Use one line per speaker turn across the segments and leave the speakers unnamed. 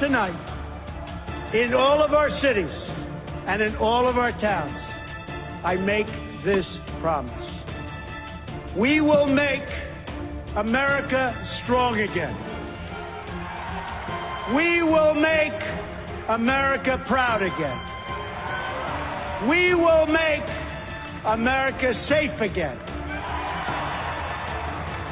Tonight, in all of our cities and in all of our towns, I make this promise. We will make America strong again. We will make America proud again. We will make America safe again.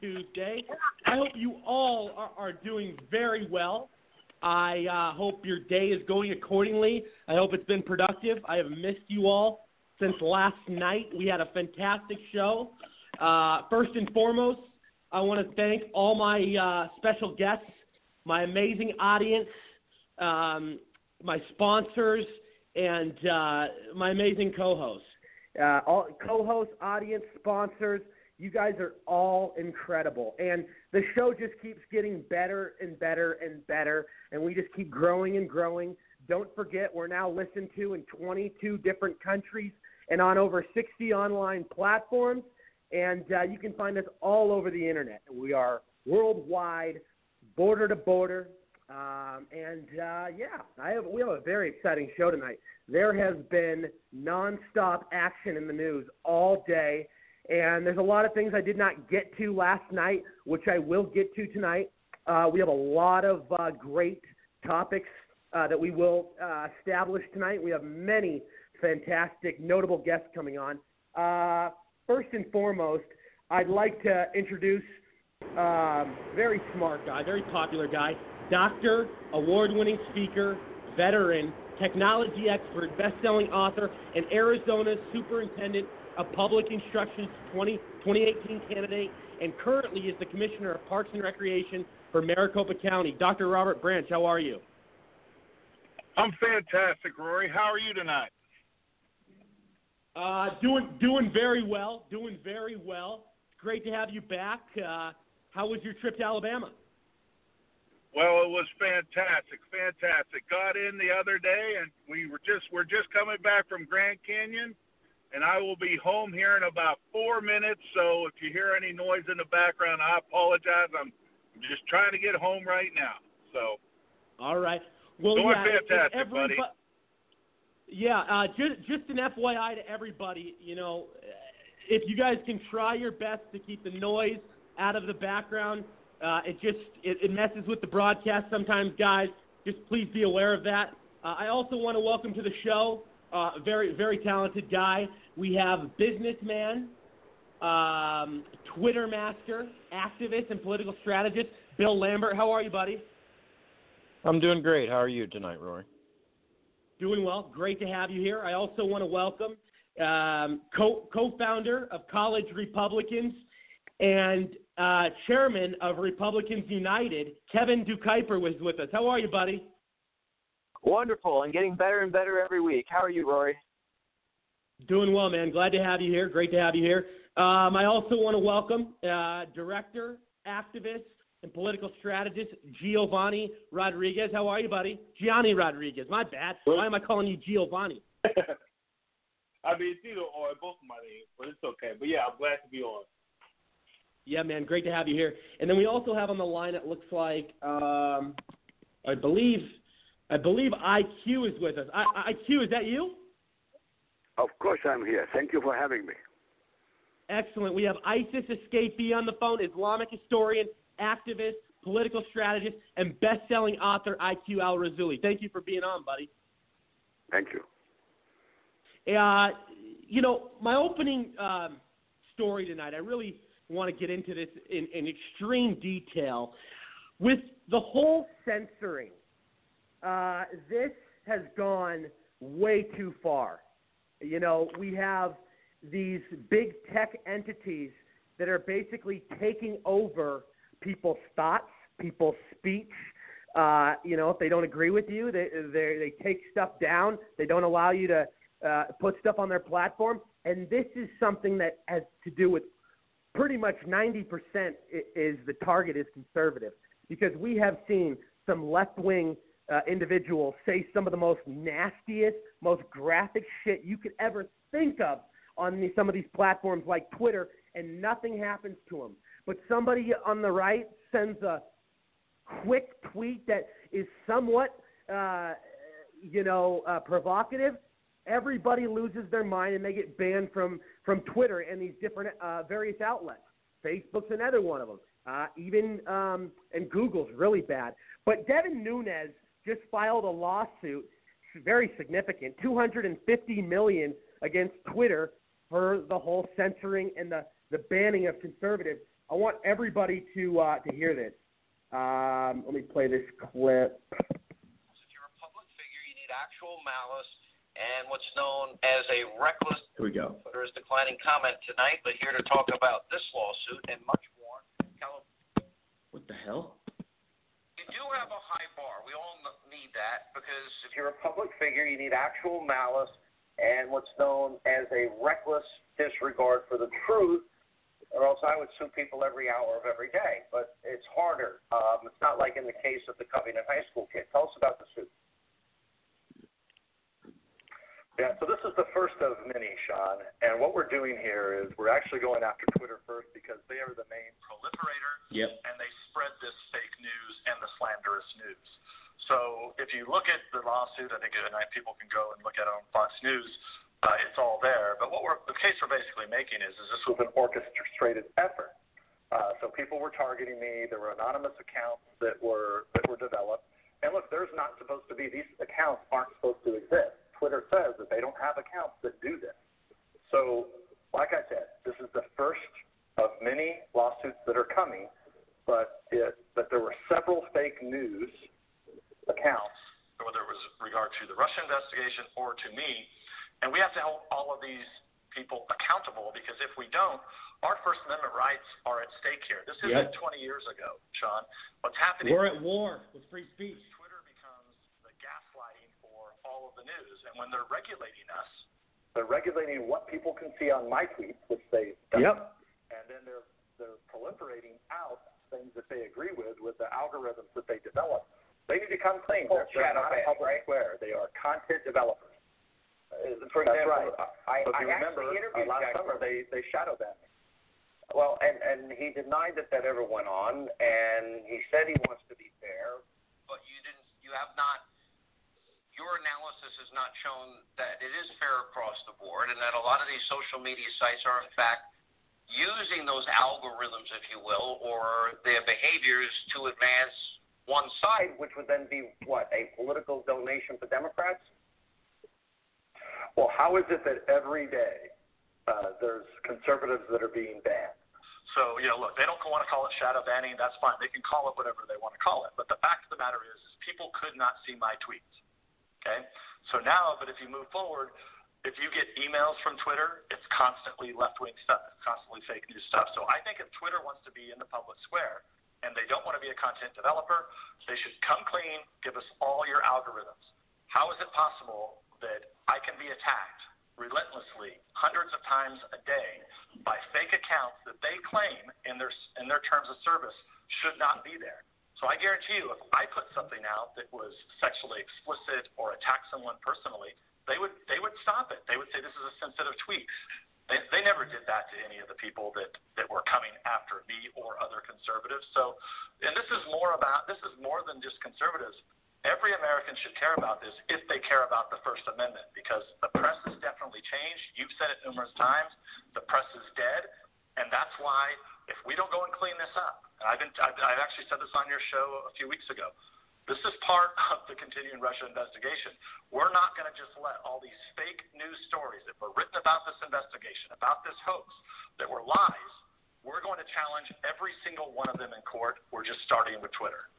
Tuesday. I hope you all are, are doing very well. I uh, hope your day is going accordingly. I hope it's been productive. I have missed you all since last night. We had a fantastic show. Uh, first and foremost, I want to thank all my uh, special guests, my amazing audience, um, my sponsors, and uh, my amazing co-hosts. Uh, all co-hosts, audience, sponsors. You guys are all incredible, and the show just keeps getting better and better and better, and we just keep growing and growing. Don't forget, we're now listened to in 22 different countries and on over 60 online platforms. And uh, you can find us all over the internet. We are worldwide, border to border. Um, and uh, yeah, I have, we have a very exciting show tonight. There has been nonstop action in the news all day. And there's a lot of things I did not get to last night, which I will get to tonight. Uh, we have a lot of uh, great topics uh, that we will uh, establish tonight. We have many fantastic, notable guests coming on. Uh, first and foremost, I'd like to introduce um, very smart guy, very popular guy, doctor, award-winning speaker, veteran, technology expert, best-selling author, and Arizona superintendent of public instructions 20, 2018 candidate, and currently is the commissioner of Parks and Recreation for Maricopa County. Dr. Robert Branch, how are you?
I'm fantastic, Rory. How are you tonight?
Uh, doing doing very well. Doing very well. Great to have you back. Uh, how was your trip to Alabama?
Well, it was fantastic, fantastic. Got in the other day, and we were just we're just coming back from Grand Canyon, and I will be home here in about four minutes. So if you hear any noise in the background, I apologize. I'm just trying to get home right now. So.
All right. Well,
doing
yeah,
fantastic, buddy.
Yeah, uh, just just an FYI to everybody, you know, if you guys can try your best to keep the noise out of the background, uh, it just it, it messes with the broadcast sometimes, guys. Just please be aware of that. Uh, I also want to welcome to the show uh, a very very talented guy. We have businessman, um, Twitter master, activist, and political strategist Bill Lambert. How are you, buddy?
I'm doing great. How are you tonight, Rory?
Doing well. Great to have you here. I also want to welcome um, co- co-founder of College Republicans and uh, chairman of Republicans United, Kevin Decuyper, was with us. How are you, buddy?
Wonderful, and getting better and better every week. How are you, Rory?
Doing well, man. Glad to have you here. Great to have you here. Um, I also want to welcome uh, director, activist, and political strategist Giovanni Rodriguez. How are you, buddy? Gianni Rodriguez. My bad. Why am I calling you Giovanni?
I mean, it's either or, both of my names, but it's okay. But yeah, I'm glad to be on.
Yeah, man, great to have you here. And then we also have on the line. It looks like um, I believe I believe IQ is with us. I, IQ, is that you?
Of course, I'm here. Thank you for having me.
Excellent. We have ISIS escapee on the phone, Islamic historian activist, political strategist, and best-selling author IQ Al-Rassooli. Thank you for being on, buddy.
Thank you.
Uh, you know, my opening um, story tonight, I really want to get into this in, in extreme detail. With the whole censoring, uh, this has gone way too far. You know, we have these big tech entities that are basically taking over people's thoughts, people's speech. Uh, you know, if they don't agree with you, they they take stuff down. They don't allow you to uh, put stuff on their platform. And this is something that has to do with pretty much 90% is the target is conservative because we have seen some left wing uh, individuals say some of the most nastiest, most graphic shit you could ever think of on the, some of these platforms like Twitter, and nothing happens to them but somebody on the right sends a quick tweet that is somewhat, uh, you know, uh, provocative, everybody loses their mind and they get banned from from Twitter and these different uh, various outlets. Facebook's another one of them. Uh, even um, and Google's really bad. But Devin Nunes just filed a lawsuit, very significant, 250 million against Twitter for the whole censoring and the, the banning of conservatives. I want everybody to uh, to hear this. Um, let me play this clip.
If you're a public figure, you need actual malice and what's known as a reckless.
Here we go.
There is declining comment tonight, but here to talk about this lawsuit and much more. California.
What the hell?
Do have a high bar. We all need that because if you're a public figure, you need actual malice and what's known as a reckless disregard for the truth, or else I would sue people every hour of every day. But it's harder. Um, it's not like in the case of the Covington High School kid. Tell us about the suit.
Yeah, so this is the first of many, Sean. And what we're doing here is we're actually going after Twitter first because they are the main proliferator
Yep.
and they spread this fake news and the slanderous news. So if you look at the lawsuit, I think tonight people can go and look at it on Fox News. Uh, it's all there. But what we're the case we're basically making is is this was an orchestrated effort. Uh, so people were targeting me. There were anonymous accounts that were that were developed. And look, there's not supposed to be these accounts aren't supposed to exist. Twitter says that they don't have accounts that do this. So, like I said, this is the first of many lawsuits that are coming, but it, but there were several fake news accounts, whether it was regard to the Russia investigation or to me, and we have to hold all of these people accountable because if we don't, our First Amendment rights are at stake here. This isn't
Yep.
20 years ago, Sean. What's happening?
We're at war with free speech.
Twitter becomes the gaslighting for all of the news, and when they're regulating us, they're regulating what people can see on my tweets, which they don't,
Yep.
and then they're they're proliferating out things that they agree with with the algorithms that they develop. They need to come clean. They're, they're
shadow
not a public
right?
square. They are content developers.
Uh, For
That's
example,
right.
I,
So if
I
you remember, uh,
interviewed
last
Jack
summer they they shadow banned me.
Well, and and he denied that that ever went on, and he said he wants to be fair, but you didn't. You have not. Your analysis has not shown that it is fair across the board, and that a lot of these social media sites are in fact using those algorithms, if you will, or their behaviors to advance one side, which would then be what a political donation for Democrats.
Well, how is it that every day uh, there's conservatives that are being banned? So, you know, look, they don't want to call it shadow banning. That's fine. They can call it whatever they want to call it. But the fact of the matter is, is people could not see my tweets. Okay? So now, but if you move forward, if you get emails from Twitter, it's constantly left wing stuff, constantly fake news stuff. So I think if Twitter wants to be in the public square and they don't want to be a content developer, they should come clean, give us all your algorithms. How is it possible that I can be attacked relentlessly hundreds of times a day by fake accounts that they claim in their in their terms of service should not be there? So I guarantee you, if I put something out that was sexually explicit or attacked someone personally, they would they would stop it. They would say this is a sensitive tweet. They, they never did that to any of the people that, that were coming after me or other conservatives. So, and this is more about this is more than just conservatives. Every American should care about this if they care about the First Amendment because the press has definitely changed. You've said it numerous times. The press is dead, and that's why if we don't go and clean this up, and I've been I've, I've actually said this on your show a few weeks ago. This is part of the continuing Russia investigation. We're not going to just let all these fake news stories that were written about this investigation, about this hoax, that were lies. We're going to challenge every single one of them in court. We're just starting with Twitter.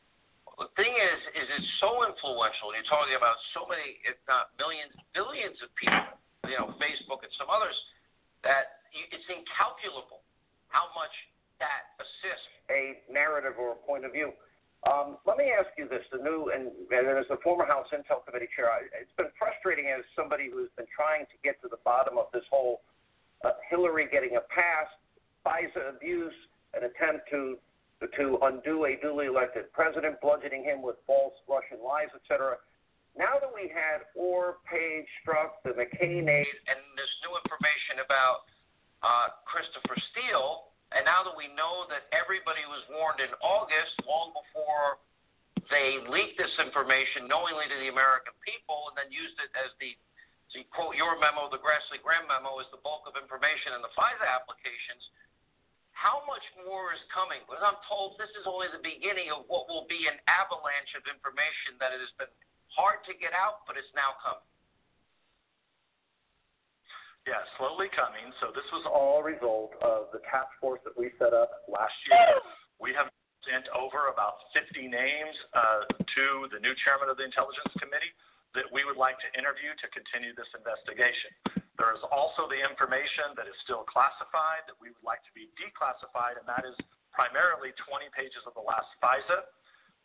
The thing is, is it's so influential. You're talking about so many, if not millions, billions of people. You know, Facebook and some others. That it's incalculable how much that assists a narrative or a point of view. Um, let me ask you this: the new and, and as a former House Intel Committee chair, it's been frustrating as somebody who's been trying to get to the bottom of this whole uh, Hillary getting a pass, FISA abuse, an attempt to to undo a duly elected president, bludgeoning him with false Russian lies, etc. Now that we had Orr, Page, Strzok, the McCain aide, and this new information about uh, Christopher Steele, and now that we know that everybody was warned in August, long before they leaked this information knowingly to the American people, and then used it as the, to quote your memo, the Grassley Graham memo, as the bulk of information in the FISA applications. How much more is coming? Because I'm told this is only the beginning of what will be an avalanche of information that it has been hard to get out, but it's now coming.
Yeah, slowly coming. So this was all a result of the task force that we set up last year. We have sent over about 50 names uh, to the new chairman of the Intelligence Committee that we would like to interview to continue this investigation. There is also the information that is still classified that we would like to be declassified, and that is primarily 20 pages of the last FISA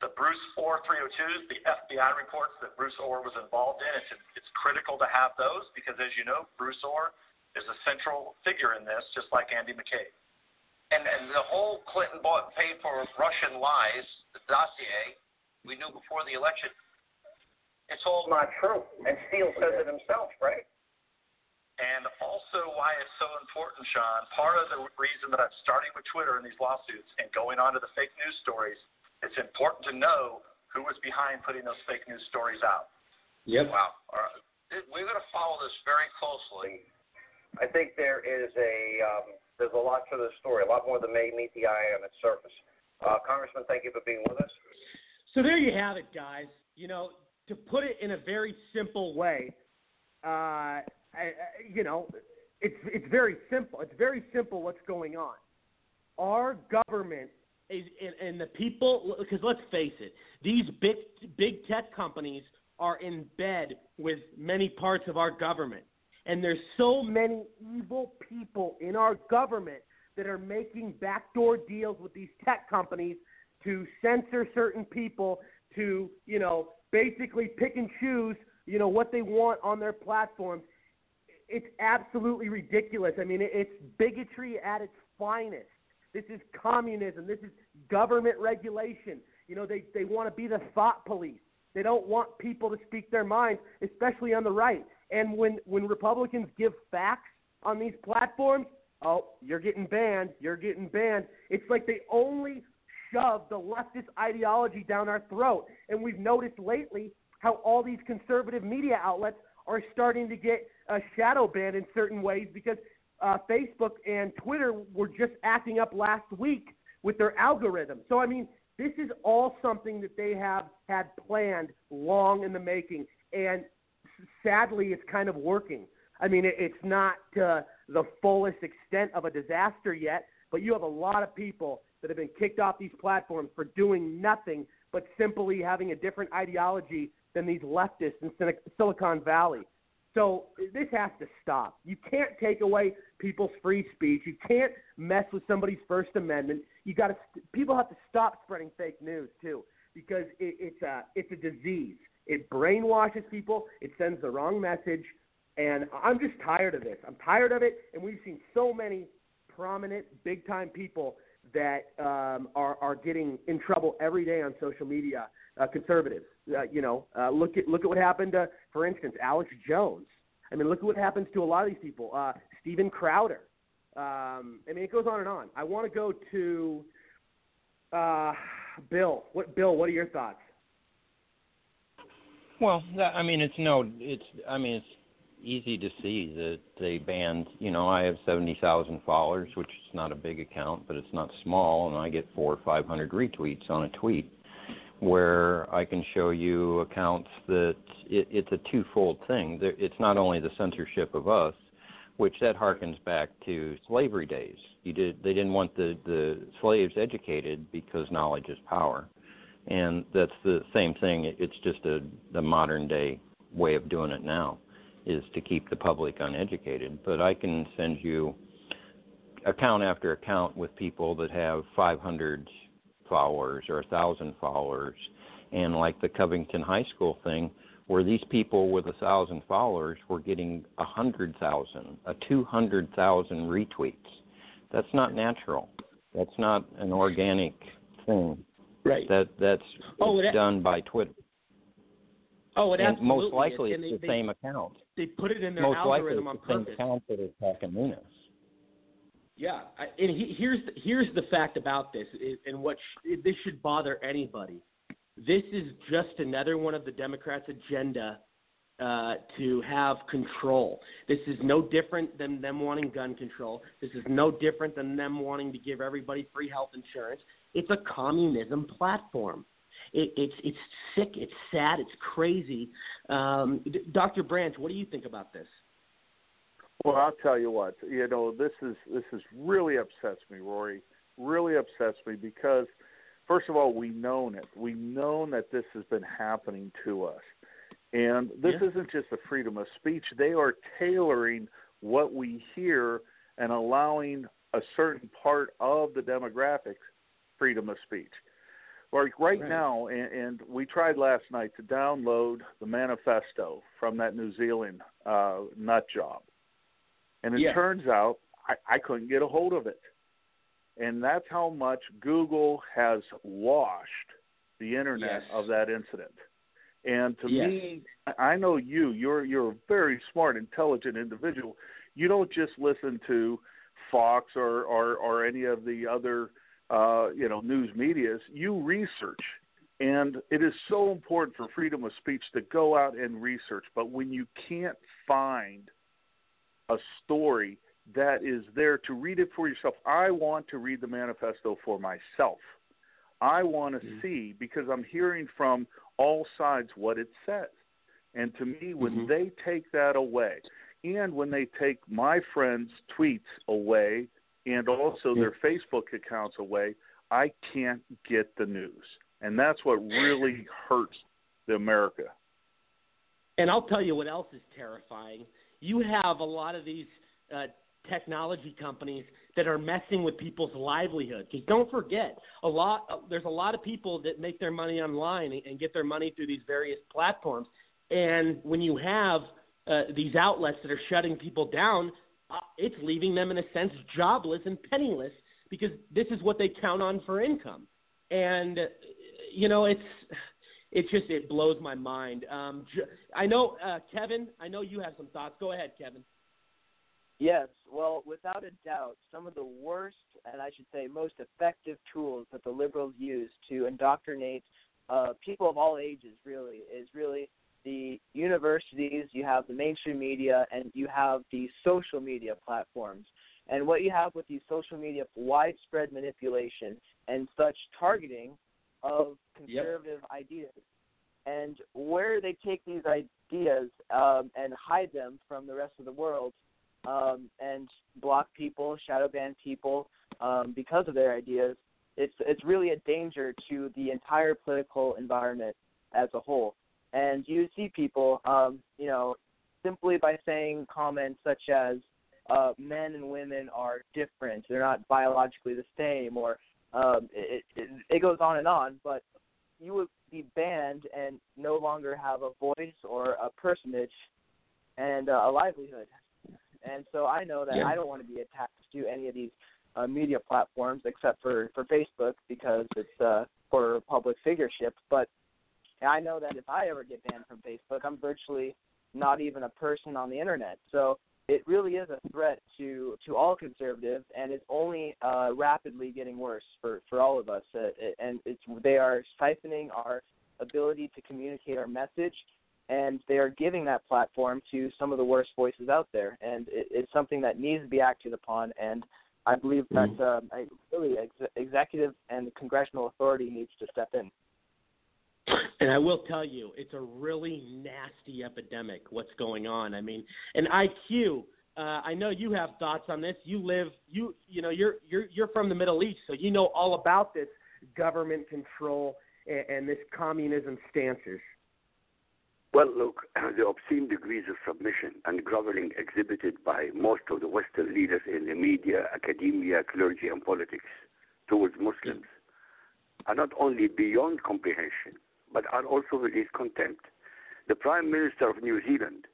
the Bruce Ohr 302s, the FBI reports that Bruce Ohr was involved in. It's, it's critical to have those because, as you know, Bruce Ohr is a central figure in this, just like Andy McCabe.
And, and the whole Clinton bought paid for Russian lies, the dossier, we knew before the election. It's all
not true. And Steele says it himself, right? And also, why it's so important, Sean, part of the reason that I'm starting with Twitter and these lawsuits and going on to the fake news stories it's important to know who was behind putting those fake news stories out.
Yep.
Wow. All right. We're going to follow this very closely.
I think there is a um, there's a lot to the story, a lot more than may meet the eye on its surface. Uh, Congressman, thank you for being with us.
So there you have it, guys. You know, to put it in a very simple way, uh, I, you know, it's it's very simple. It's very simple what's going on. Our government and, and the people, because let's face it, these big big tech companies are in bed with many parts of our government, and there's so many evil people in our government that are making backdoor deals with these tech companies to censor certain people, to you know basically pick and choose you know what they want on their platforms. It's absolutely ridiculous. I mean, it's bigotry at its finest. This is communism. This is government regulation. You know, they, they want to be the thought police. They don't want people to speak their minds, especially on the right. And when, when Republicans give facts on these platforms, oh, you're getting banned, you're getting banned. It's like they only shove the leftist ideology down our throat. And we've noticed lately how all these conservative media outlets are starting to get uh, shadow banned in certain ways because uh, Facebook and Twitter were just acting up last week with their algorithm. So, I mean, this is all something that they have had planned long in the making. And sadly, it's kind of working. I mean, it's not to the fullest extent of a disaster yet, but you have a lot of people that have been kicked off these platforms for doing nothing but simply having a different ideology than these leftists in Silicon Valley. So this has to stop. You can't take away people's free speech. You can't mess with somebody's First Amendment. You got to. People have to stop spreading fake news too, because it, it's a it's a disease. It brainwashes people. It sends the wrong message, and I'm just tired of this. I'm tired of it, and we've seen so many prominent, big time people that um, are are getting in trouble every day on social media. Uh, conservatives uh, you know, uh, look at look at what happened to, for instance, Alex Jones. I mean, look at what happens to a lot of these people. Uh, Steven Crowder. Um, I mean, it goes on and on. I want to go to uh, Bill. What Bill? What are your thoughts?
Well, I mean, it's no, it's. I mean, it's easy to see that they banned. You know, I have seventy thousand followers, which is not a big account, but it's not small, and I get four or five hundred retweets on a tweet where I can show you accounts that it, it's a twofold thing. It's not only the censorship of us, which that harkens back to slavery days. You did they didn't want the the slaves educated because knowledge is power, and that's the same thing. It's just a the modern day way of doing it now, is to keep the public uneducated. But I can send you account after account with people that have 500 followers or a thousand followers, and like the Covington High School thing, where these people with a thousand followers were getting a hundred thousand, a two hundred thousand retweets. That's not natural. That's not an organic thing.
Right.
That that's
oh, it,
done by Twitter.
Oh, it
and most likely
is.
it's
they,
the same account.
They put it in their
most
algorithm
likely it's
on
the
purpose.
same account that is talking Munoz.
Yeah, I, and he, here's the, here's the fact about this, and what sh- this should bother anybody. This is just another one of the Democrats' agenda uh, to have control. This is no different than them wanting gun control. This is no different than them wanting to give everybody free health insurance. It's a communism platform. It, it's it's sick. It's sad. It's crazy. Um, Dr. Branch, what do you think about this?
Well, I'll tell you what. You know, this is this is really upsets me, Rory. Really upsets me because, first of all, we've known it. We've known that this has been happening to us, and this
Yeah.
isn't just the freedom of speech. They are tailoring what we hear and allowing a certain part of the demographics freedom of speech. Like right, now, and, and we tried last night to download the manifesto from that New Zealand uh, nut job, and it
Yeah.
turns out I, I couldn't get a hold of it, and that's how much Google has washed the internet
Yes.
of that incident. And to
Yes.
me, I I know you. You're you're a very smart, intelligent individual. You don't just listen to Fox or or, or any of the other uh, you know news medias. You research, and it is so important for freedom of speech to go out and research. But when you can't find a story that is there to read it for yourself, I want to read the manifesto for myself. I want to see because I'm hearing from all sides what it says. And to me, when
Mhm.
they take that away, and when they take my friends' tweets away, and also their Facebook accounts away, I can't get the news. And that's what really hurts the America.
And I'll tell you what else is terrifying. You have a lot of these uh, technology companies that are messing with people's livelihood. Because don't forget, a lot uh, there's a lot of people that make their money online and, and get their money through these various platforms. And when you have uh, these outlets that are shutting people down, uh, it's leaving them in a sense jobless and penniless because this is what they count on for income. And you know, it's it just it blows my mind. Um, I know, uh, Kevin. I know you have some thoughts. Go ahead, Kevin.
Yes, well, without a doubt, some of the worst and I should say most effective tools that the liberals use to indoctrinate uh, people of all ages really is really the universities, you have the mainstream media, and you have the social media platforms. And what you have with these social media widespread manipulation and such targeting of conservative ideas. And where they take these ideas um, and hide them from the rest of the world um, and block people, shadow ban people um, because of their ideas, it's it's really a danger to the entire political environment as a whole. And you see people, um, you know, simply by saying comments such as uh, men and women are different, they're not biologically the same, or um, it, it, it goes on and on. But you would be banned and no longer have a voice or a personage and uh, a livelihood. And so I know that
Yeah.
I don't want to be attached to any of these uh, media platforms except for for Facebook because it's uh, for public figureship. But I know that if I ever get banned from Facebook, I'm virtually not even a person on the internet. So it really is a threat to to all conservatives, and it's only uh, rapidly getting worse for for all of us. Uh, and it's they are siphoning our ability to communicate our message, and they are giving that platform to some of the worst voices out there. And it, it's something that needs to be acted upon. And I believe that um, I, really ex- executive and congressional authority needs to step in.
And I will tell you, it's a really nasty epidemic. What's going on? I mean, and IQ. Uh, I know you have thoughts on this. You live, you you know, you're you're you're from the Middle East, so you know all about this government control and, and this communism stances.
Well, look, the obscene degrees of submission and groveling exhibited by most of the Western leaders in the media, academia, clergy, and politics towards Muslims are not only beyond comprehension, but are also release contempt. The Prime Minister of New Zealand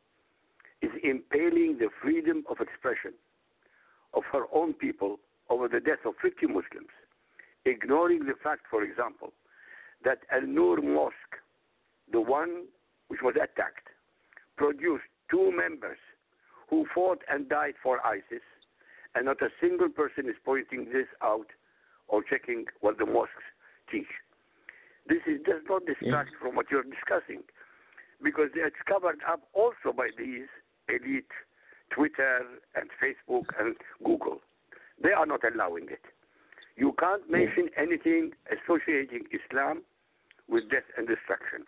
is impaling the freedom of expression of her own people over the death of 50 Muslims, ignoring the fact, for example, that Al Nur Mosque, the one which was attacked, produced two members who fought and died for ISIS, and not a single person is pointing this out or checking what the mosques teach. This is, does not distract from what you're discussing, because it's covered up also by these elite Twitter and Facebook and Google. They are not allowing it. You can't mention anything associating Islam with death and destruction.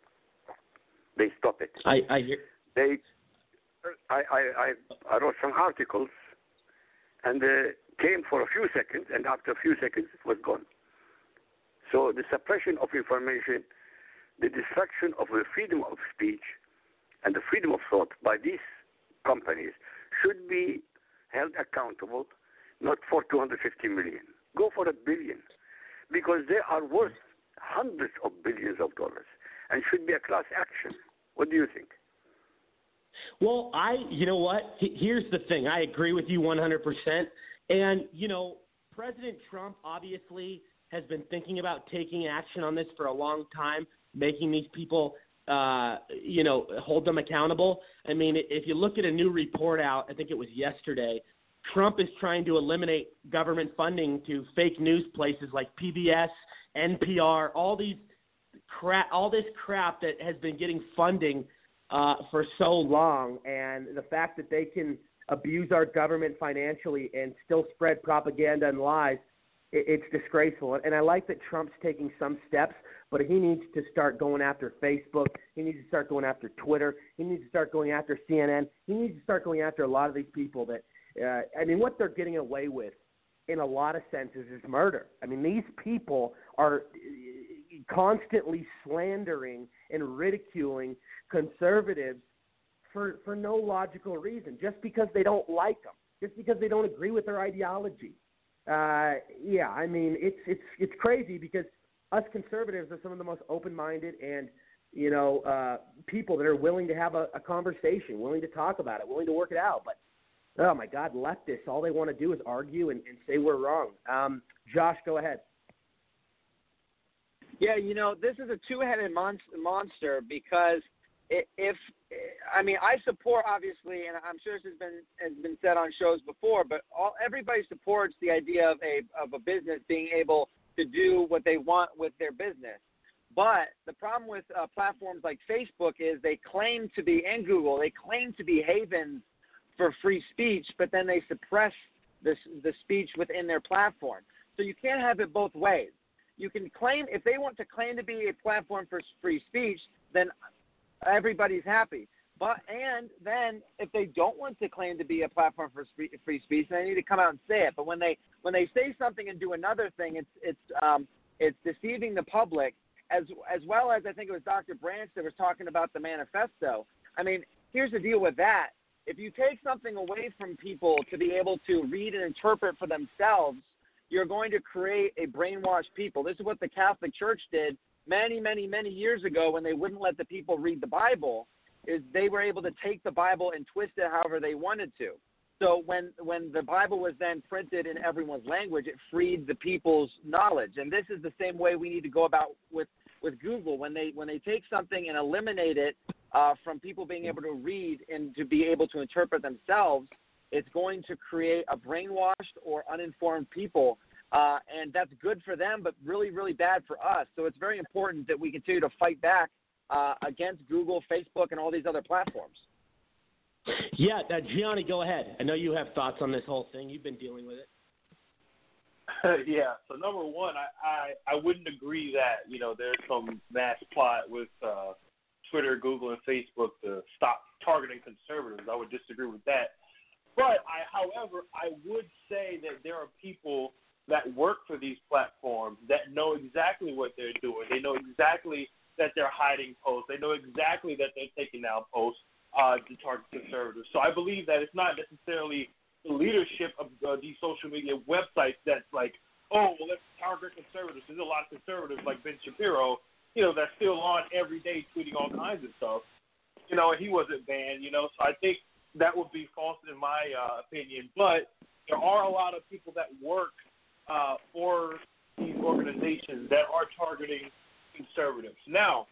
They stop it.
I I hear.
They I, I, I, I wrote some articles, and uh, came for a few seconds, and after a few seconds, it was gone. So the suppression of information, the destruction of the freedom of speech, and the freedom of thought by these companies should be held accountable, not for 250 million. Go for a billion, because they are worth hundreds of billions of dollars and should be a class action. What do you think?
Well, I, you know what? Here's the thing. I agree with you 100%. And, you know, President Trump obviously has been thinking about taking action on this for a long time, making these people, uh, you know, hold them accountable. I mean, if you look at a new report out, I think it was yesterday, Trump is trying to eliminate government funding to fake news places like PBS, NPR, all these crap, all this crap that has been getting funding uh, for so long, and the fact that they can abuse our government financially and still spread propaganda and lies, it's disgraceful. And I like that Trump's taking some steps, but he needs to start going after Facebook. He needs to start going after Twitter. He needs to start going after CNN. He needs to start going after a lot of these people that, uh, I mean, what they're getting away with in a lot of senses is murder. I mean, these people are constantly slandering and ridiculing conservatives for for no logical reason, just because they don't like them, just because they don't agree with their ideology. Uh, yeah, I mean it's it's it's crazy because us conservatives are some of the most open-minded and you know uh, people that are willing to have a, a conversation, willing to talk about it, willing to work it out. But oh my God, leftists, all they want to do is argue and, and say we're wrong. Um, Josh, go ahead.
Yeah, you know, this is a two-headed mon- monster because if I mean I support obviously, and I'm sure this has been has been said on shows before, but all everybody supports the idea of a of a business being able to do what they want with their business. But the problem with uh, platforms like Facebook is they claim to be, and Google, they claim to be havens for free speech, but then they suppress this, the speech within their platform. So you can't have it both ways. You can claim, if they want to claim to be a platform for free speech, then everybody's happy. But and then if they don't want to claim to be a platform for free speech, they need to come out and say it. But when they when they say something and do another thing, it's it's um, it's deceiving the public as as well as I think it was Dr. Branch that was talking about the manifesto. I mean, here's the deal with that. If you take something away from people to be able to read and interpret for themselves, you're going to create a brainwashed people. This is what the Catholic Church did many, many, many years ago when they wouldn't let the people read the Bible, is they were able to take the Bible and twist it however they wanted to. So when when the Bible was then printed in everyone's language, it freed the people's knowledge. And this is the same way we need to go about with with Google when they when they take something and eliminate it uh, from people being able to read and to be able to interpret themselves. It's going to create a brainwashed or uninformed people uh, and that's good for them, but really, really bad for us. So it's very important that we continue to fight back uh, against Google, Facebook, and all these other platforms.
Yeah, uh, Gianni, go ahead. I know you have thoughts on this whole thing. You've been dealing with it.
yeah. So number one, I, I I wouldn't agree that you know there's some mass plot with uh, Twitter, Google, and Facebook to stop targeting conservatives. I would disagree with that. But I, however, I would say that there are people that work for these platforms that know exactly what they're doing. They know exactly that they're hiding posts. They know exactly that they're taking down posts uh, to target conservatives. So I believe that it's not necessarily the leadership of uh, these social media websites that's like, oh, well, let's target conservatives. There's a lot of conservatives like Ben Shapiro, you know, that's still on every day tweeting all kinds of stuff. You know, and he wasn't banned, you know. So I think that would be false in my uh, opinion. But there are a lot of people that work uh, for these organizations that are targeting conservatives. Now,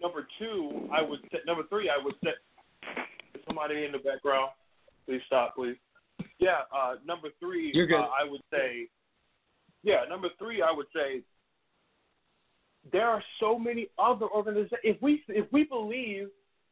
number two, I would set, number three, I would set somebody in the background. Please stop, please. Yeah, uh, number three,
You're good.
Uh, I would say. Yeah, number three, I would say. There are so many other organizations. If we if we believe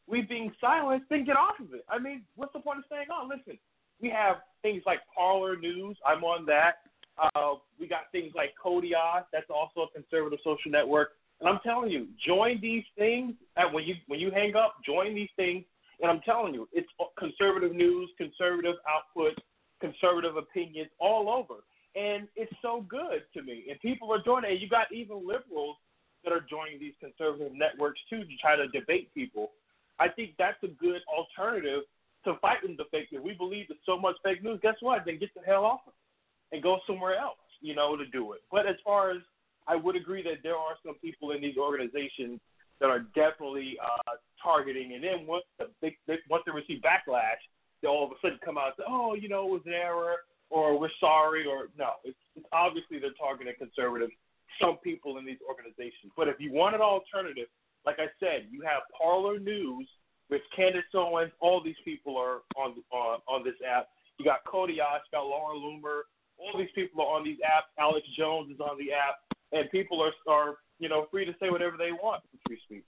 we're being silenced, then get off of it. I mean, what's the point of staying on? Listen, we have things like Parler News. I'm on that. Uh, we got things like Kodiak, that's also a conservative social network. And I'm telling you, join these things. And when you when you hang up, join these things And I'm telling you, it's conservative news, conservative output, conservative opinions all over. And it's so good to me. And people are joining. And you got even liberals that are joining these conservative networks too to try to debate people. I think that's a good alternative to fighting the fake news. We believe that so much fake news. Guess what? Then get the hell off of it and go somewhere else, you know, to do it. But as far as I would agree that there are some people in these organizations that are definitely uh, targeting, and then once the, they, once they receive backlash, they all of a sudden come out and say, "Oh, you know, it was an error," or "We're sorry," or no. It's, it's obviously they're targeting conservatives. Some people in these organizations, but if you want an alternative, like I said, you have Parler News with Candace Owens. All these people are on on, on this app. You got Cody Osh, got Laura Loomer. All these people are on these apps. Alex Jones is on the app, and people are are you know free to say whatever they want. Free speech.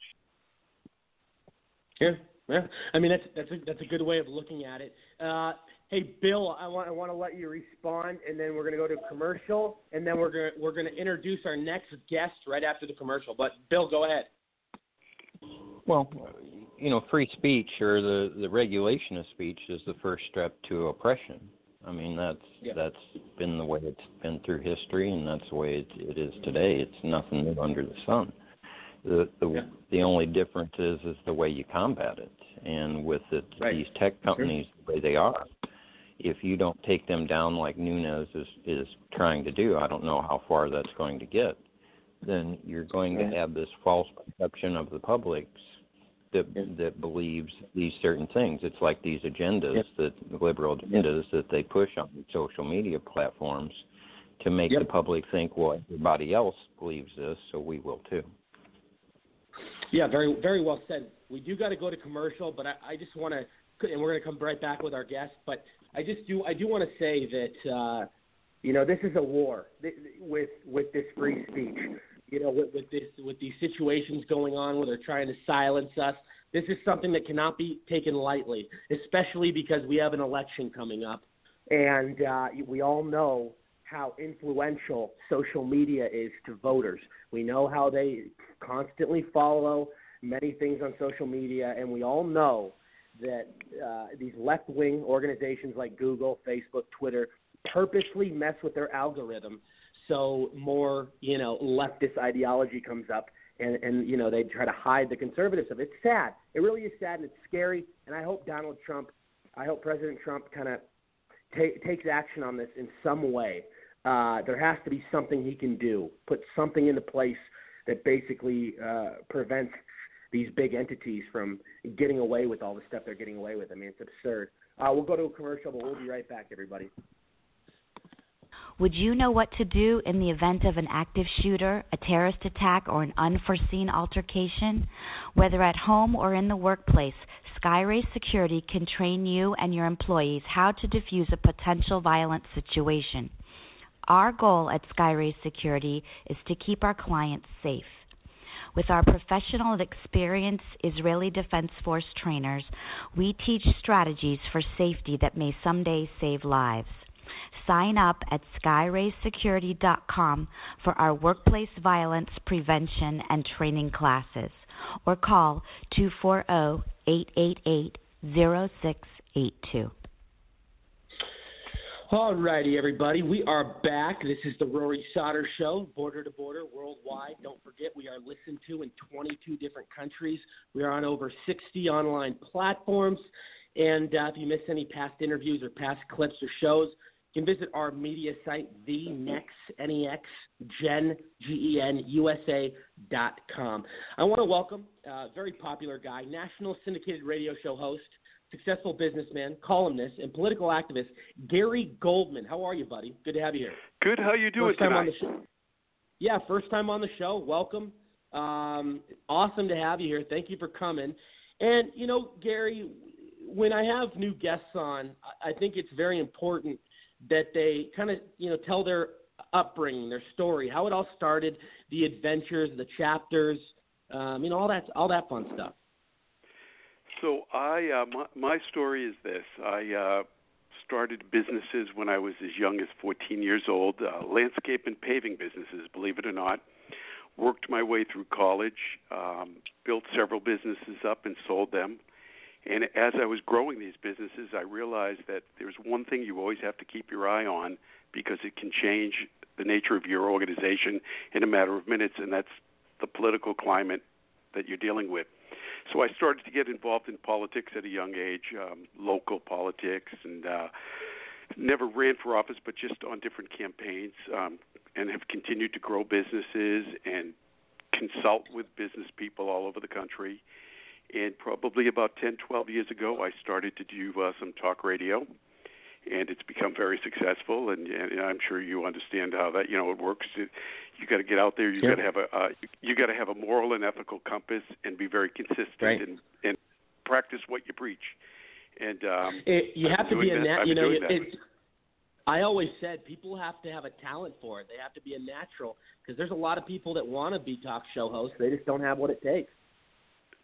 Yeah, yeah. I mean that's that's a that's a good way of looking at it. Uh, hey, Bill, I want I want to let you respond, and then we're going to go to commercial, and then we're going we're going to introduce our next guest right after the commercial. But Bill, go ahead.
Well, you know, free speech or the the regulation of speech is the first step to oppression. I mean, that's
yeah.
that's been the way it's been through history, and that's the way it, it is today. It's nothing new under the sun. The the
yeah.
the only difference is is the way you combat it. And with it,
right.
these tech companies sure. the way they are, if you don't take them down like Nunes is is trying to do, I don't know how far that's going to get. Then you're going
yeah.
to have this false perception of the public that
yeah.
that believes these certain things. It's like these agendas
yeah.
that the liberal agendas that they push on social media platforms to make
yep.
the public think, well, everybody else believes this, so we will too.
Yeah, very very well said. We do got to go to commercial, but I, I just want to, and we're going to come right back with our guest. But I just do I do want to say that uh, you know this is a war with with this free speech. You know, with, with this with these situations going on where they're trying to silence us. This is something that cannot be taken lightly, especially because we have an election coming up, and uh, we all know how influential social media is to voters. We know how they constantly follow many things on social media, and we all know that uh, these left wing organizations like Google, Facebook, Twitter purposely mess with their algorithm so more you know leftist ideology comes up and and you know they try to hide the conservative stuff. It's sad. It really is sad and it's scary. And I hope Donald Trump, I hope President Trump kind of ta- takes action on this in some way uh, there has to be something he can do, put something into place that basically uh, prevents these big entities from getting away with all the stuff they're getting away with. I mean, it's absurd. Uh, we'll go to a commercial, but we'll be right back, everybody.
Would you know what to do in the event of an active shooter, a terrorist attack, or an unforeseen altercation? Whether at home or in the workplace, Skyrace Security can train you and your employees how to defuse a potential violent situation. Our goal at Skyrace Security is to keep our clients safe. With our professional and experienced Israeli Defense Force trainers, we teach strategies for safety that may someday save lives. Sign up at skyraysecurity.com for our workplace violence prevention and training classes or call 240 888 0682.
All righty, everybody. We are back. This is the Rory Sauter Show, border to border, worldwide. Don't forget, we are listened to in 22 different countries. We are on over 60 online platforms. And uh, if you miss any past interviews or past clips or shows, you can visit our media site, the Next, N-E-X, Gen, G-E-N, USA dot com. I want to welcome a very popular guy, national syndicated radio show host, successful businessman, columnist, and political activist, Gary Goldman. How are you, buddy? Good to have you here.
Good. How you doing
first time
tonight?
On the show. Yeah, first time on the show. Welcome. Um, awesome to have you here. Thank you for coming. And you know, Gary, when I have new guests on, I think it's very important that they kind of you know tell their upbringing, their story, how it all started, the adventures, the chapters, um, you know, all that all that fun stuff.
So I, uh, my, my story is this: I uh, started businesses when I was as young as 14 years old, uh, landscape and paving businesses, believe it or not. Worked my way through college, um, built several businesses up and sold them, And as I was growing these businesses, I realized that there's one thing you always have to keep your eye on because it can change the nature of your organization in a matter of minutes, and that's the political climate that you're dealing with. So I started to get involved in politics at a young age, um, local politics, and uh, never ran for office, but just on different campaigns, um, and have continued to grow businesses and consult with business people all over the country. And probably about 10, 12 years ago, I started to do uh, some talk radio, and it's become very successful. And, and I'm sure you understand how that you know it works. It, you got to get out there. You got to have a uh, you, got to have a moral and ethical compass, and be very consistent
right.
and and practice what you preach. And um,
it, you
I've
have to be a nat. You know, it, I always said people have to have a talent for it. They have to be a natural because there's a lot of people that want to be talk show hosts. They just don't have what it takes.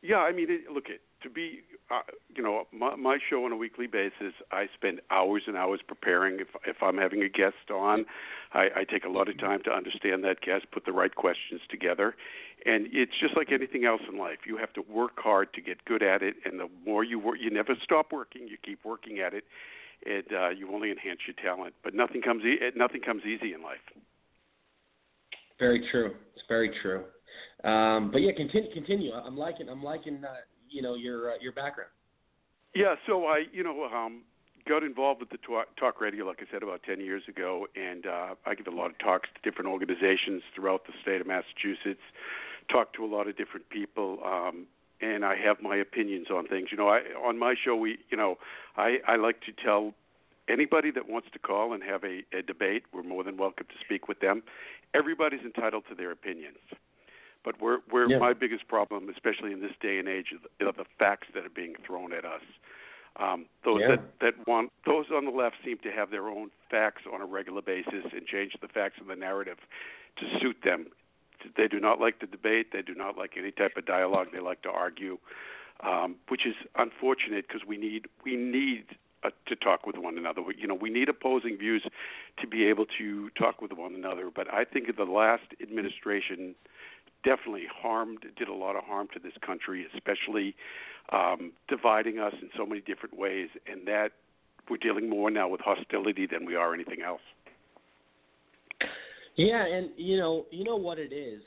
Yeah, I mean, it, look, it, to be, uh, you know, my, my show on a weekly basis, I spend hours and hours preparing. If if I'm having a guest on, I, I take a lot of time to understand that guest, put the right questions together, and it's just like anything else in life. You have to work hard to get good at it, and the more you work, you never stop working. You keep working at it, and uh, you only enhance your talent. But nothing comes e- nothing comes easy in life.
Very true. It's very true. Um, but yeah, continue. Continue. I'm liking. I'm liking. Uh, you know your uh, your background.
Yeah, so I, you know, um, got involved with the talk, talk radio, like I said, about 10 years ago, and uh, I give a lot of talks to different organizations throughout the state of Massachusetts, talk to a lot of different people, um, and I have my opinions on things. You know, I on my show, we, you know, I, I like to tell anybody that wants to call and have a, a debate, we're more than welcome to speak with them. Everybody's entitled to their opinions. But where where
Yeah.
my biggest problem, especially in this day and age, are the facts that are being thrown at us. Um, those
Yeah.
that that want those on the left seem to have their own facts on a regular basis and change the facts of the narrative to suit them. They do not like the debate. They do not like any type of dialogue. They like to argue, um, which is unfortunate because we need we need uh, to talk with one another. We, you know, we need opposing views to be able to talk with one another. But I think the last administration definitely harmed, did a lot of harm to this country, especially um, dividing us in so many different ways, and that we're dealing more now with hostility than we are anything else.
Yeah, and you know, you know what it is.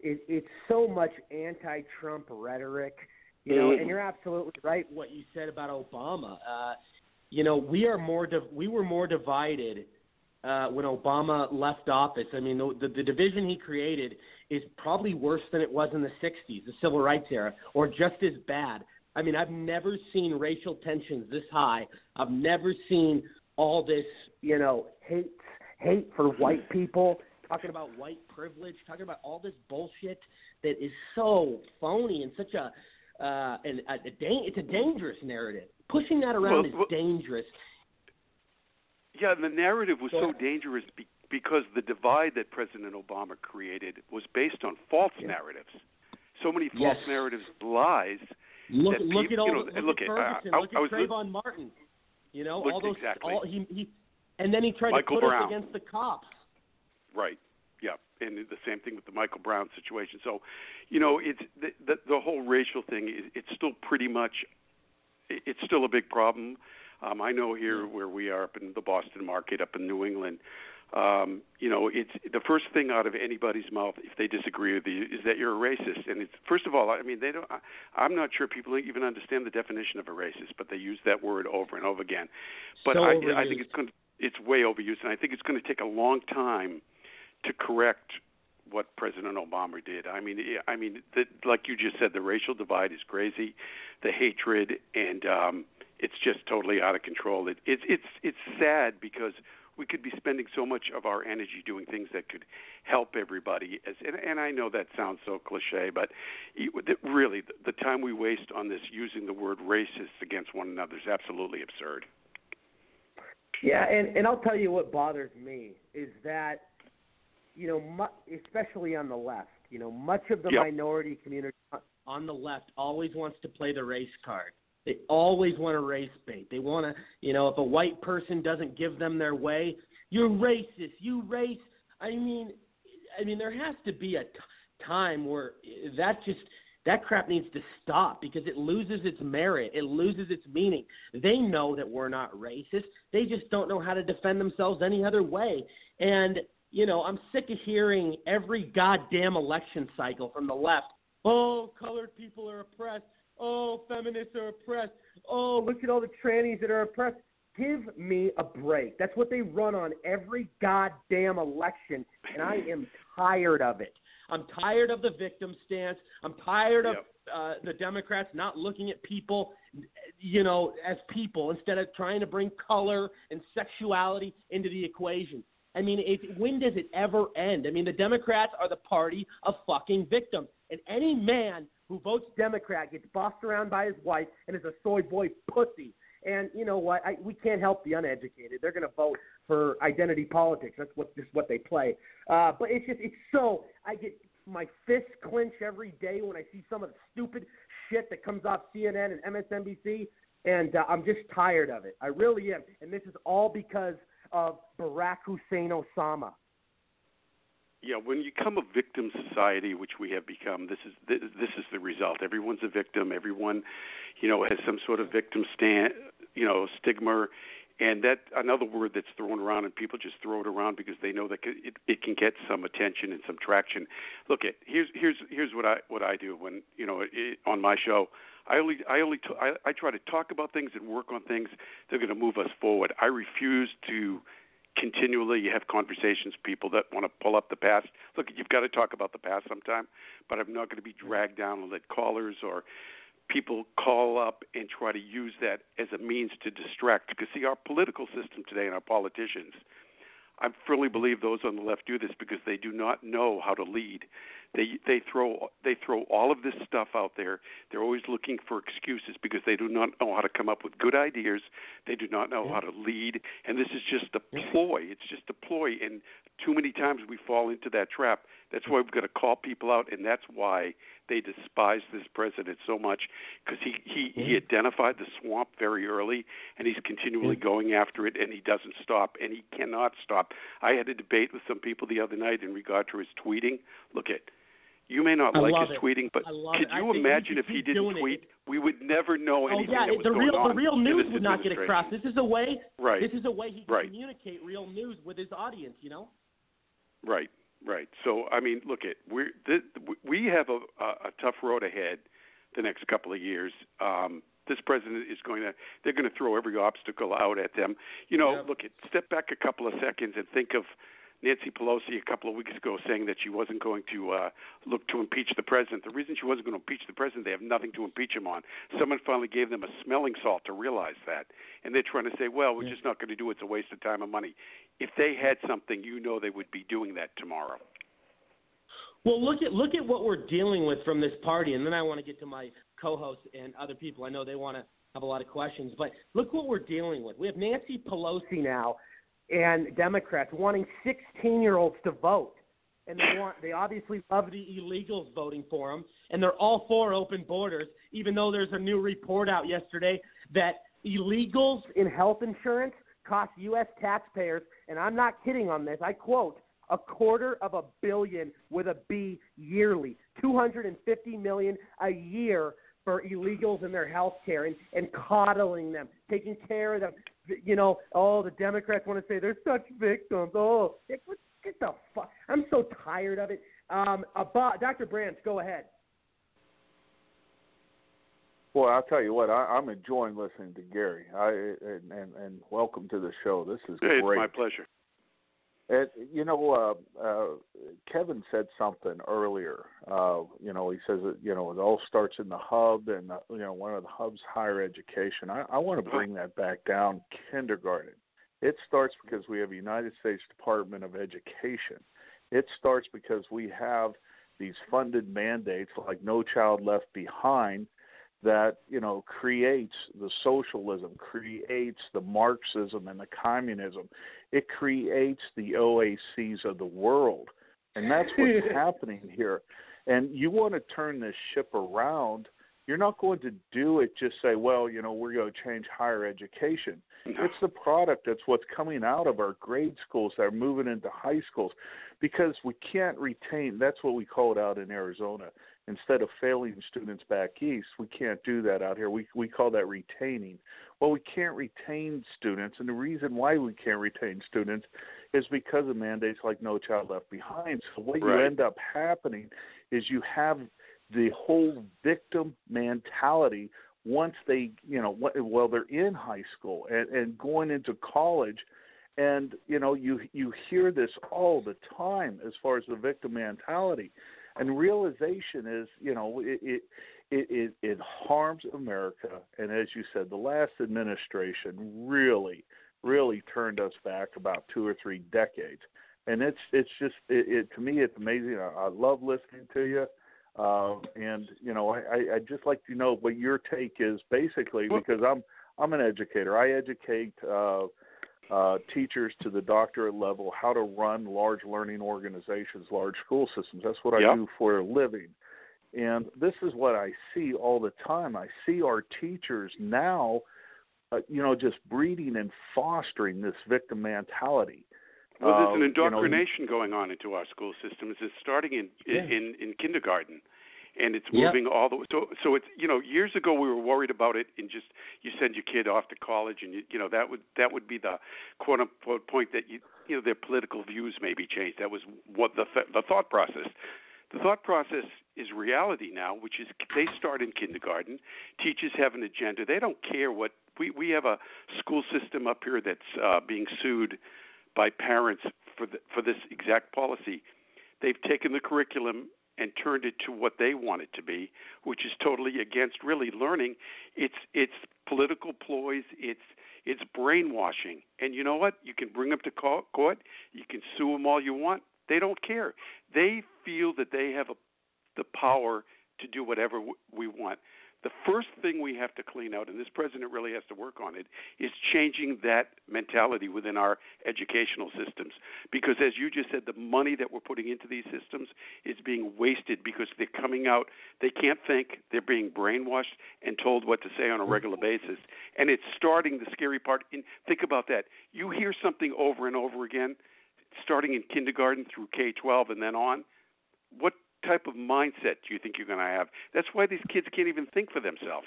It, it's so much anti-Trump rhetoric, you know.
Mhm.
And you're absolutely right what you said about Obama. Uh, you know, we are more div- we were more divided uh, when Obama left office. I mean, the, the the division he created is probably worse than it was in the '60s, the civil rights era, or just as bad. I mean, I've never seen racial tensions this high. I've never seen all this, you know, hate hate for white people, talking about white privilege, talking about all this bullshit that is so phony and such a uh, and a, a dang, it's a dangerous narrative. Pushing that around
Well,
is
well-
dangerous.
Yeah, the narrative was
Go
so dangerous be- because the divide that President Obama created was based on false
Yeah.
narratives. So many false
Yes.
narratives, lies.
Look,
that
look
peop-
at all.
you know,
look,
look
at
at-
Ferguson.
I- I-
look
I
at
was
Trayvon Martin. You know all those.
exactly.
All he, he and then he tried
Michael
to put
Brown.
us against the cops.
Right. Yeah, and the same thing with the Michael Brown situation. So, you know, it's the the, the whole racial thing. is It's still pretty much, it- it's still a big problem. Um, I know here where we are up in the Boston market, up in New England. Um, you know, it's the first thing out of anybody's mouth if they disagree with you is that you're a racist. And it's first of all, I mean, they don't. I, I'm not sure people even understand the definition of a racist, but they use that word over and over again. But
So
I, I think it's going to, it's way overused, and I think it's going to take a long time to correct what President Obama did. I mean, I mean, the, like you just said, the racial divide is crazy, the hatred, and um, it's just totally out of control. It, it's it's it's sad because we could be spending so much of our energy doing things that could help everybody. As and, and I know that sounds so cliche, but it, really, the, the time we waste on this using the word racist against one another is absolutely absurd.
Yeah, and and I'll tell you what bothers me is that, you know, mu- especially on the left, you know, much of the
Yep.
minority community on the left always wants to play the race card. They always want to race bait. They want to, you know, if a white person doesn't give them their way, you're racist. You race. I mean, I mean, there has to be a t- time where that just That crap needs to stop because it loses its merit. It loses its meaning. They know that we're not racist. They just don't know how to defend themselves any other way. And, you know, I'm sick of hearing every goddamn election cycle from the left. Oh, colored people are oppressed. Oh, feminists are oppressed. Oh, look at all the trannies that are oppressed. Give me a break. That's what they run on every goddamn election, and I am tired of it. I'm tired of the victim stance. I'm tired of uh, the Democrats not looking at people, you know, as people instead of trying to bring color and sexuality into the equation. I mean, it, when does it ever end? I mean, the Democrats are the party of fucking victims, and any man who votes Democrat gets bossed around by his wife and is a soy boy pussy. And you know what? I, we can't help the uneducated. They're going to vote for identity politics. That's what just what they play. Uh, but it's just it's so I get my fist clench every day when I see some of the stupid shit that comes off CNN and MSNBC, and uh, I'm just tired of it. I really am. And this is all because of Barack Hussein Osama.
Yeah, when you become a victim society, which we have become, this is this, this is the result. Everyone's a victim. Everyone, you know, has some sort of victim stand, you know, stigma, and that another word that's thrown around, and people just throw it around because they know that it, it can get some attention and some traction. Look, at here's here's here's what I what I do when you know it, on my show. I only I only t- I, I try to talk about things and work on things that are going to move us forward. I refuse to continually you have conversations with people that want to pull up the past. Look, you've got to talk about the past sometime, but I'm not going to be dragged down and let callers or people call up and try to use that as a means to distract. Because see, our political system today and our politicians, I firmly believe those on the left do this because they do not know how to lead. They they throw they throw all of this stuff out there. They're always looking for excuses because they do not know how to come up with good ideas. They do not know how to lead, and this is just a ploy. It's just a ploy, and too many times we fall into that trap. That's why we've got to call people out, and that's why they despise this president so much because he he he identified the swamp very early, and he's continually going after it, and he doesn't stop, and he cannot stop. I had a debate with some people the other night in regard to his tweeting. Look at you may not
I
like his
it.
tweeting, but could you imagine if he didn't
doing it.
tweet? We would never know
Oh
anything
yeah,
that was
the
going
real
on
the real news would not get across. This is a way.
Right.
This is a way he can
Right.
communicate real news with his audience. You know.
Right, right. So I mean, look at we we have a, a, a tough road ahead the next couple of years. Um, this president is going to they're going to throw every obstacle out at them. You know, look at step back a couple of seconds and think of Nancy Pelosi a couple of weeks ago saying that she wasn't going to uh, look to impeach the president. The reason she wasn't going to impeach the president, they have nothing to impeach him on. Someone finally gave them a smelling salt to realize that, and they're trying to say, "Well, we're just not going to do it. It's a waste of time and money." If they had something, you know, they would be doing that tomorrow.
Well, look at look at what we're dealing with from this party, and then I want to get to my co-hosts and other people. I know they want to have a lot of questions, but look what we're dealing with. We have Nancy Pelosi now, and Democrats wanting 16-year-olds to vote, and they want they obviously love the illegals voting for them, and they're all for open borders, even though there's a new report out yesterday that illegals in health insurance cost U.S. taxpayers, and I'm not kidding on this. I quote a quarter of a billion with a B yearly, 250 million a year for illegals and their health care and, and coddling them, taking care of them. You know, oh, the Democrats want to say they're such victims. Oh, get, the fuck. I'm so tired of it. Um, about, Dr. Branch, go ahead.
Boy, I'll tell you what, I, I'm enjoying listening to Gary. I and, and and welcome to the show. This is
Hey,
great.
it's my pleasure.
And, you know, uh, uh, Kevin said something earlier. Uh, you know, he says that you know it all starts in the hub, and uh, you know one of the hubs higher education. I, I want to bring that back down kindergarten. It starts because we have a United States Department of Education. It starts because we have these funded mandates like No Child Left Behind that you know creates the socialism, creates the Marxism and the communism. It creates the OACs of the world, and that's what's happening here. And you want to turn this ship around you're not going to do it just say, well, you know, we're going to change higher education.
No.
It's the product that's what's coming out of our grade schools that are moving into high schools because we can't retain that's what we call it out in Arizona. Instead of failing students back east, we can't do that out here. We we call that retaining. Well, we can't retain students and the reason why we can't retain students is because of mandates like No Child Left Behind. So what
Right.
you end up happening is you have the whole victim mentality once they you know well they're in high school and, and going into college and you know you you hear this all the time as far as the victim mentality and realization is you know it it it, it, harms America. And as you said the last administration really really turned us back about two or three decades. And it's it's just it, it to me it's amazing. I, I love listening to you. Uh, and you know, I, I just like to know what your take is, basically, because I'm I'm an educator. I educate uh, uh, teachers to the doctorate level how to run large learning organizations, large school systems. That's what I
Yep.
do for a living. And this is what I see all the time. I see our teachers now, uh, you know, just breeding and fostering this victim mentality.
Well, there's
Uh,
an
you know,
indoctrination going on into our school systems. It's starting in
Yeah.
in, in kindergarten, and it's
Yep.
moving all the way. So, so it's you know, years ago we were worried about it, and just you send your kid off to college, and you, you know that would that would be the quote unquote point that you you know their political views may be changed. That was what the th- the thought process. The thought process is reality now, which is they start in kindergarten. Teachers have an agenda. They don't care what we we have a school system up here that's uh, being sued by parents for the, for this exact policy. They've taken the curriculum and turned it to what they want it to be, which is totally against really learning. It's it's political ploys. It's it's brainwashing. And you know what? You can bring them to court. You can sue them all you want. They don't care. They feel that they have a, the power to do whatever we want. The first thing we have to clean out, and this president really has to work on it, is changing that mentality within our educational systems. Because as you just said, the money that we're putting into these systems is being wasted because they're coming out, they can't think, they're being brainwashed and told what to say on a regular basis. And it's starting the scary part. In, think about that. You hear something over and over again, starting in kindergarten through K 12 and then on. What type of mindset do you think you're going to have? That's why these kids can't even think for themselves.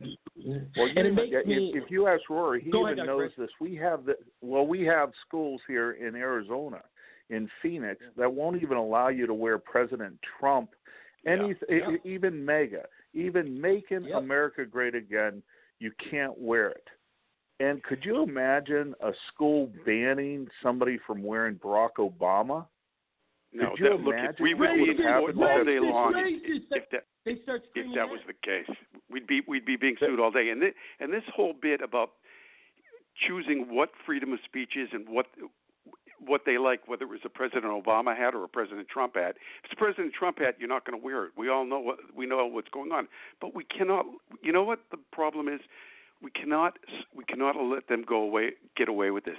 Well, you-
makes
if,
me-
if you ask Rory, he
Go ahead,
even
Dr.
knows this. We have the well, we have schools here in Arizona, in Phoenix, that won't even allow you to wear President Trump, any
Yeah.
e- even MAGA, even making America great again. You can't wear it. And could you imagine a school banning somebody from wearing Barack Obama?
No,
Could you
that, look, if
imagine
we would be in all day long
Racist.
if, if that if that was the case. We'd be we'd be being sued all day. And this, and this whole bit about choosing what freedom of speech is and what what they like, whether it was a President Obama hat or a President Trump hat. If it's a President Trump hat, you're not going to wear it. We all know what we know what's going on, but we cannot. You know what the problem is? We cannot we cannot let them go away get away with this.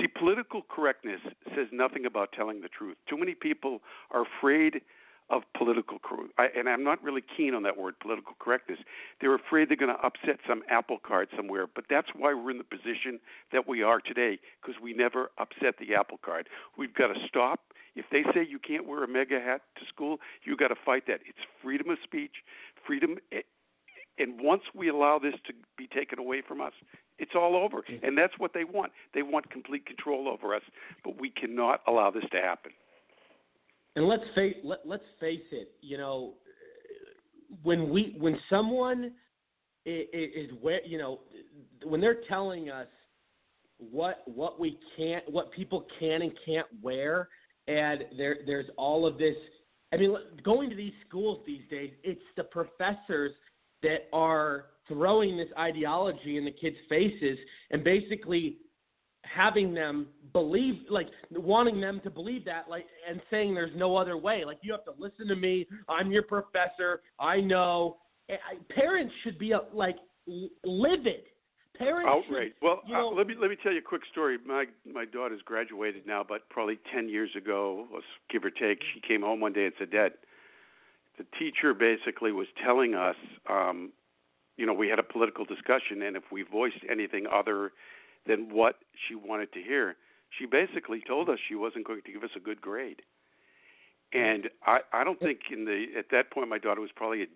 See, political correctness says nothing about telling the truth. Too many people are afraid of political cor- I, and I'm not really keen on that word political correctness. They're afraid they're going to upset some apple cart somewhere, but that's why we're in the position that we are today because we never upset the apple cart. We've got to stop. If they say you can't wear a MAGA hat to school, you got to fight that. It's freedom of speech, freedom eh, and once we allow this to be taken away from us, it's all over. Mm. And that's what they want. They want complete control over us, but we cannot allow this to happen.
And let's face let, let's face it. You know, when we when someone is, is where you know when they're telling us what what we can't what people can and can't wear, and there there's all of this. I mean, going to these schools these days, it's the professors that are throwing this ideology in the kids' faces and basically having them believe like wanting them to believe that like and saying there's no other way. Like you have to listen to me. I'm your professor. I know. I, parents should be uh, like livid. Parents
Outrage.
should,
Well,
you know,
uh, let me let me tell you a quick story. My my daughter's graduated now, but probably ten years ago, let's give or take, she came home one day and said, "Dad,
the teacher basically was telling us, um, you know, we had a political discussion, and if we voiced anything other than what she wanted to hear, she basically told us she wasn't going to give us a good grade. And I, I don't think in the at that point my daughter was probably a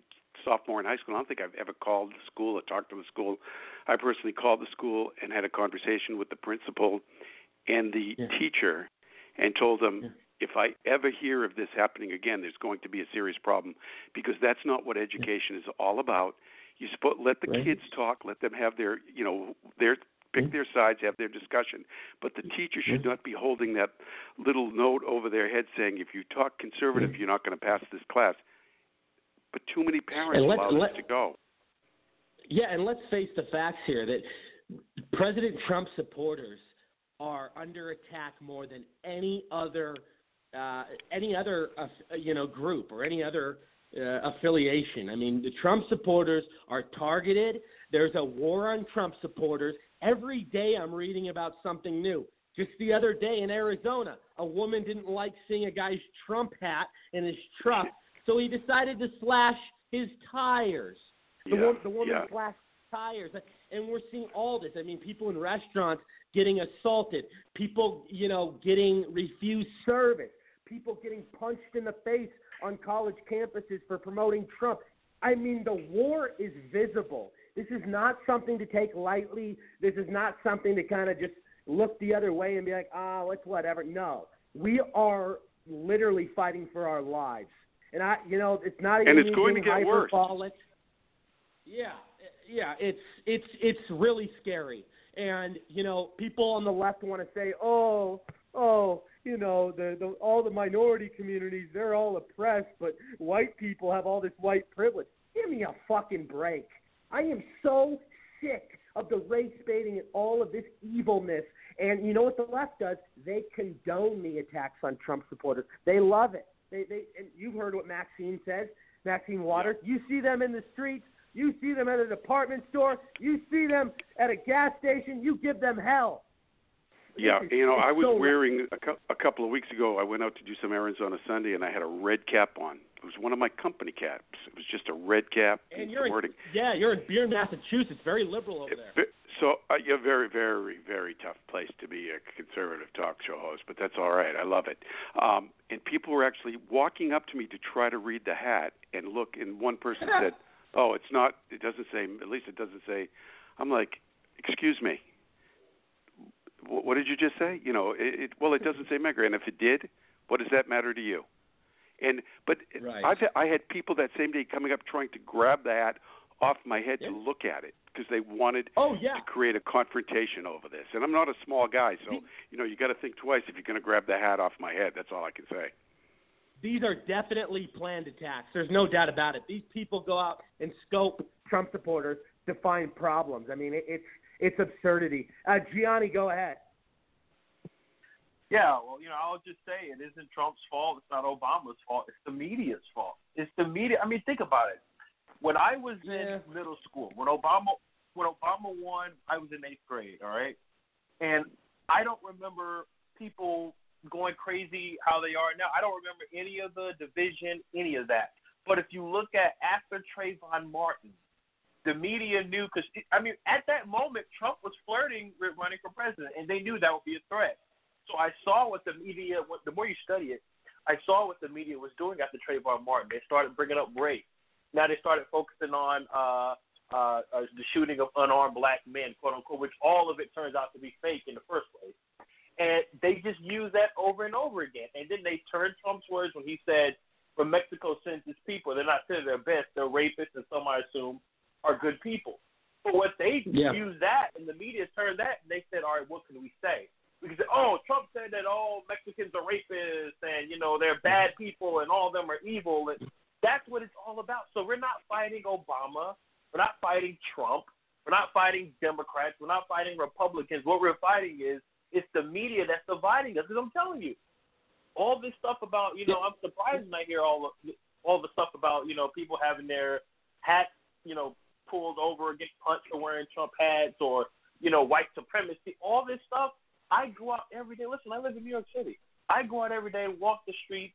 sophomore in high school. I don't think I've ever called the school or talked to the school. I personally called the school and had a conversation with the principal and the yeah. teacher, and told them. Yeah if I ever hear of this happening again, there's going to be a serious problem because that's not what education is all about. You sp- let the right. kids talk, let them have their, you know, their pick mm-hmm. their sides, have their discussion. But the teacher should not be holding that little note over their head saying, if you talk conservative, you're not going to pass this class. But too many parents
let,
allow
let,
this to go.
Yeah, and let's face the facts here that President Trump supporters are under attack more than any other uh, any other uh, you know group or any other uh, affiliation. I mean, the Trump supporters are targeted. There's a war on Trump supporters. Every day I'm reading about something new. Just the other day in Arizona, a woman didn't like seeing a guy's Trump hat in his truck, so he decided to slash his tires. The,
yeah,
the woman
yeah.
slashed tires, and we're seeing all this. I mean, people in restaurants getting assaulted, people, you know, getting refused service people getting punched in the face on college campuses for promoting Trump. I mean, the war is visible. This is not something to take lightly. This is not something to kind of just look the other way and be like, oh, it's whatever. No, we are literally fighting for our lives. And I, you know, it's not even
and it's going to get
hyperbolic. worse. Yeah, yeah, it's it's it's really scary. And you know, people on the left want to say, "Oh, oh, you know, the, the all the minority communities, they're all oppressed, but white people have all this white privilege. Give me a fucking break. I am so sick of the race baiting and all of this evilness. And you know what the left does? They condone the attacks on Trump supporters. They love it. They, they, and you've heard what Maxine says, Maxine Waters. You see them in the streets. You see them at a department store. You see them at a gas station. You give them hell.
Yeah, you know, I was
so
wearing a, cu- a couple of weeks ago. I went out to do some errands on a Sunday, and I had a red cap on. It was one of my company caps. It was just a red cap.
And you're in, yeah, you're in Beer, Massachusetts. Very liberal over there.
So uh, you're a very, very, very tough place to be a conservative talk show host, but that's all right. I love it. Um, and people were actually walking up to me to try to read the hat and look. And one person said, "Oh, it's not. It doesn't say. At least it doesn't say." I'm like, "Excuse me." What did you just say? You know, it, it well, it doesn't say MAGA, and if it did, what does that matter to you? And but
right.
I've I had people that same day coming up trying to grab that off my head
yeah.
to look at it because they wanted
oh, yeah.
to create a confrontation over this. And I'm not a small guy, so you know you got to think twice if you're going to grab the hat off my head. That's all I can say.
These are definitely planned attacks. There's no doubt about it. These people go out and scope Trump supporters to find problems. I mean, it, it's it's absurdity. Uh, Gianni, go ahead.
Yeah, well, you know, I'll just say it isn't Trump's fault. It's not Obama's fault. It's the media's fault. It's the media. I mean, think about it. When I was
yeah.
in middle school, when Obama when Obama won, I was in eighth grade. All right, and I don't remember people going crazy how they are now. I don't remember any of the division, any of that. But if you look at after Trayvon Martin, the media knew because I mean at that moment Trump was flirting with running for president, and they knew that would be a threat. So I saw what the media. What, the more you study it, I saw what the media was doing after Trayvon Martin. They started bringing up rape. Now they started focusing on uh, uh, uh, the shooting of unarmed black men, quote unquote, which all of it turns out to be fake in the first place. And they just use that over and over again. And then they turned Trump's words when he said, "When Mexico sends its people, they're not sending their best. They're rapists, and some I assume are good people. But what they
yeah.
use that, and the media turned that, and they said, all right, what can we say? We can say, oh, Trump said that all Mexicans are rapists, and you know they're bad people, and all of them are evil. And that's what it's all about. So we're not fighting Obama. We're not fighting Trump. We're not fighting Democrats. We're not fighting Republicans. What we're fighting is it's the media that's dividing us. Because I'm telling you, all this stuff about you know I'm surprised when I hear all the, all the stuff about you know people having their hats you know pulled over, get punched for wearing Trump hats, or you know white supremacy. All this stuff. I go out every day. Listen, I live in New York City. I go out every day, and walk the streets,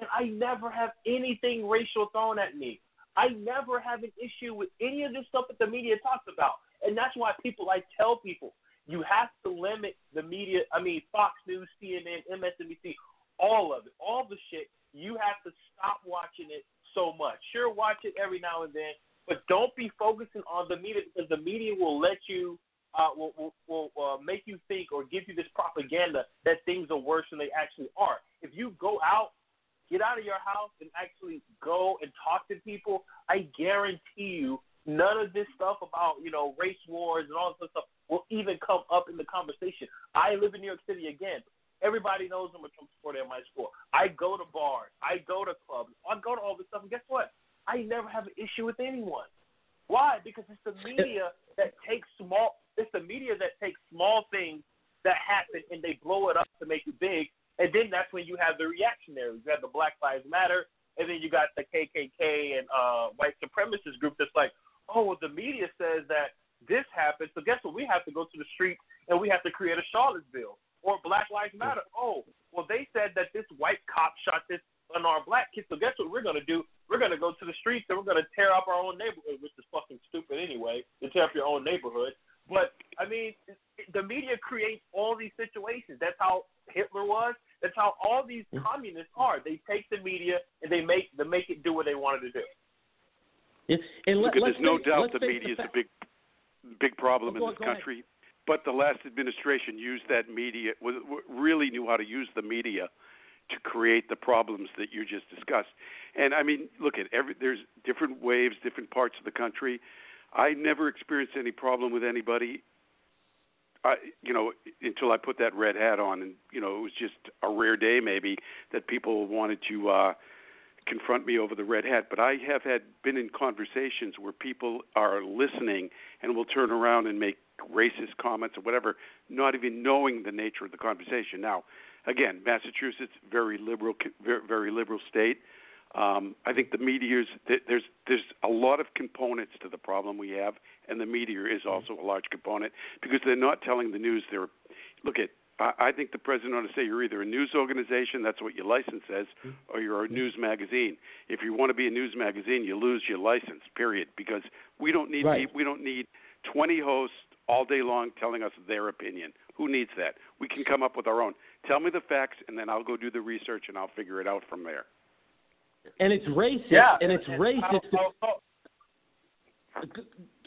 and I never have anything racial thrown at me. I never have an issue with any of this stuff that the media talks about. And that's why people, I tell people, you have to limit the media. I mean, Fox News, CNN, MSNBC, all of it, all the shit. You have to stop watching it so much. Sure, watch it every now and then, but don't be focusing on the media because the media will let you uh, will will, will uh, make you think or give you this propaganda that things are worse than they actually are. If you go out, get out of your house, and actually go and talk to people, I guarantee you, none of this stuff about you know race wars and all this stuff will even come up in the conversation. I live in New York City again. Everybody knows I'm a Trump supporter at my school. I go to bars. I go to clubs. I go to all this stuff. And guess what? I never have an issue with anyone. Why? Because it's the media that takes small. It's the media that takes small things that happen and they blow it up to make it big. And then that's when you have the reactionaries. You have the Black Lives Matter, and then you got the KKK and uh, white supremacist group that's like, oh, well, the media says that this happened, so guess what? We have to go to the street and we have to create a Charlottesville or Black Lives Matter. Oh, well, they said that this white cop shot this unarmed black kid. So guess what we're gonna do? We're gonna go to the streets and we're gonna tear up our own neighborhood, which is fucking stupid anyway. To tear up your own neighborhood. But I mean, the media creates all these situations. That's how Hitler was. That's how all these mm-hmm. communists are. They take the media and they make they make it do what they wanted to do.
Yeah, and let,
there's no
face,
doubt the media is a big, big problem
Oh, go-
in this
go ahead.
country. But the last administration used that media, was, really knew how to use the media to create the problems that you just discussed. And I mean, look at every there's different waves, different parts of the country. I never experienced any problem with anybody. I, you know, until I put that red hat on, and you know, it was just a rare day maybe that people wanted to uh, confront me over the red hat. But I have had been in conversations where people are listening and will turn around and make racist comments or whatever, not even knowing the nature of the conversation. Now, again, Massachusetts, very liberal, very, very liberal state. Um, I think the media is there's there's a lot of components to the problem we have, and the media is also a large component because they're not telling the news. They're look at. I I think the president ought to say you're either a news organization, that's what your license says, or you're a news magazine. If you want to be a news magazine, you lose your license. Period. Because we don't need
Right.
we don't need 20 hosts all day long telling us their opinion. Who needs that? We can come up with our own. Tell me the facts, and then I'll go do the research and I'll figure it out from there.
and it's racist,
Yeah,
and it's
and
racist.
how- how-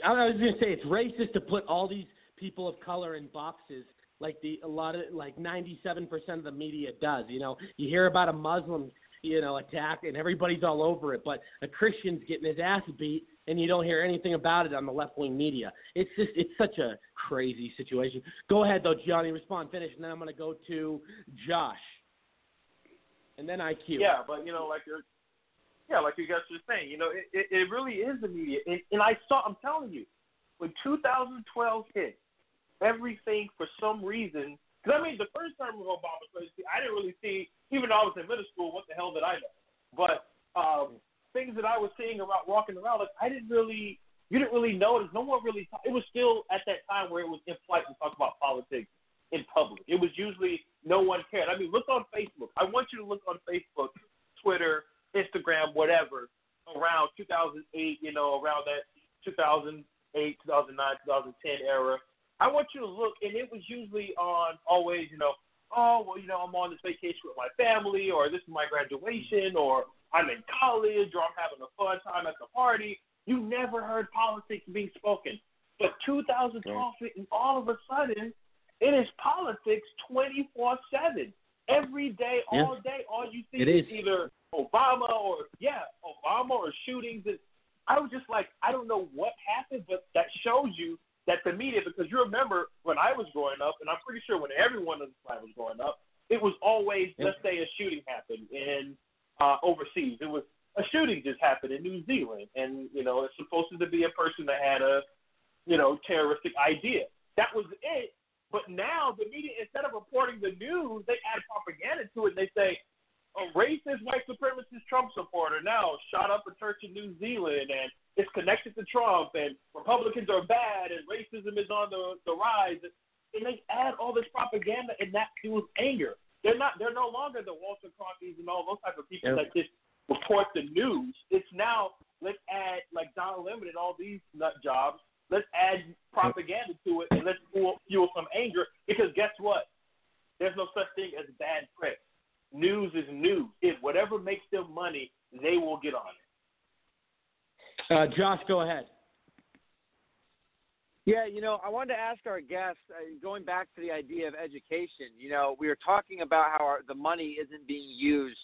I was going to say it's racist to put all these people of color in boxes like the a lot of like 97% of the media does. You know, you hear about a Muslim, you know, attack and everybody's all over it, but a Christian's getting his ass beat and you don't hear anything about it on the left-wing media. It's just it's such a crazy situation. Go ahead though, Gianni, respond, finish, and then I'm going to go to Josh. And then IQ.
Yeah, but you know, like you're, yeah, like you guys were saying, you know, it, it, it really is the media. And, and I saw, I'm telling you, when 2012 hit, everything for some reason. Because I mean, the first term of Obama's presidency, I didn't really see, even though I was in middle school, what the hell did I know? But um, things that I was seeing around walking around, like I didn't really, you didn't really notice. No one really. Talk, it was still at that time where it was in flight to talk about politics in public. It was usually no one cared. I mean, look on Facebook. I want you to look on Facebook, Twitter, Instagram, whatever, around 2008. You know, around that 2008, 2009, 2010 era. I want you to look, and it was usually on always, you know, oh well, you know, I'm on this vacation with my family, or this is my graduation, or I'm in college, or I'm having a fun time at the party. You never heard politics being spoken. But 2012, and all of a sudden, it is politics 24 7. Every day,
Yeah.
all day, all you see
It
is
is.
either Obama or, yeah, Obama or shootings. And I was just like, I don't know what happened, but that shows you that the media, because you remember when I was growing up, and I'm pretty sure when everyone in the planet was growing up, it was always, let's say, a shooting happened in uh, overseas. It was a shooting just happened in New Zealand, and you know it's supposed to be a person that had a, you know, terroristic idea. That was it. But now the media, instead of reporting the news, they add propaganda to it. And they say a racist white supremacist Trump supporter now shot up a church in New Zealand, and it's connected to Trump, and Republicans are bad, and racism is on the the rise. And they add all this propaganda, and that fuels anger. They're not. They're no longer the Walter Cronkites and all those type of people
Yep.
that just report the news. It's now let's add like Don Lemon and all these nut jobs. Let's add propaganda to it and let's fuel, fuel some anger. Because guess what? There's no such thing as bad press. News is news. If whatever makes them money, they will get on it.
Uh, Josh, go ahead.
Yeah, you know, I wanted to ask our guests, uh, going back to the idea of education. You know, we were talking about how our, the money isn't being used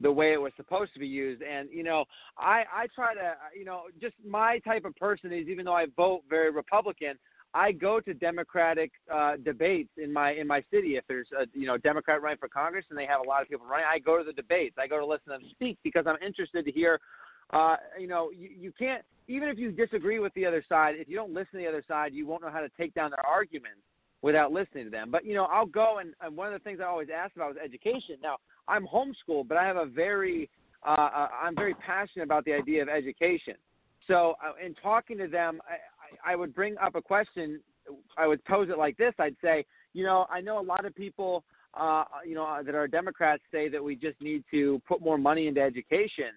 the way it was supposed to be used, and you know, I I try to, you know, just my type of person is even though I vote very Republican, I go to Democratic uh, debates in my in my city. If there's a you know Democrat running for Congress and they have a lot of people running, I go to the debates. I go to listen to them speak because I'm interested to hear. Uh, you know, you, you can't even if you disagree with the other side. If you don't listen to the other side, you won't know how to take down their arguments without listening to them. But you know, I'll go and, and one of the things I always ask about was education. Now, I'm homeschooled, but I have a very uh, uh, I'm very passionate about the idea of education. So, uh, in talking to them, I, I, I would bring up a question. I would pose it like this: I'd say, you know, I know a lot of people, uh, you know, that are Democrats say that we just need to put more money into education.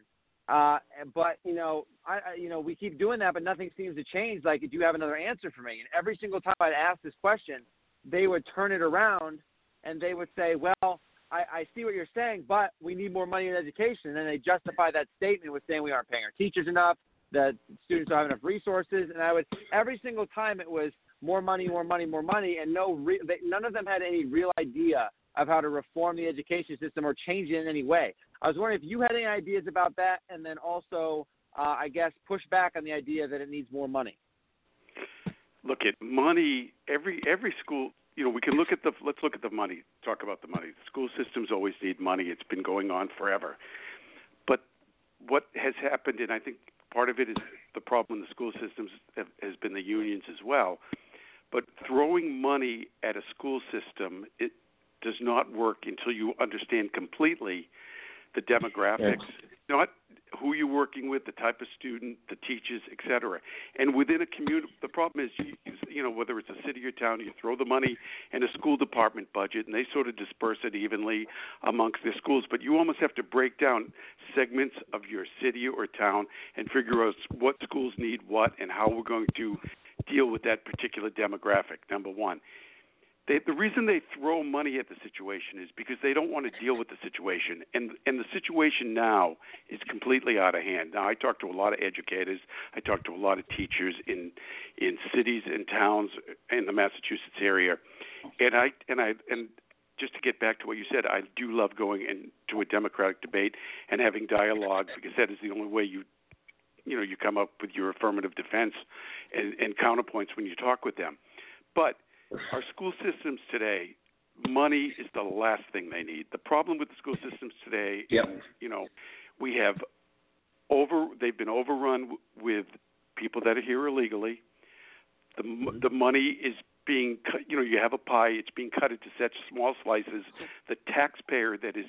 Uh, but you know, I, you know we keep doing that, but nothing seems to change. Like, do you have another answer for me? And every single time I'd ask this question, they would turn it around and they would say, "Well, I, I see what you're saying, but we need more money in education." And then they justify that statement with saying we aren't paying our teachers enough, that students don't have enough resources. And I would every single time it was more money, more money, more money, and no, re- they, none of them had any real idea of how to reform the education system or change it in any way. I was wondering if you had any ideas about that, and then also, uh, I guess, push back on the idea that it needs more money.
Look at money. Every every school. You know, we can look at the. Let's look at the money. Talk about the money. School systems always need money. It's been going on forever. But what has happened, and I think part of it is the problem in the school systems have, has been the unions as well. But throwing money at a school system, it does not work until you understand completely the demographics, not who you're working with, the type of student, the teachers, et cetera. And within a community, the problem is, you, you know, whether it's a city or town, you throw the money in a school department budget, and they sort of disperse it evenly amongst the schools. But you almost have to break down segments of your city or town and figure out what schools need what and how we're going to deal with that particular demographic. Number one. They, the reason they throw money at the situation is because they don't want to deal with the situation, and and the situation now is completely out of hand. Now I talk to a lot of educators, I talk to a lot of teachers in in cities and towns in the Massachusetts area, and I and I and just to get back to what you said, I do love going into a democratic debate and having dialogue because that is the only way you you know you come up with your affirmative defense and, and counterpoints when you talk with them, but our school systems today, money is the last thing they need. The problem with the school systems today
Yep.
is, you know, we have over they've been overrun with people that are here illegally. The m mm-hmm. the money is being cut, you know, you have a pie, it's being cut into such small slices. The taxpayer that is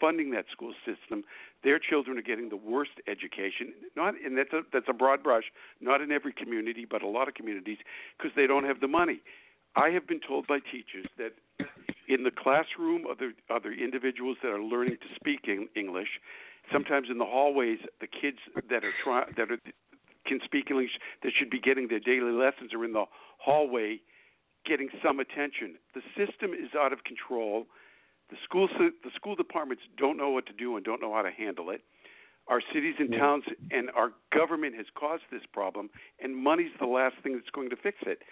funding that school system, their children are getting the worst education. Not, and that's a that's a broad brush. Not in every community, but a lot of communities, because they don't have the money. I have been told by teachers that in the classroom of the other individuals that are learning to speak in English, sometimes in the hallways, the kids that are try, that are can speak English that should be getting their daily lessons are in the hallway getting some attention. The system is out of control. The school the school departments don't know what to do and don't know how to handle it. Our cities and towns and our government has caused this problem, and money's the last thing that's going to fix it.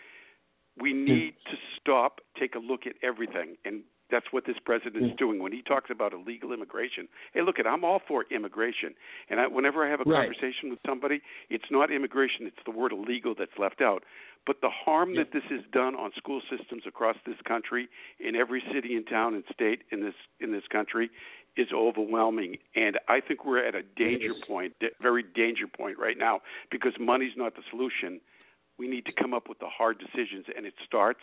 We hmm. need to stop, take a look at everything, and that's what this president is hmm. doing when he talks about illegal immigration. Hey, look, at I'm all for immigration, and I, whenever I have a
Right.
conversation with somebody, it's not immigration; it's the word illegal that's left out. But the harm that this has done on school systems across this country, in every city and town and state in this in this country, is overwhelming. And I think we're at a danger point, very danger point right now, because money's not the solution. We need to come up with the hard decisions, and it starts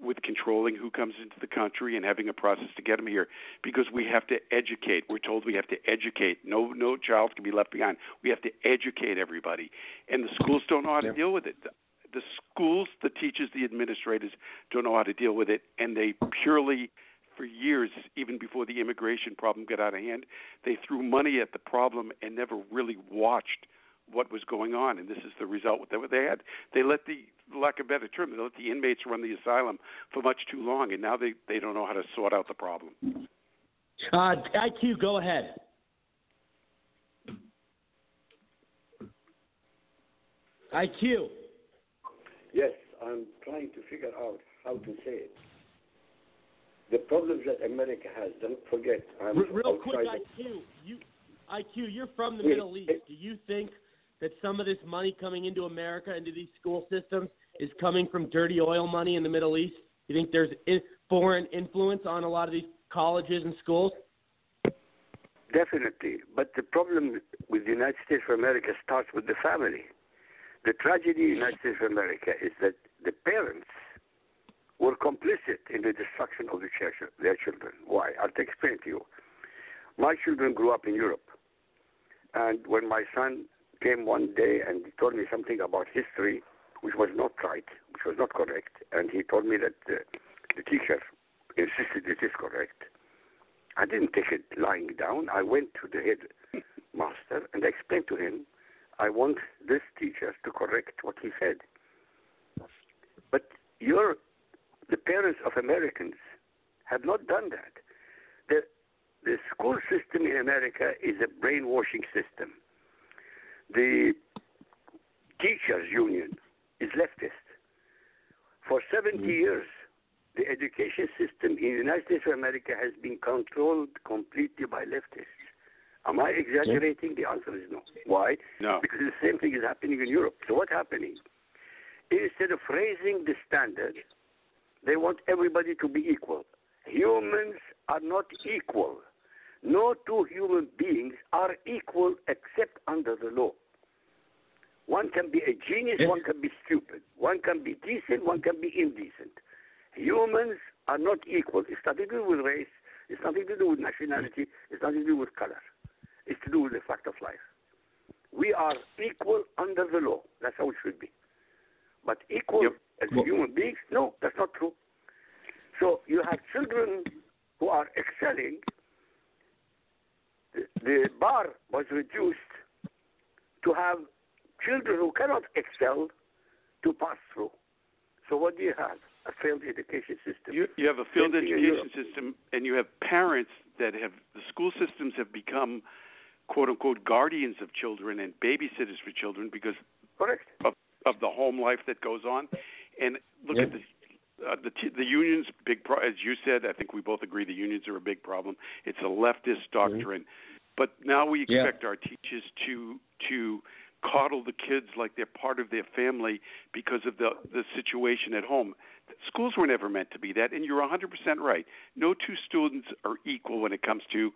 with controlling who comes into the country and having a process to get them here because we have to educate. We're told we have to educate. No no child can be left behind. We have to educate everybody and the schools don't know how to deal with it. The, the schools the teachers the administrators don't know how to deal with it and they purely for years, even before the immigration problem got out of hand. They threw money at the problem and never really watched what was going on, and this is the result that they had. They let the lack of better term, they let the inmates run the asylum for much too long, and now they they don't know how to sort out the problem.
Uh, IQ, go ahead. IQ.
Yes, I'm trying to figure out how to say it. The problems that America has, don't forget. I'm
R- real quick, IQ. You, IQ, you're from the
Wait,
Middle East. Do you think that some of this money coming into America, into these school systems, is coming from dirty oil money in the Middle East? You think there's foreign influence on a lot of these colleges and schools?
Definitely. But the problem with the United States of America starts with the family. The tragedy in the United States of America is that the parents were complicit in the destruction of the chil- their children. Why? I'll explain to you. My children grew up in Europe. And when my son came one day and told me something about history, which was not right, which was not correct, and he told me that uh, the teacher insisted it is correct. I didn't take it lying down. I went to the head master and explained to him, I want this teacher to correct what he said. But you're, the parents of Americans have not done that. The, the school system in America is a brainwashing system. The teachers' union is leftist. For 70 mm. years, the education system in the United States of America has been controlled completely by leftists. Am I exaggerating? The answer is no. Why?
No.
Because the same thing is happening in Europe. So what's happening? Instead of raising the standard, they want everybody to be equal. Humans are not equal. No two human beings are equal except under the law. One can be a genius, one can be stupid. One can be decent, one can be indecent. Humans are not equal. It's nothing to do with race, it's nothing to do with nationality, it's nothing to do with color. It's to do with the fact of life. We are equal under the law. That's how it should be. But equal as human beings, no, that's not true. So you have children who are excelling. The, the bar was reduced to have children who cannot excel to pass through. So what do you have? A failed education system.
You, you have a failed
in
education
Europe.
system, and you have parents that have the school systems have become quote unquote guardians of children and babysitters for children because
Correct.
of of the home life that goes on. And look at the uh, the t- the unions big pro- as you said. I think we both agree the unions are a big problem. It's a leftist doctrine, but now we
Yeah.
expect our teachers to to coddle the kids like they're part of their family because of the the situation at home. Schools were never meant to be that, and you're 100% right. No two students are equal when it comes to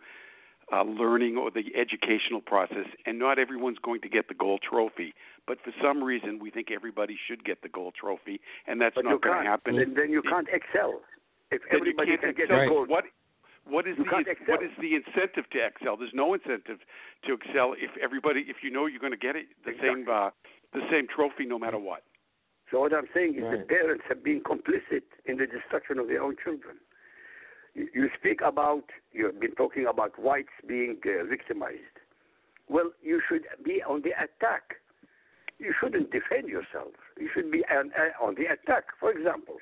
uh, learning or the educational process, and not everyone's going to get the gold trophy. But for some reason, we think everybody should get the gold trophy, and that's
But
not going to happen.
Then, then you can't excel. If
Then
everybody
can't
can get
excel.
a gold,
What what is
You
the what is the incentive to excel? There's no incentive to excel if everybody if you know you're going to get it the same uh, the same trophy no matter what.
So what I'm saying is the parents have been complicit in the destruction of their own children. You, you speak about, you've been talking about whites being uh, victimized. Well, you should be on the attack. You shouldn't defend yourself. You should be on, uh, on the attack. For example,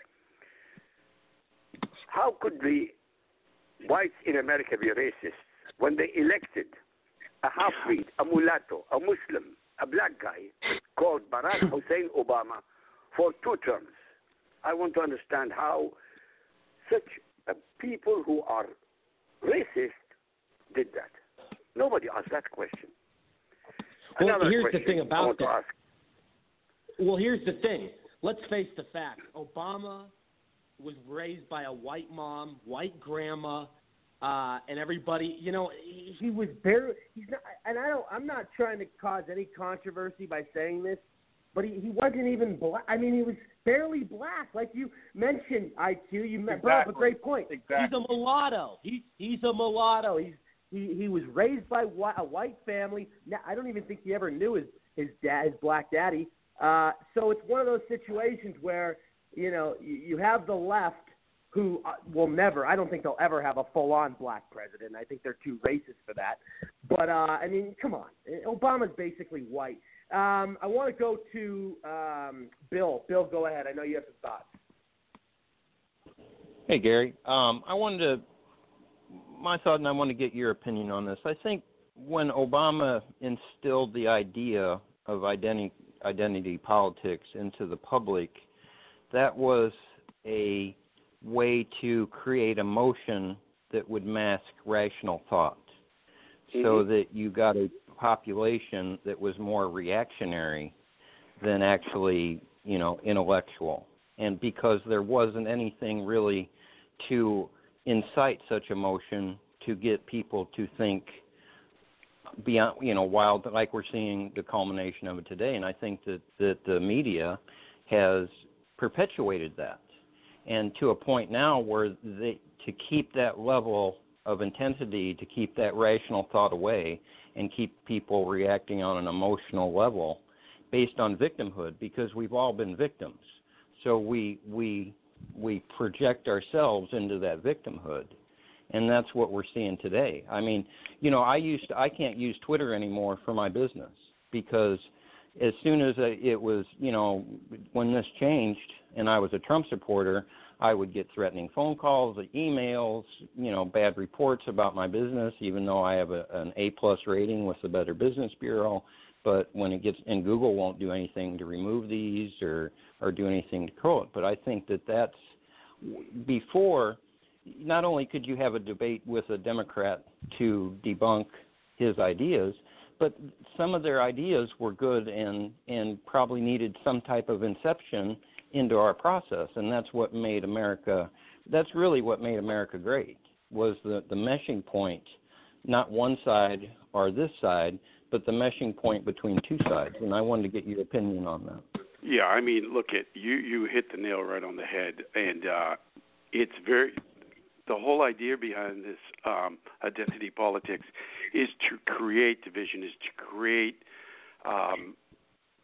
how could the whites in America be racist when they elected a half-breed, a mulatto, a Muslim, a black guy called Barack Hussein Obama for two terms? I want to understand how such uh, people who are racist did that. Nobody asked that question.
Well,
Another
here's
question
the thing about that. Well, here's the thing. Let's face the fact. Obama was raised by a white mom, white grandma, uh, and everybody. You know, he, he was barely. He's not, and I don't. I'm not trying to cause any controversy by saying this, but he, he wasn't even black. I mean, he was barely black, like you mentioned. IQ, you me- brought up a great point.
Exactly.
He's a mulatto. He's he's a mulatto. He's he he was raised by whi- a white family. Now, I don't even think he ever knew his his dad, his black daddy. Uh, so it's one of those situations where you know you, have the left who uh, will never. I don't think they'll ever have a full-on black president. I think they're too racist for that. But uh, I mean, come on, Obama's basically white. Um, I want to go to um, Bill. Bill, go ahead. I know you have some thoughts.
Hey, Gary. Um, I wanted to my thought, and I want to get your opinion on this. I think when Obama instilled the idea of identity identity politics into the public, that was a way to create emotion that would mask rational thought mm-hmm. so that you got a population that was more reactionary than actually, you know, intellectual. And because there wasn't anything really to incite such emotion to get people to think beyond you know wild like we're seeing the culmination of it today and i think that that the media has perpetuated that. And to a point now where they to keep that level of intensity to keep that rational thought away and keep people reacting on an emotional level based on victimhood because we've all been victims. So we we we project ourselves into that victimhood. And that's what we're seeing today. I mean, you know, I used to, I can't use Twitter anymore for my business because as soon as it was, you know, when this changed and I was a Trump supporter, I would get threatening phone calls, emails, you know, bad reports about my business, even though I have a, an A plus rating with the Better Business Bureau. But when it gets and Google won't do anything to remove these or or do anything to curl it. But I think that that's before not only could you have a debate with a Democrat to debunk his ideas, but some of their ideas were good and and probably needed some type of inception into our process, and that's what made America. That's really what made America great was the the meshing point, not one side or this side, but the meshing point between two sides. And I wanted to get your opinion on that.
Yeah, I mean, look at you. You hit the nail right on the head, and uh, it's very the whole idea behind this um, identity politics is to create division, is to create um,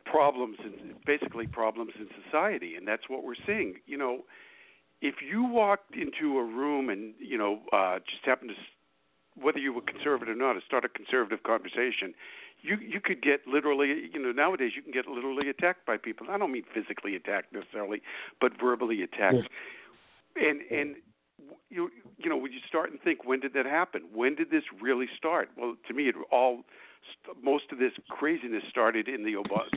problems, and basically problems in society, and that's what we're seeing. You know, if you walked into a room and you know uh, just happened to, whether you were conservative or not, to start a conservative conversation, you you could get literally you know nowadays you can get literally attacked by people. I don't mean physically attacked necessarily, but verbally attacked. Yeah. And and you you know when you start and think when did that happen? When did this really start? Well, to me, it all most of this craziness started in the Obama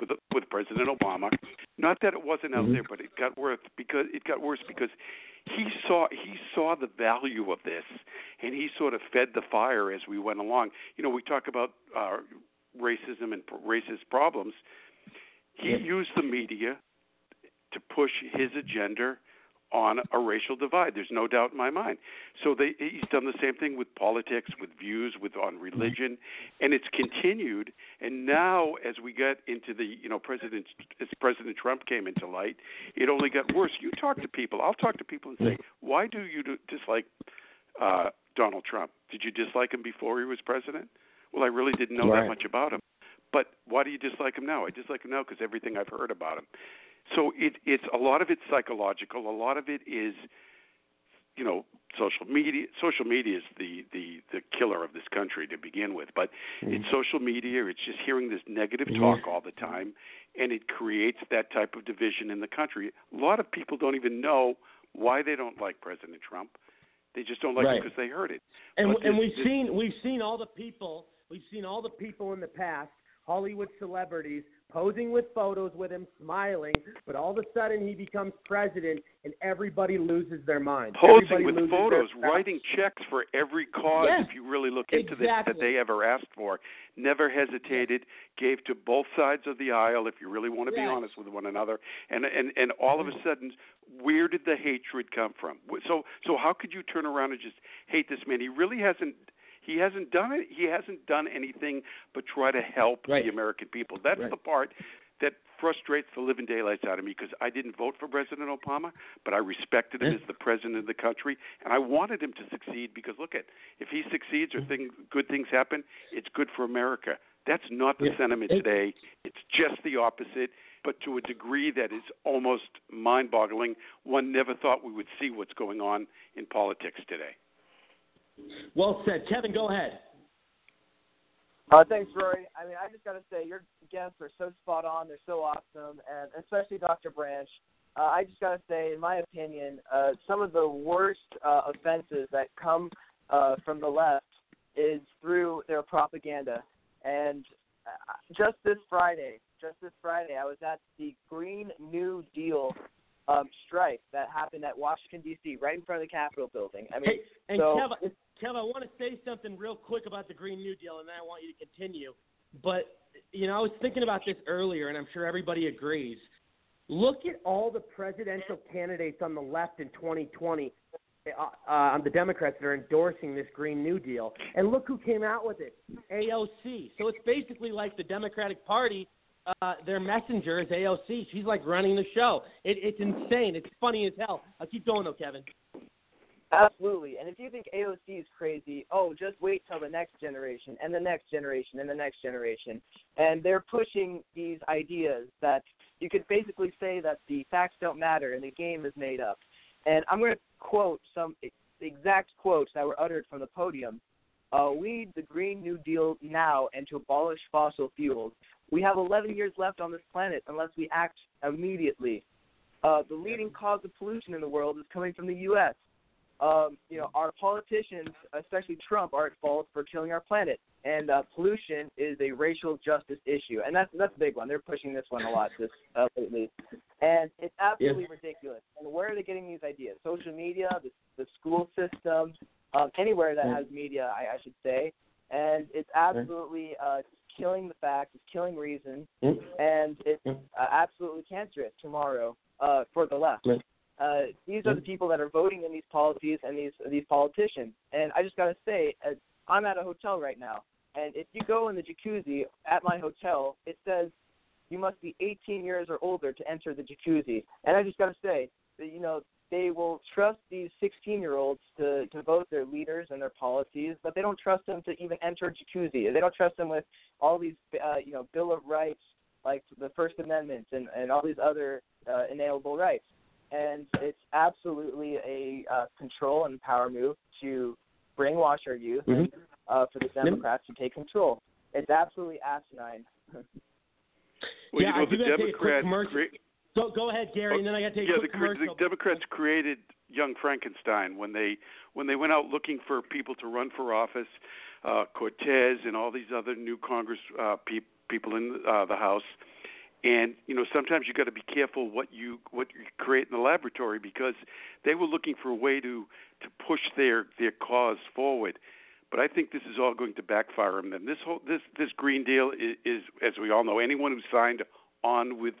with with President Obama. Not that it wasn't out mm-hmm. there, but it got worse because it got worse because he saw he saw the value of this, and he sort of fed the fire as we went along. You know, we talk about uh, racism and racist problems. He used the media to push his agenda on a racial divide. There's no doubt in my mind. So they, he's done the same thing with politics, with views, with on religion, and it's continued. And now, as we get into the, you know, President as President Trump came into light, it only got worse. You talk to people. I'll talk to people and say, why do you dislike uh, Donald Trump? Did you dislike him before he was president? Well, I really didn't know right. that much about him. But why do you dislike him now? I dislike him now because everything I've heard about him. So it, it's a lot of it's psychological. A lot of it is, you know, social media. Social media is the the the killer of this country to begin with. But mm-hmm. it's social media. It's just hearing this negative talk all the time, and it creates that type of division in the country. A lot of people don't even know why they don't like President Trump. They just don't like
right.
it because they heard it.
And
this,
we've
this,
seen we've seen all the people we've seen all the people in the past Hollywood celebrities posing with photos with him, smiling, but all of a sudden he becomes president and everybody loses their mind.
Posing
everybody
with photos, writing checks for every cause,
yes,
if you really look into
exactly.
this, that they ever asked for. Never hesitated, gave to both sides of the aisle, if you really want to
yes.
be honest with one another. And and and all of a mm-hmm. sudden, where did the hatred come from? So so how could you turn around and just hate this man? He really hasn't he hasn't done it. He hasn't done anything but try to help
right.
the American people. That's
right.
the part that frustrates the living daylights out of me because I didn't vote for President Obama, but I respected him
yeah.
as the president of the country, and I wanted him to succeed because look at if he succeeds or mm-hmm. things, good things happen, it's good for America. That's not the
yeah.
sentiment today. It's just the opposite. but to a degree that is almost mind boggling. One never thought we would see what's going on in politics today.
Well said. Kevin, go ahead.
Uh, thanks, Rory. I mean, I just got to say, your guests are so spot on. They're so awesome, and especially Dr. Branch. Uh, I just got to say, in my opinion, uh, some of the worst uh, offenses that come uh, from the left is through their propaganda. And uh, just this Friday, just this Friday, I was at the Green New Deal um, strike that happened at Washington D.C., right in front of the Capitol building. I mean,
hey, and
so
Kev, Kev, I want to say something real quick about the Green New Deal, and then I want you to continue. But you know, I was thinking about this earlier, and I'm sure everybody agrees. Look at all the presidential candidates on the left in 2020 uh, uh, on the Democrats that are endorsing this Green New Deal, and look who came out with it, AOC. So it's basically like the Democratic Party. Uh, their messenger is AOC. She's like running the show. It, it's insane. It's funny as hell. I'll keep going though, Kevin.
Absolutely. And if you think AOC is crazy, oh, just wait till the next generation and the next generation and the next generation. And they're pushing these ideas that you could basically say that the facts don't matter and the game is made up. And I'm going to quote some exact quotes that were uttered from the podium. Uh, we need the Green New Deal now and to abolish fossil fuels. We have 11 years left on this planet unless we act immediately. Uh, the leading cause of pollution in the world is coming from the U.S um, you know, our politicians, especially Trump, are at fault for killing our planet. And uh, pollution is a racial justice issue, and that's that's a big one. They're pushing this one a lot this uh, lately, and it's absolutely ridiculous. And where are they getting these ideas? Social media, the, the school system, um, anywhere that has media, I, I should say. And it's absolutely uh, killing the facts, it's killing reason, and it's uh, absolutely cancerous tomorrow uh, for the left. Uh, these are the people that are voting in these policies and these these politicians. And I just got to say, uh, I'm at a hotel right now, and if you go in the jacuzzi at my hotel, it says you must be 18 years or older to enter the jacuzzi. And I just got to say, that, you know, they will trust these 16 year olds to, to vote their leaders and their policies, but they don't trust them to even enter a jacuzzi. They don't trust them with all these, uh, you know, Bill of Rights, like the First Amendment and, and all these other uh, inalienable rights and it's absolutely a uh, control and power move to brainwash our youth mm-hmm. and uh, for the Democrats to take control. It's absolutely asinine.
well,
yeah,
you know,
I
the Democrats.
Cre- so go ahead, Gary, and then I got to take
yeah,
a quick
the,
commercial.
the Democrats created young Frankenstein when they when they went out looking for people to run for office. Uh, Cortez and all these other new Congress uh, pe- people in uh, the House and you know sometimes you got to be careful what you what you create in the laboratory because they were looking for a way to to push their their cause forward. But I think this is all going to backfire on them. This whole this this green deal is, is as we all know anyone who signed on with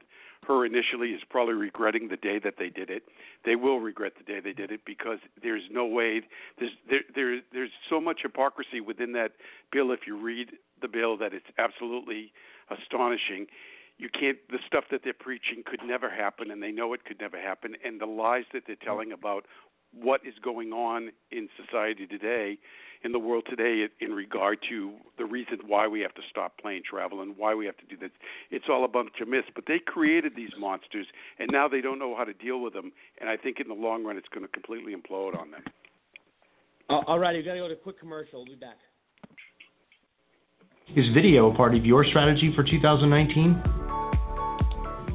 her initially is probably regretting the day that they did it. They will regret the day they did it because there's no way there's there there there's so much hypocrisy within that bill if you read the bill that it's absolutely astonishing you can't the stuff that they're preaching could never happen and they know it could never happen and the lies that they're telling about what is going on in society today in the world today in regard to the reason why we have to stop plane travel and why we have to do this it's all a bunch of myths but they created these monsters and now they don't know how to deal with them and i think in the long run it's going to completely implode on them
uh, all right, you got to go to a quick commercial. We'll be back.
Is video a part of your strategy for 2019?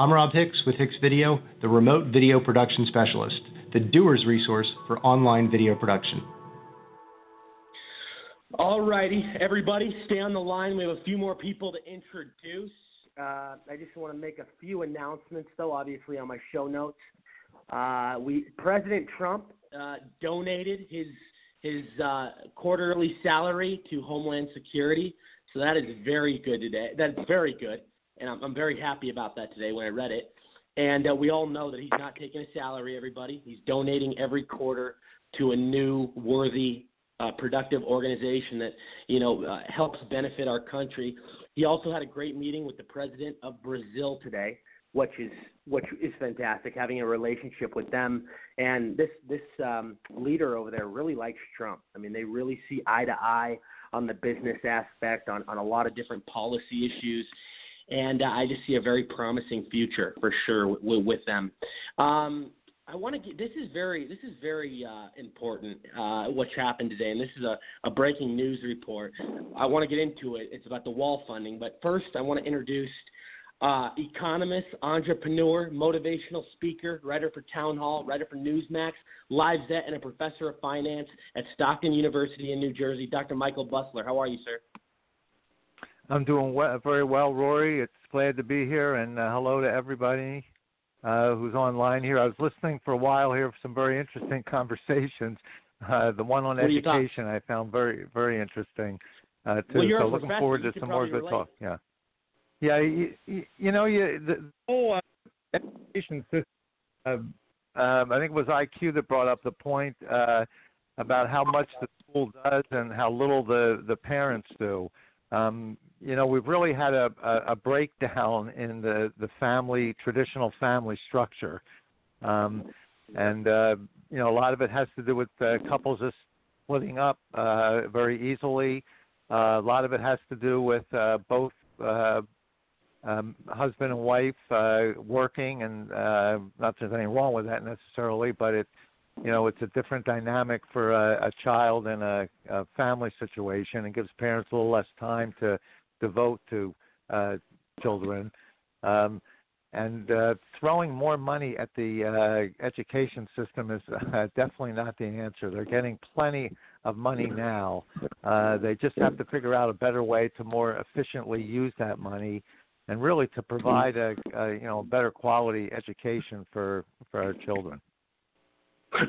I'm Rob Hicks with Hicks Video, the remote video production specialist, the doer's resource for online video production.
All righty, everybody, stay on the line. We have a few more people to introduce. Uh, I just want to make a few announcements, though, obviously on my show notes. Uh, we President Trump uh, donated his his uh, quarterly salary to Homeland Security, so that is very good today. That's very good, and I'm, I'm very happy about that today when I read it. And uh, we all know that he's not taking a salary. Everybody, he's donating every quarter to a new worthy uh, productive organization that you know uh, helps benefit our country. He also had a great meeting with the president of Brazil today, which is which is fantastic. Having a relationship with them, and this this um, leader over there really likes Trump. I mean, they really see eye to eye on the business aspect, on on a lot of different policy issues. And uh, I just see a very promising future for sure with, with them. Um, I want to get this is very this is very uh, important uh, what's happened today, and this is a, a breaking news report. I want to get into it. It's about the wall funding, but first I want to introduce uh, economist, entrepreneur, motivational speaker, writer for Townhall, writer for Newsmax, Lifezette, and a professor of finance at Stockton University in New Jersey. Dr. Michael Busler, how are you, sir?
I'm doing well, very well, Rory. It's glad to be here, and uh, hello to everybody uh, who's online here. I was listening for a while here for some very interesting conversations. Uh, the one on education I found very very interesting uh, too.
Well,
so looking forward to some more of the talk. Yeah, yeah. You, you, you know, you, the whole uh, education system. Uh, um, I think it was IQ that brought up the point uh, about how much the school does and how little the the parents do. Um, you know, we've really had a, a, a breakdown in the, the family, traditional family structure. Um, and, uh, you know, a lot of it has to do with uh, couples just splitting up uh, very easily. Uh, a lot of it has to do with uh, both uh, um, husband and wife uh, working, and uh, not that there's anything wrong with that necessarily, but it you know it's a different dynamic for a, a child in a, a family situation and gives parents a little less time to devote to uh, children um, and uh, throwing more money at the uh, education system is uh, definitely not the answer. They're getting plenty of money now. Uh, they just have to figure out a better way to more efficiently use that money, and really to provide a, a you know better quality education for for our children.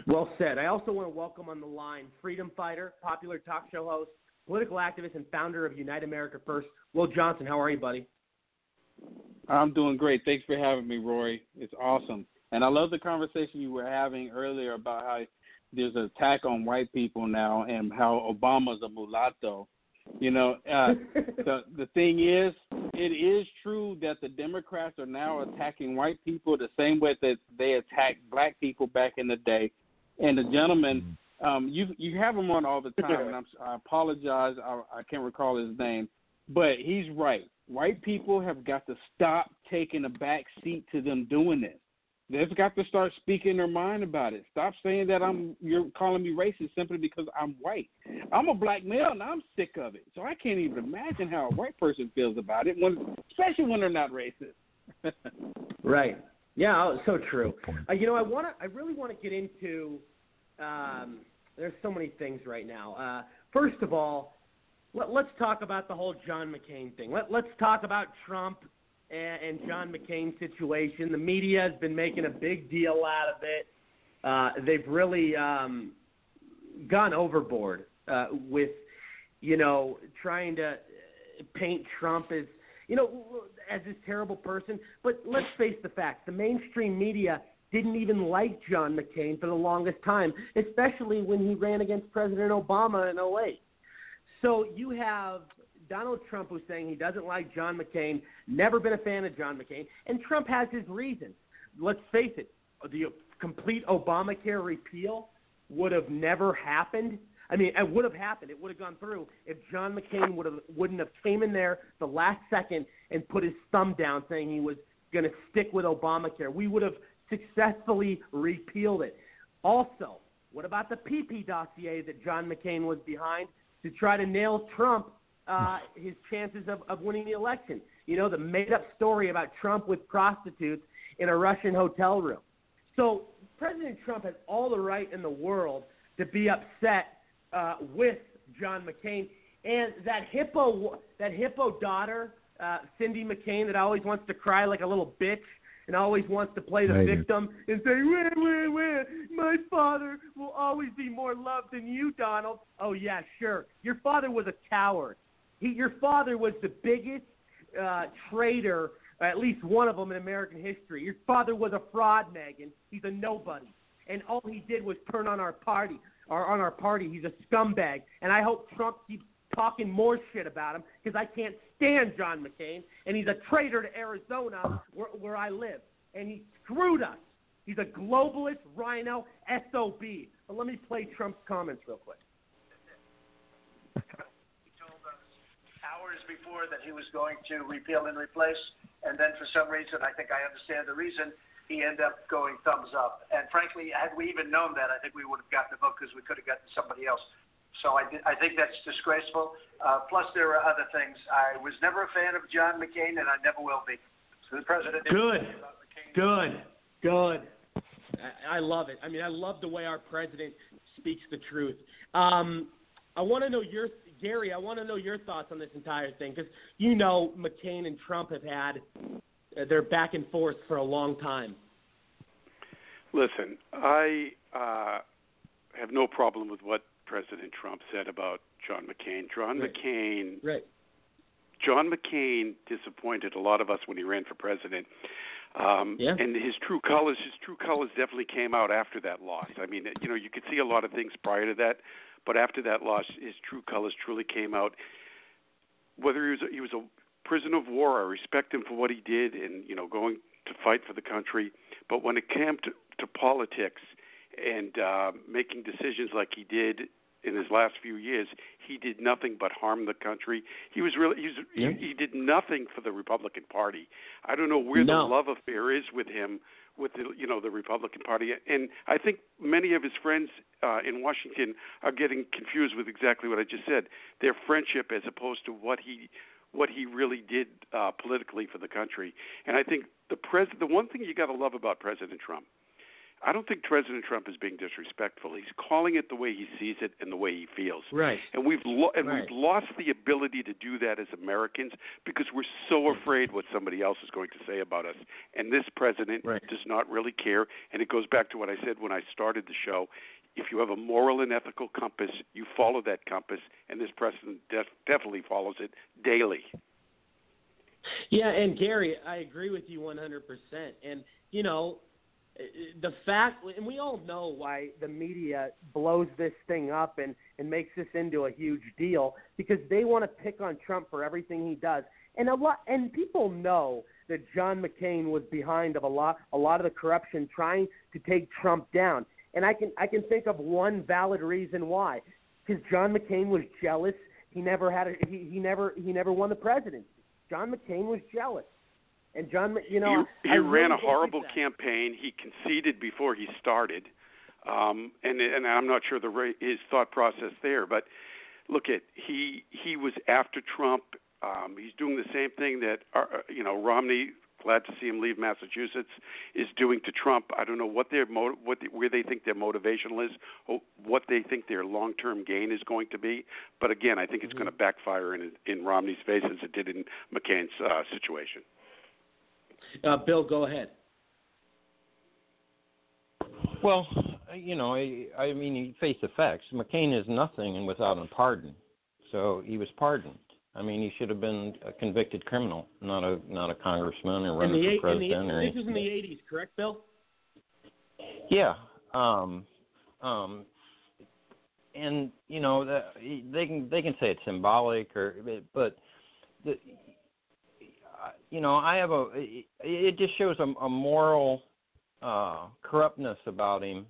Well said. I also want to welcome on the line freedom fighter, popular talk show host, political activist, and founder of Unite America First, Will Johnson. How are you, buddy?
I'm doing great. Thanks for having me, Rory. It's awesome. And I love the conversation you were having earlier about how there's an attack on white people now and how Obama's a mulatto. You know, uh, the the thing is, it is true that the Democrats are now attacking white people the same way that they attacked black people back in the day. And the gentleman, um, you you have him on all the time, and I'm, I apologize, I, I can't recall his name, but he's right. White people have got to stop taking a back seat to them doing this. They've got to start speaking their mind about it. Stop saying that I'm you're calling me racist simply because I'm white. I'm a black male and I'm sick of it. So I can't even imagine how a white person feels about it when especially when they're not racist.
right. Yeah, oh, so true. Uh, you know, I want to I really want to get into um there's so many things right now. Uh first of all, let, us talk about the whole John McCain thing. Let, let's talk about Trump and, and John McCain's situation. The media has been making a big deal out of it. Uh, they've really um, gone overboard uh, with, you know, trying to paint Trump as, you know, as this terrible person. But let's face the facts: the mainstream media didn't even like John McCain for the longest time, especially when he ran against President Obama in 08. So you have Donald Trump who's saying he doesn't like John McCain, never been a fan of John McCain, and Trump has his reasons. Let's face it, the complete Obamacare repeal would have never happened I mean, it would have happened. It would have gone through if John McCain would have wouldn't have came in there the last second and put his thumb down, saying he was going to stick with Obamacare. We would have successfully repealed it. Also, what about the PP dossier that John McCain was behind to try to nail Trump uh, his chances of, of winning the election? You know, the made up story about Trump with prostitutes in a Russian hotel room. So President Trump has all the right in the world to be upset uh, with John McCain and that hippo that hippo daughter, uh, Cindy McCain, that always wants to cry like a little bitch and always wants to play the
Right.
victim and say, "Where, where, where? My father will always be more loved than you, Donald." Oh yeah, sure. Your father was a coward. He, your father was the biggest uh, traitor, at least one of them in American history. Your father was a fraud, Meghan. He's a nobody, and all he did was turn on our party. Or on our party, he's a scumbag. And I hope Trump keeps talking more shit about him because I can't stand John McCain, and he's a traitor to Arizona, where, where I live, and he screwed us. He's a globalist RINO sob. But let me play Trump's comments real quick.
Hours before that he was going to repeal and replace, and then for some reason, I think I understand the reason, he ended up going thumbs up. And frankly, had we even known that, I think we would have gotten the vote because we could have gotten somebody else. So I, di- I think that's disgraceful. Uh, plus, there are other things. I was never a fan of John McCain, and I never will be. So the president.
Good. Good. Good. I, I love it. I mean, I love the way our president speaks the truth. Um, I want to know your Gary. I want to know your thoughts on this entire thing because you know McCain and Trump have had uh, their back and forth for a long time.
Listen, I uh, have no problem with what President Trump said about John McCain. John
Right.
McCain,
Right.
John McCain disappointed a lot of us when he ran for president. Um,
Yeah.
And his true colors, his true colors definitely came out after that loss. I mean, you know, you could see a lot of things prior to that, but after that loss, his true colors truly came out. Whether he was a, he was a prisoner of war, I respect him for what he did, and you know, going to fight for the country. But when it came to, to politics and uh, making decisions like he did in his last few years, he did nothing but harm the country. He was really he, was,
Yeah.
he, he did nothing for the Republican Party. I don't know where
No.
the love affair is with him with the you know the Republican Party, and I think many of his friends uh, in Washington are getting confused with exactly what I just said. Their friendship as opposed to what he what he really did uh, politically for the country. And I think the pres the one thing you got to love about President Trump I don't think President Trump is being disrespectful. He's calling it the way he sees it and the way he feels.
Right.
And we've lo- and
Right.
we've lost the ability to do that as Americans because we're so afraid what somebody else is going to say about us. And this president does not really care. And it goes back to what I said when I started the show. If you have a moral and ethical compass, you follow that compass, and this president def- definitely follows it daily.
Yeah, and Gary, I agree with you 100%. And, you know, the fact, and we all know why the media blows this thing up and, and makes this into a huge deal because they want to pick on Trump for everything he does. And a lot, and people know that John McCain was behind of a lot, a lot of the corruption trying to take Trump down. And I can, I can think of one valid reason why, because John McCain was jealous. He never had a, he, he never, he never won the presidency. John McCain was jealous. And John, you know,
he, he
really
ran a horrible campaign. He conceded before he started, um, and and I'm not sure the his thought process there. But look at he he was after Trump. Um, he's doing the same thing that uh, you know Romney. Glad to see him leave Massachusetts. Is doing to Trump. I don't know what their what the, where they think their motivational is, or what they think their long-term gain is going to be. But again, I think it's going to backfire in in Romney's face as it did in McCain's uh, situation.
Uh, Bill, go ahead.
Well, you know, I, I mean, he faced facts. McCain is nothing and without a pardon, so he was pardoned. I mean, he should have been a convicted criminal, not a not a congressman or
In
running
the,
for
eight-
president
the,
or
this was in the 80s, correct, Bill?
Yeah. Um, um, and you know that they can they can say it's symbolic or but the you know I have a it just shows a, a moral uh, corruptness about him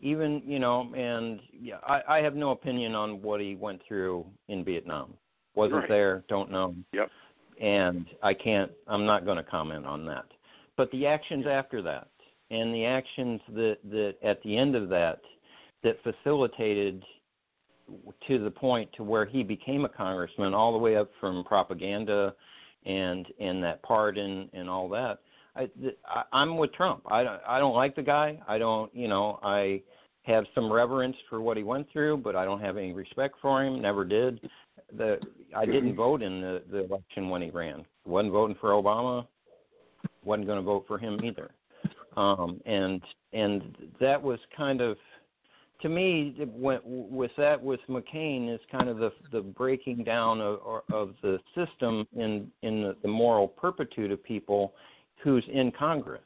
even you know, and yeah, I, I have no opinion on what he went through in Vietnam. Wasn't
Right.
there, don't know.
Yep.
And I can't. I'm not going to comment on that. But the actions after that, and the actions that that at the end of that, that facilitated to the point to where he became a congressman, all the way up from propaganda, and and that pardon and all that. I, th- I I'm with Trump. I don't I don't like the guy. I don't you know I have some reverence for what he went through, but I don't have any respect for him. Never did. The I didn't vote in the the election when he ran. wasn't voting for Obama. wasn't going to vote for him either. Um, and and that was kind of to me went with that with McCain is kind of the the breaking down of of the system in in the, the moral perpetuity of people who's in Congress.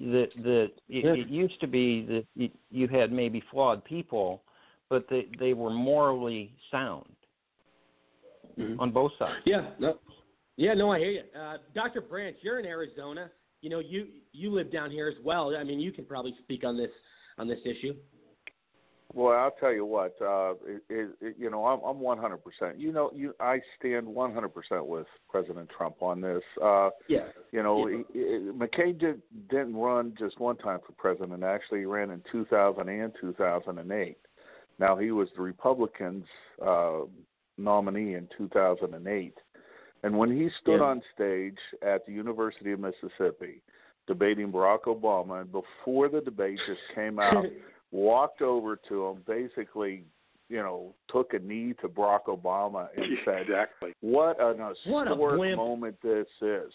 That that it, it used to be that you, you had maybe flawed people, but they they were morally sound on both sides.
Yeah, no, yeah, no, I hear you, uh, Doctor Branch. You're in Arizona. You know, you you live down here as well. I mean, you can probably speak on this on this issue.
Well, I'll tell you what. Uh, it, it, you know, I'm, I'm 100%. You know, you I stand 100% with President Trump on this. Uh,
Yeah.
You know,
Yeah.
he, he, McCain did, didn't run just one time for president. Actually, he ran in 2000 and 2008. Now, he was the Republicans' uh, nominee in 2008. And when he stood
Yeah.
on stage at the University of Mississippi debating Barack Obama, and before the debate just came out, walked over to him, basically, you know, took a knee to Barack Obama and said,
exactly.
"What an
What a
historic
wimp.
moment this is."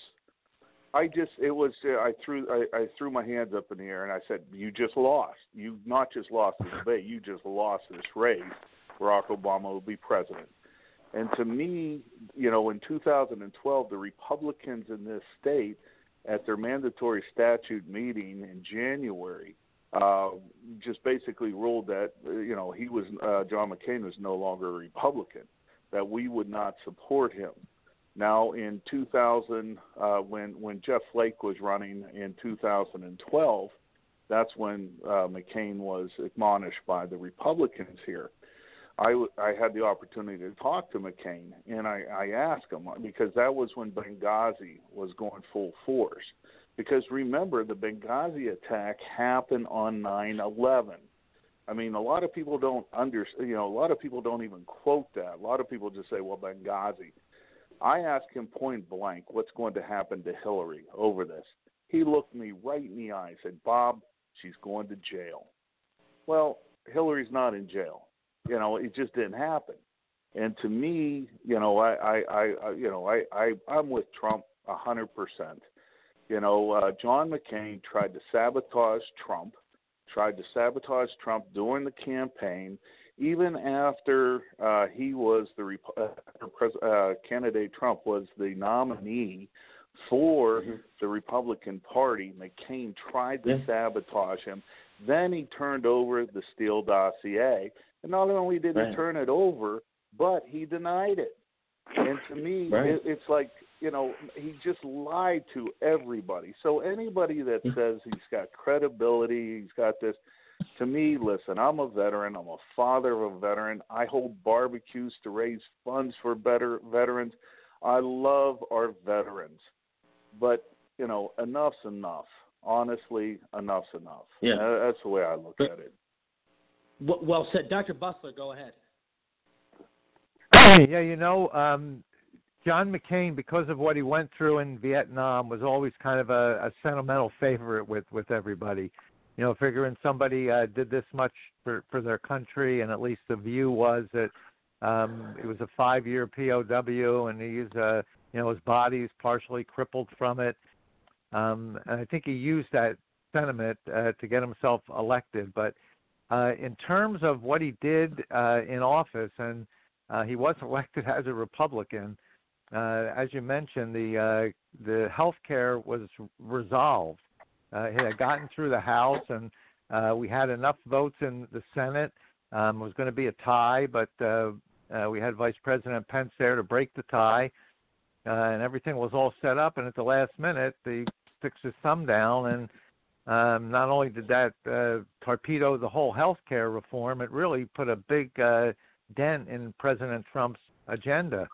I just it was uh, I threw I, I threw my hands up in the air and I said, "You just lost. You not just lost the debate. You just lost this race. Barack Obama will be president." And to me, you know, in 2012, the Republicans in this state, at their mandatory statute meeting in January, uh, just basically ruled that uh, you know he was uh, John McCain was no longer a Republican, that we would not support him. Now, in 2000, uh, when when Jeff Flake was running in 2012, that's when uh, McCain was admonished by the Republicans here. I, w- I had the opportunity to talk to McCain, and I, I asked him because that was when Benghazi was going full force. Because remember, the Benghazi attack happened on 9/11. I mean, a lot of people don't understand. You know, a lot of people don't even quote that. A lot of people just say, "Well, Benghazi." I asked him point blank, "What's going to happen to Hillary over this?" He looked me right in the eye, and said, "Bob, she's going to jail." Well, Hillary's not in jail. You know, it just didn't happen. And to me, you know, I, I, I you know, I, I, I'm with Trump a hundred percent. You know, uh, John McCain tried to sabotage Trump, tried to sabotage Trump during the campaign, even after uh, he was the Rep- uh, pres- uh, candidate. Trump was the nominee for the Republican Party. McCain tried to sabotage him. Then he turned over the Steele dossier, and not only did
Right.
he turn it over, but he denied it. And to me,
Right.
it, it's like you know he just lied to everybody. So anybody that says he's got credibility, he's got this. To me, listen, I'm a veteran. I'm a father of a veteran. I hold barbecues to raise funds for better veterans. I love our veterans, but you know, enough's enough. Honestly, enough's enough.
Yeah.
That's the way I look at it.
Well said, Doctor Busler. Go ahead.
yeah, you know, um, John McCain, because of what he went through in Vietnam, was always kind of a, a sentimental favorite with with everybody. You know, figuring somebody uh, did this much for for their country, and at least the view was that um, it was a five-year POW, and he's uh, you know his body's partially crippled from it. Um, and I think he used that sentiment uh, to get himself elected. But uh, in terms of what he did uh, in office, and uh, he was elected as a Republican. Uh, as you mentioned, the uh, the health care was resolved. Uh, it had gotten through the House, and uh, we had enough votes in the Senate. Um, it was going to be a tie, but uh, uh, we had Vice President Pence there to break the tie, uh, and everything was all set up. And at the last minute, he sticks his thumb down and um, not only did that uh, torpedo the whole health care reform, it really put a big uh, dent in President Trump's agenda.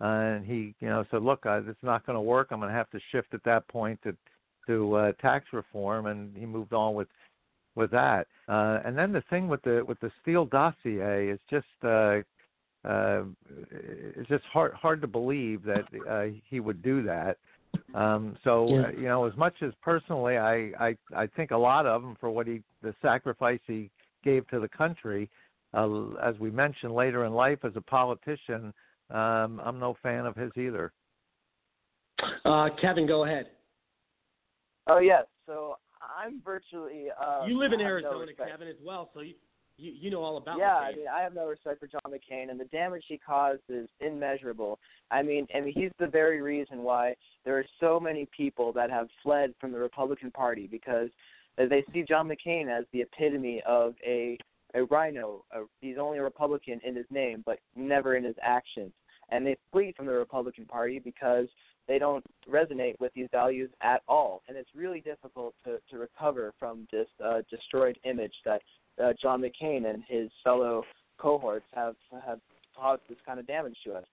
Uh, and he, you know, said, "Look, uh, it's not going to work. I'm going to have to shift at that point to to uh, tax reform," and he moved on with with that. Uh, and then the thing with the with the Steele dossier is just uh, uh, it's just hard hard to believe that uh, he would do that. Um, so
Yeah.
uh, you know, as much as personally, I, I I think a lot of him for what he the sacrifice he gave to the country. Uh, as we mentioned later in life, as a politician, um, I'm no fan of his either.
Uh, Kevin, go ahead.
Oh yes, so I'm virtually. Uh,
you live in
I have no
Arizona. Kevin, as well, so you you, you know all about
yeah,
McCain.
I mean, I have no respect for John McCain, and the damage he caused is immeasurable. I mean, I mean, he's the very reason why there are so many people that have fled from the Republican Party because they see John McCain as the epitome of a a RINO. A, he's only a Republican in his name, but never in his actions. And they flee from the Republican Party because they don't resonate with these values at all. And it's really difficult to, to recover from this uh, destroyed image that uh, John McCain and his fellow cohorts have have caused this kind of damage to us.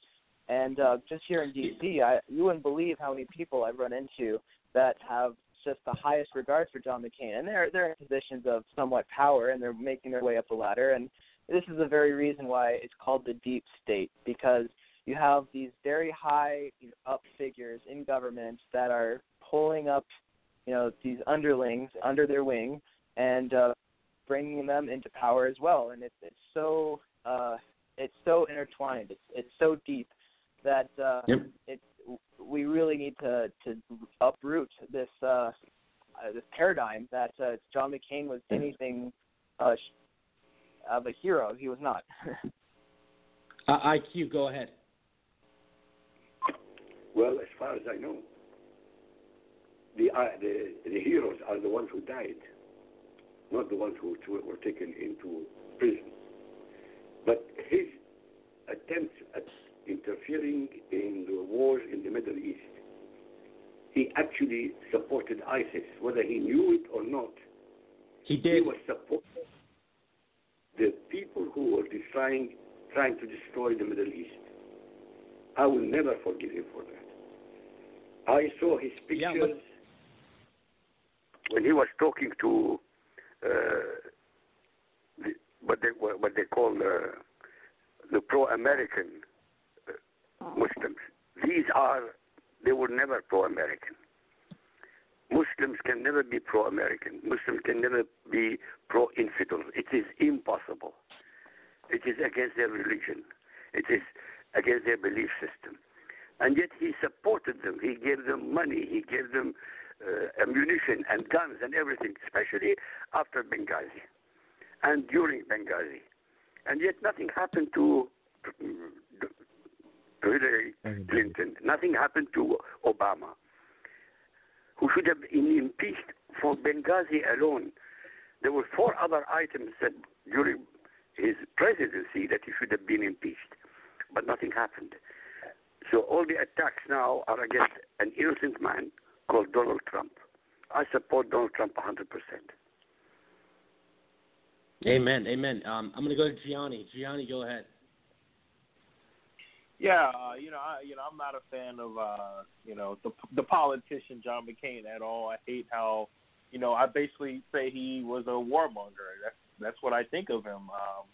And uh, just here in D.C., I, you wouldn't believe how many people I've run into that have just the highest regard for John McCain, and they're they're in positions of somewhat power, and they're making their way up the ladder. And this is the very reason why it's called the deep state, because you have these very high you know, up figures in government that are pulling up, you know, these underlings under their wing and uh, bringing them into power as well. And it's it's so uh, it's so intertwined. It's it's so deep that uh,
Yep.
it we really need to to uproot this uh, uh, this paradigm that uh, John McCain was anything uh, of a hero. He was not.
Uh, IQ, go ahead.
Well, as far as I know, the, uh, the, the heroes are the ones who died, not the ones who were taken into prison. But his attempts at interfering in the wars in the Middle East, he actually supported ISIS, whether he knew it or not.
He did.
He was supporting the people who were trying, trying to destroy the Middle East. I will never forgive him for that. I saw his pictures when he was talking to uh, the, what they what they call uh, the pro-American uh, Muslims. These are they were never pro-American. Muslims can never be pro-American. Muslims can never be pro-infidel. It is impossible. It is against their religion. It is against their belief system. And yet he supported them. He gave them money. He gave them uh, ammunition and guns and everything, especially after Benghazi and during Benghazi. And yet nothing happened to to Hillary Clinton. Nothing happened to Obama, who should have been impeached for Benghazi alone. There were four other items that during his presidency that he should have been impeached, but nothing happened. So all the attacks now are against an innocent man called Donald Trump. I support Donald Trump 100%.
Amen. Amen. Um, I'm going to go to Gianni. Gianni, go ahead.
Yeah, uh, you know, I, you know, I'm not a fan of, uh, you know, the the politician John McCain at all. I hate how, you know, I basically say he was a warmonger. That's that's what I think of him. Um,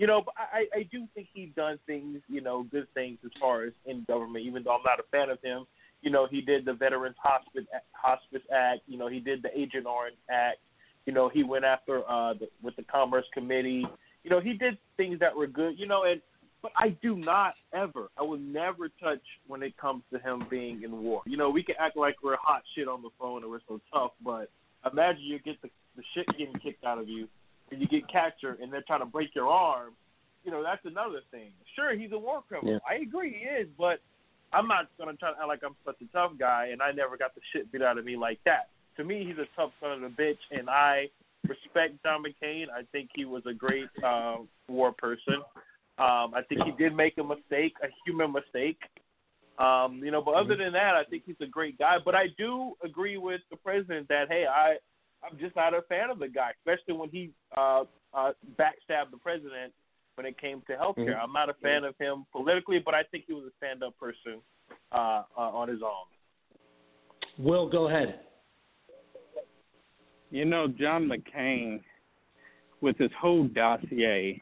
you know, but I, I do think he's done things, you know, good things as far as in government. Even though I'm not a fan of him, you know, he did the Veterans Hospice Hospice Act. You know, he did the Agent Orange Act. You know, he went after uh, the, with the Commerce Committee. You know, he did things that were good. You know, and but I do not ever, I will never touch when it comes to him being in war. You know, we can act like we're hot shit on the phone and we're so tough, but imagine you get the, the shit getting kicked out of you and you get captured and they're trying to break your arm. You know, that's another thing. Sure, he's a war criminal.
Yeah.
I agree he is, but I'm not going to try to act like I'm such a tough guy and I never got the shit beat out of me like that. To me, he's a tough son of a bitch, and I respect John McCain. I think he was a great uh, war person. Um, I think he did make a mistake, a human mistake. Um, you know, but other than that, I think he's a great guy. But I do agree with the president that hey, I I'm just not a fan of the guy, especially when he uh, uh, backstabbed the president when it came to healthcare.
Mm-hmm.
I'm not a fan of him politically, but I think he was a stand-up person uh, uh, on his own.
Will, go ahead.
You know, John McCain, with his whole dossier,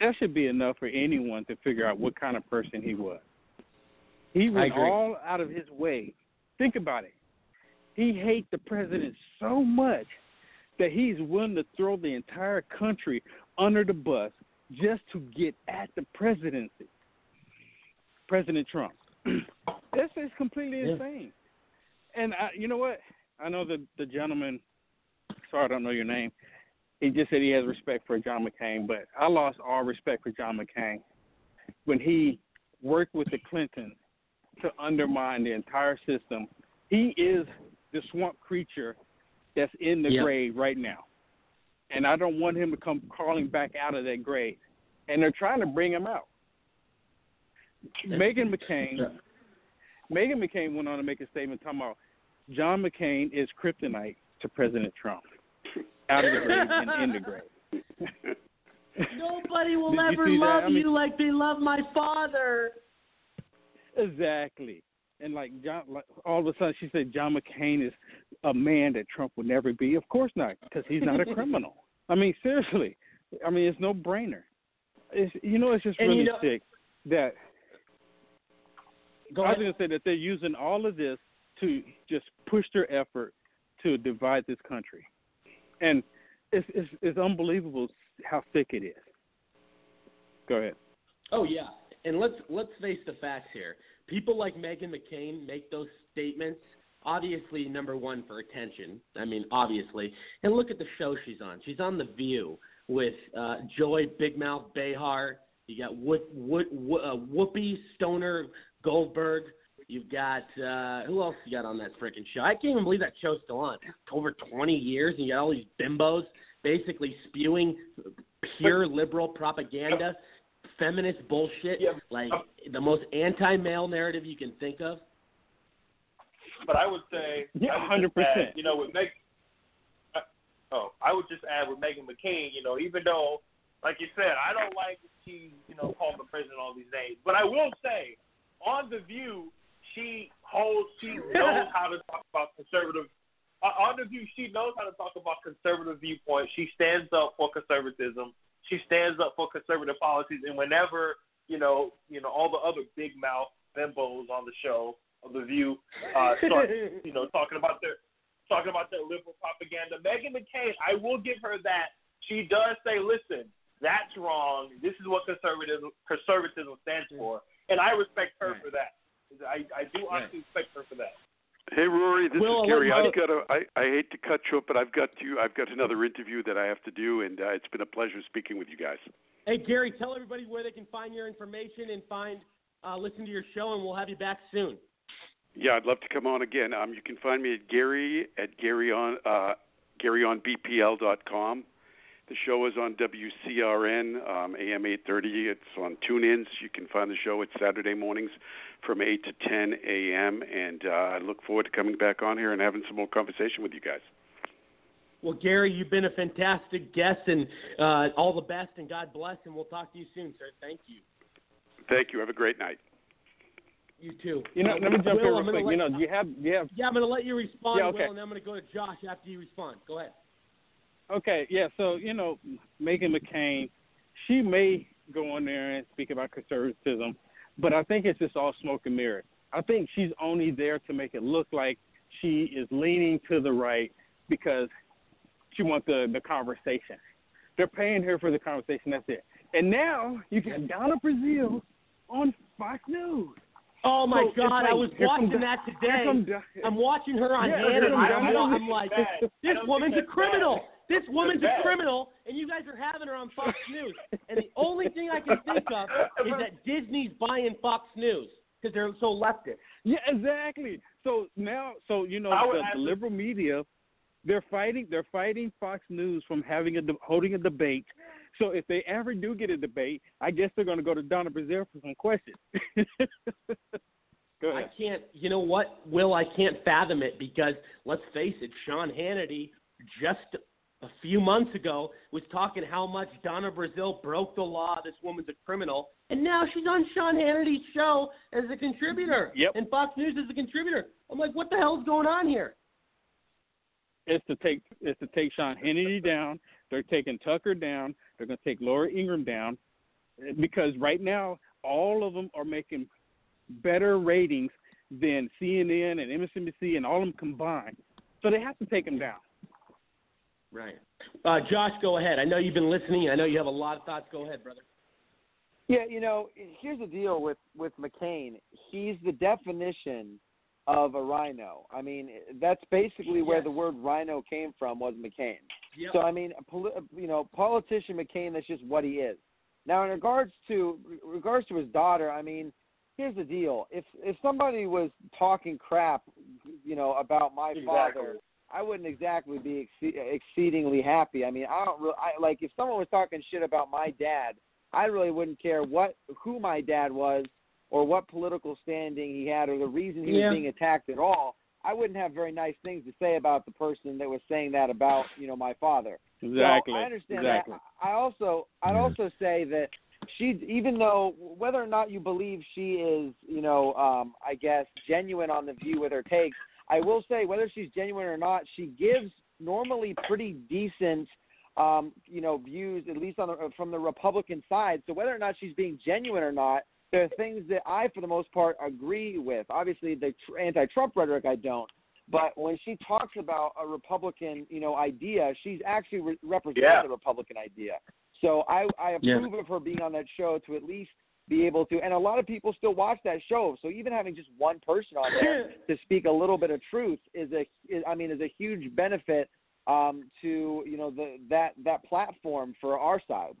that should be enough for anyone to figure out what kind of person he was. He went all out of his way. Think about it. He hates the president so much that he's willing to throw the entire country under the bus just to get at the presidency. President Trump. this is completely
Yeah.
insane. And I, you know what? I know the the gentleman. Sorry, I don't know your name. He just said he has respect for John McCain, but I lost all respect for John McCain when he worked with the Clintons to undermine the entire system. He is the swamp creature that's in the
Yep.
grave right now. And I don't want him to come crawling back out of that grave. And they're trying to bring him out. Meghan McCain Meghan McCain went on to make a statement talking about John McCain is kryptonite to President Trump. Out of the grave and in the grave.
Nobody will
Did you
ever love
I mean-
you like they love my father.
Exactly. And like John, like all of a sudden she said John McCain is a man that Trump would never be. Of course not, because he's not a criminal. I mean, seriously. I mean, it's no brainer. It's you know, it's just
And
really
you know-
sick that.
Go
I was going to say that they're using all of this to just push their effort to divide this country, and it's it's, it's unbelievable how thick it is. Go ahead.
Oh yeah, and let's let's face the facts here. People like Meghan McCain make those statements. Obviously, number one for attention. I mean, obviously, and look at the show she's on. She's on The View with uh, Joy Big Mouth Behar. You got Wood, Wood, Wo- uh, Whoopi Stoner Goldberg. You've got uh, who else you got on that freaking show? I can't even believe that show's still on. Over 20 years, and you got all these bimbos basically spewing pure liberal propaganda, feminist bullshit, like the most anti-male narrative you can think of.
But I would say,
Yeah,
I would just
100%.
You know, with Meg, uh, oh, I would just add with Meghan McCain. You know, even though, like you said, I don't like that she, you know, called the president all these names. But I will say, on the View, she holds, she knows how to talk about conservative. Uh, on the View, she knows how to talk about conservative viewpoints. She stands up for conservatism. She stands up for conservative policies. And whenever, you know, you know, all the other big mouth bimbos on the show of the View uh, start, you know, talking about their talking about their liberal propaganda. Meghan McCain, I will give her that. She does say, "Listen, that's wrong. This is what conservatism conservatism stands for," and I respect her for that. I I do honestly respect her for that.
Hey Rory, this
Will,
is Gary. I've got a. I, I hate to cut you up, but I've got to. I've got another interview that I have to do, and uh, it's been a pleasure speaking with you guys.
Hey Gary, tell everybody where they can find your information and find uh, listen to your show, and we'll have you back soon.
Yeah, I'd love to come on again. Um, you can find me at Gary at Gary on uh, GaryOnBPL.com. The show is on WCRN um, AM 830. It's on TuneIns. You can find the show It's Saturday mornings from 8 to 10 a.m. And uh, I look forward to coming back on here and having some more conversation with you guys.
Well, Gary, you've been a fantastic guest, and uh, all the best, and God bless, and we'll talk to you soon, sir. Thank you.
Thank you. Have a great night.
You too.
You know, let me jump
Will,
in
I'm
real quick.
let-
You know, do you have do you have
Yeah, I'm going to let you respond,
Yeah, okay.
Will, and I'm going to go to Josh after you respond. Go ahead.
Okay, yeah. So you know, Meghan McCain, she may go on there and speak about conservatism, but I think it's just all smoke and mirrors. I think she's only there to make it look like she is leaning to the right because she wants the the conversation. They're paying her for the conversation. That's it. And now you got Donna Brazile on Fox News.
Oh my
So
God! I was watching
Don-
that today. I'm watching her on
Yeah,
and I'm, I'm like,
bad.
this woman's a criminal.
bad.
This woman's a criminal, and you guys are having her on Fox News. And the only thing I can think of is that Disney's buying Fox News because they're so leftist.
Yeah, exactly. So now, so you know, the, the liberal media, they're fighting. They're fighting Fox News from having a holding a debate. So if they ever do get a debate, I guess they're going to go to Donna Brazile for some questions.
I can't. You know what, Will? I can't fathom it because let's face it, Sean Hannity, just a few months ago was talking how much Donna Brazile broke the law. This woman's a criminal, and now she's on Sean Hannity's show as a contributor.
Yep.
And Fox News as a contributor. I'm like, what the hell's going on here?
It's to take it's to take Sean Hannity down. They're taking Tucker down. They're going to take Laura Ingraham down because right now all of them are making better ratings than CNN and MSNBC and all of them combined. So they have to take them down.
Right. Uh, Josh, go ahead. I know you've been listening. I know you have a lot of thoughts. Go ahead, brother.
Yeah, you know, here's the deal with with McCain. He's the definition of a RINO. I mean, that's basically where the word RINO came from was McCain.
Yep.
So I mean, a poli- you know, politician McCain. That's just what he is. Now, in regards to regards to his daughter, I mean, here's the deal: if if somebody was talking crap, you know, about my
Exactly.
father, I wouldn't exactly be exce- exceedingly happy. I mean, I don't really I, like if someone was talking shit about my dad. I really wouldn't care what who my dad was or what political standing he had or the reason he
Yeah.
was being attacked at all. I wouldn't have very nice things to say about the person that was saying that about you know my father.
Exactly.
So I understand
exactly.
that. I also I'd also say that she even though whether or not you believe she is, you know, um I guess genuine on the view with her takes, I will say whether she's genuine or not, she gives normally pretty decent um, you know, views at least on the from the Republican side. So whether or not she's being genuine or not, there are things that I, for the most part, agree with. Obviously, the tr- anti-Trump rhetoric I don't. But when she talks about a Republican, you know, idea, she's actually re- representing
Yeah.
the Republican idea. So I, I
Yeah.
approve of her being on that show to at least be able to. And a lot of people still watch that show. So even having just one person on there to speak a little bit of truth is a, is, I mean, is a huge benefit um, to you know the that that platform for our side.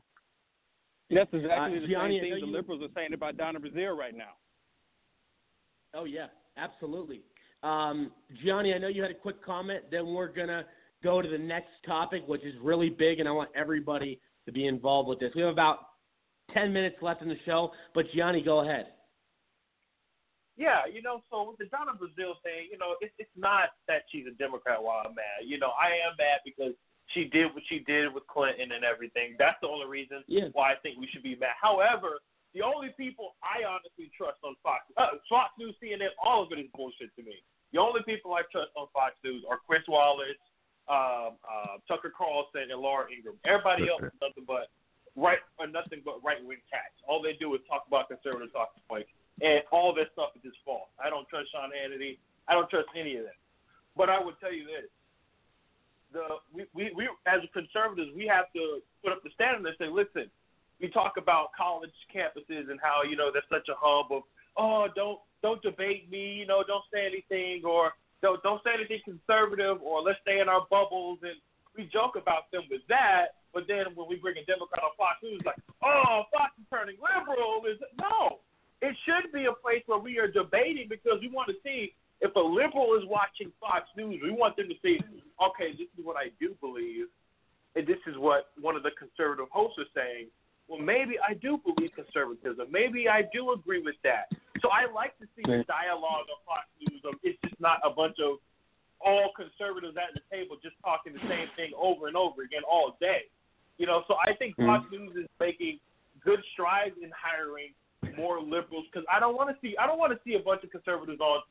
That's exactly
Uh,
the
Gianni,
same thing the
you-
liberals are saying about Donna Brazile right now.
Oh yeah, absolutely. Um, Gianni, I know you had a quick comment. Then we're gonna go to the next topic, which is really big, and I want everybody to be involved with this. We have about ten minutes left in the show, but Gianni, go ahead.
Yeah, you know, so with the Donna Brazile thing, you know, it's it's not that she's a Democrat while I'm mad. You know, I am mad because she did what she did with Clinton and everything. That's the only reason
Yeah.
why I think we should be mad. However, the only people I honestly trust on Fox, uh, Fox News, CNN, all of it is bullshit to me. The only people I trust on Fox News are Chris Wallace, um, uh, Tucker Carlson, and Laura Ingraham. Everybody else is nothing but right or nothing but right wing cats. All they do is talk about conservative talking points, and all this stuff is just false. I don't trust Sean Hannity. I don't trust any of that. But I would tell you this: the we, we, we as conservatives, we have to put up the standard and say, listen, we talk about college campuses and how you know there's such a hub of oh don't don't debate me, you know, don't say anything or don't don't say anything conservative or let's stay in our bubbles and we joke about them with that, but then when we bring a Democrat on Fox News, like, oh, Fox is turning liberal. Is no, it should be a place where we are debating because we want to see if a liberal is watching Fox News. We want them to see, okay, this is what I do believe, and this is what one of the conservative hosts is saying. Well, maybe I do believe conservatism. Maybe I do agree with that. So I like to see the dialogue on Fox News. Um, it's just not a bunch of all conservatives at the table just talking the same thing over and over again all day. You know, so I think mm-hmm. Fox News is making good strides in hiring more liberals because I don't want to see I don't want to see a bunch of conservatives on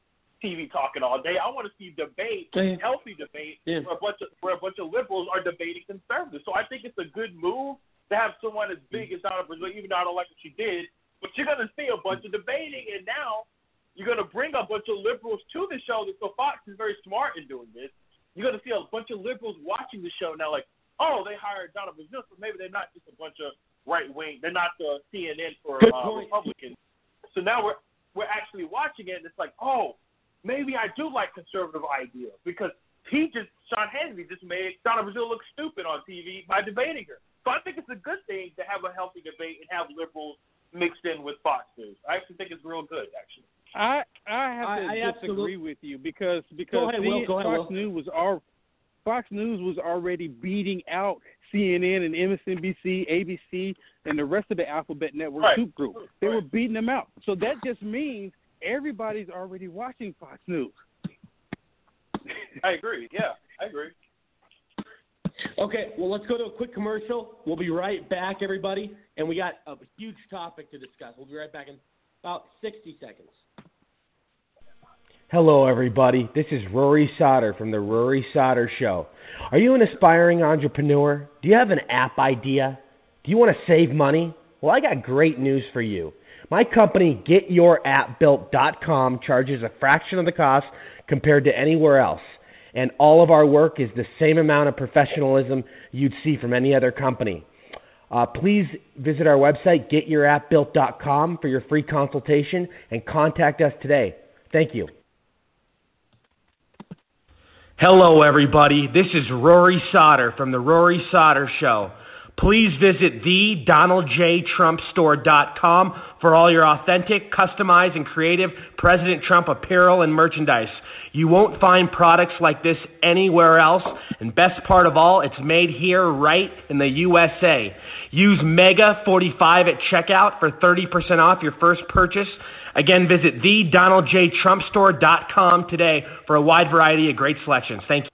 TV talking all day. I want to see debate,
Yeah.
healthy debate,
Yeah.
where a bunch of where a bunch of liberals are debating conservatives. So I think it's a good move to have someone as big as Donna Brazile, even though I don't like what she did. But you're going to see a bunch of debating, and now you're going to bring a bunch of liberals to the show. So Fox is very smart in doing this. You're going to see a bunch of liberals watching the show now, like, oh, they hired Donna Brazile, so maybe they're not just a bunch of right wing. They're not the CNN for uh. Republicans. So now we're we're actually watching it, and it's like, oh, maybe I do like conservative ideas because he just Sean Hannity just made Donna Brazile look stupid on TV by debating her. So I think it's a good thing to have a healthy debate and have liberals mixed in with Fox News. I actually think it's real good, actually.
I I have to
I
disagree
absolute-
with you because because
ahead, Will. Ahead,
Fox
Will.
News was al- Fox News was already beating out CNN and MSNBC, ABC, and the rest of the Alphabet Network
Right.
soup group. They were beating them out. So that just means everybody's already watching Fox News.
I agree. Yeah, I agree.
Okay, well, let's go to a quick commercial. We'll be right back, everybody. And we got a huge topic to discuss. We'll be right back in about 60 seconds.
Hello, everybody. This is Rory Sauter from The Rory Sauter Show. Are you an aspiring entrepreneur? Do you have an app idea? Do you want to save money? Well, I got great news for you. My company, GetYourAppBuilt.com, charges a fraction of the cost compared to anywhere else. And all of our work is the same amount of professionalism you'd see from any other company. Uh, please visit our website, GetYourAppBuilt.com, for your free consultation and contact us today. Thank you. Hello, everybody. This is Rory Sauter from The Rory Sauter Show. Please visit the thedonaldjtrumpstore.com for all your authentic, customized, and creative President Trump apparel and merchandise. You won't find products like this anywhere else, and best part of all, it's made here right in the USA. Use MAGA45 at checkout for 30% off your first purchase. Again, visit thedonaldjtrumpstore.com today for a wide variety of great selections. Thank you.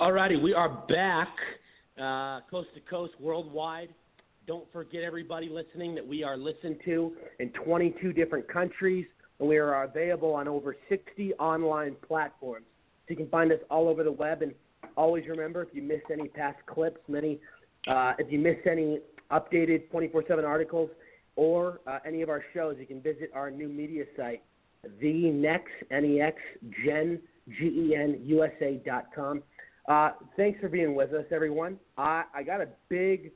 All righty, we are back uh, coast to coast, worldwide. Don't forget, everybody listening, that we are listened to in 22 different countries, and we are available on over 60 online platforms. So you can find us all over the web. And always remember, if you miss any past clips, many, uh, if you miss any updated 24/7 articles or uh, any of our shows, you can visit our new media site, the next nex gen g e n u s a dot com. Uh, thanks for being with us, everyone. I, I got a big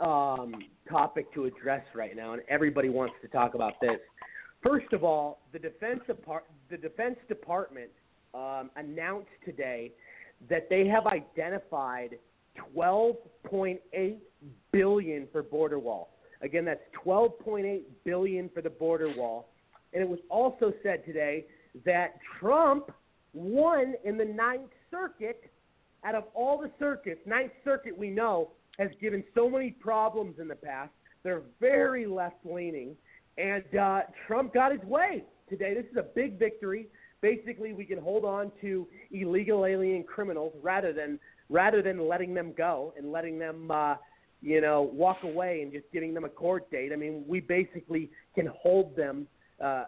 um, topic to address right now, and everybody wants to talk about this. First of all, the Defense, the Defense Department um, announced today that they have identified 12.8 billion for border wall. Again, that's 12.8 billion for the border wall. And it was also said today that Trump won in the Ninth Circuit. Out of all the circuits, Ninth Circuit we know has given so many problems in the past. They're very left leaning, and uh, Trump got his way today. This is a big victory. Basically, we can hold on to illegal alien criminals rather than rather than letting them go and letting them, uh, you know, walk away and just giving them a court date. I mean, we basically can hold them uh,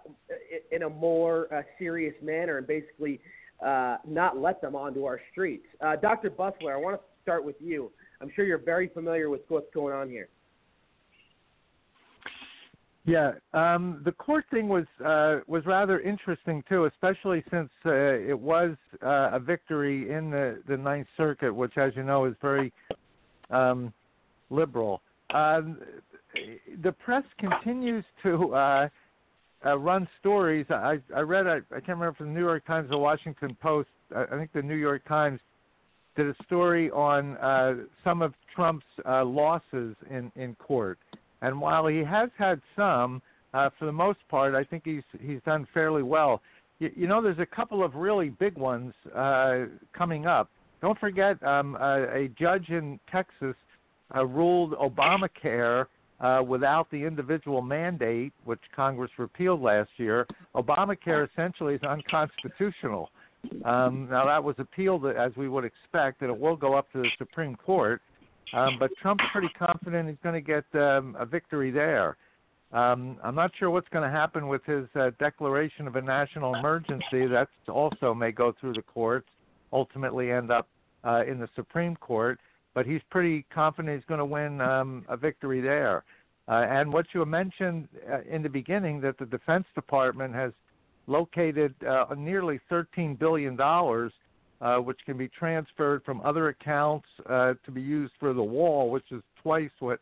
in a more uh, serious manner and basically uh, not let them onto our streets. Uh, Dr. Busler, I want to start with you. I'm sure you're very familiar with what's going on here.
Yeah, um, the court thing was uh, was rather interesting too, especially since uh, it was uh, a victory in the the Ninth Circuit, which, as you know, is very um, liberal. Um, the press continues to uh, uh, run stories. I I read I, I can't remember from the New York Times or the Washington Post. I, I think the New York Times did a story on uh, some of Trump's uh, losses in in court. And while he has had some, uh, for the most part, I think he's he's done fairly well. You, you know, there's a couple of really big ones uh, coming up. Don't forget, um, a, a judge in Texas uh, ruled Obamacare uh, without the individual mandate, which Congress repealed last year, Obamacare essentially is unconstitutional. Um, now that was appealed as we would expect, and it will go up to the Supreme Court. Um, but Trump's pretty confident he's going to get um, a victory there. Um, I'm not sure what's going to happen with his uh, declaration of a national emergency. That also may go through the courts, ultimately end up uh, in the Supreme Court but he's pretty confident he's going to win um, a victory there. Uh, and what you mentioned uh, in the beginning that the Defense Department has located uh, nearly $13 billion, uh, which can be transferred from other accounts uh, to be used for the wall, which is twice what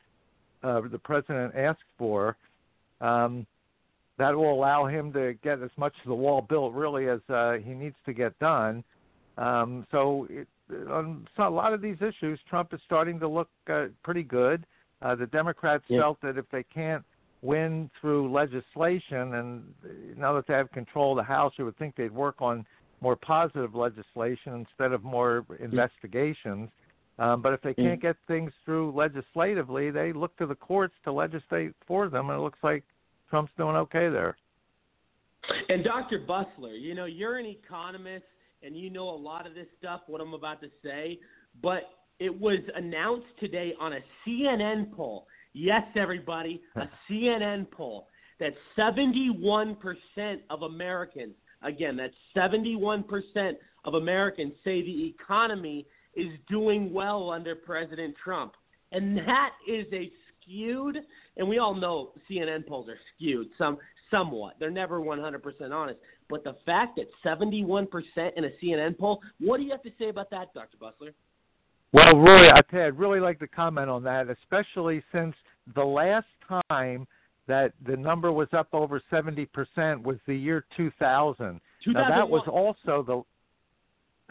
uh, the president asked for. Um, that will allow him to get as much of the wall built, really, as he needs to get done. Um, so it, on a lot of these issues, Trump is starting to look uh, pretty good. Uh, the Democrats yeah. felt that if they can't win through legislation, and now that they have control of the House, you would think they'd work on more positive legislation instead of more investigations. Um, but if they can't get things through legislatively, they look to the courts to legislate for them, and it looks like Trump's doing okay there.
And Dr. Busler, you know, you're an economist and you know a lot of this stuff, what I'm about to say. but it was announced today on a CNN poll. Yes, everybody, a CNN poll that 71% of Americans, again, that's 71% of Americans say the economy is doing well under President Trump. And that is a skewed, and we all know CNN polls are skewed some somewhat. They're never 100% honest. But the fact that 71% in a CNN poll, what do you have to say about that, Dr. Busler?
Well, Roy, I I'd really like to comment on that, especially since the last time that the number was up over 70% was the year 2000.
2001.
Now, that was also the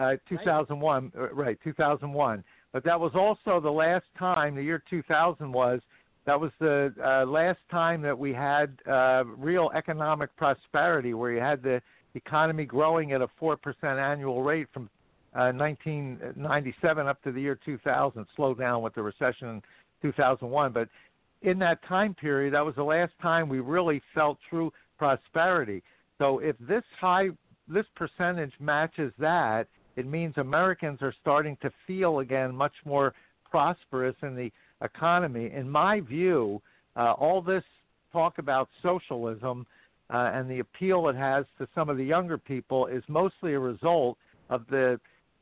uh, 2001, right. Uh, right, 2001. But that was also the last time, the year 2000 was, that was the uh, last time that we had uh, real economic prosperity, where you had the economy growing at a 4% annual rate from uh, 1997 up to the year 2000. Slowed down with the recession in 2001. But in that time period, that was the last time we really felt true prosperity. So if this high this percentage matches that, it means Americans are starting to feel again much more prosperous in the economy. In my view, uh, all this talk about socialism uh, and the appeal it has to some of the younger people is mostly a result of the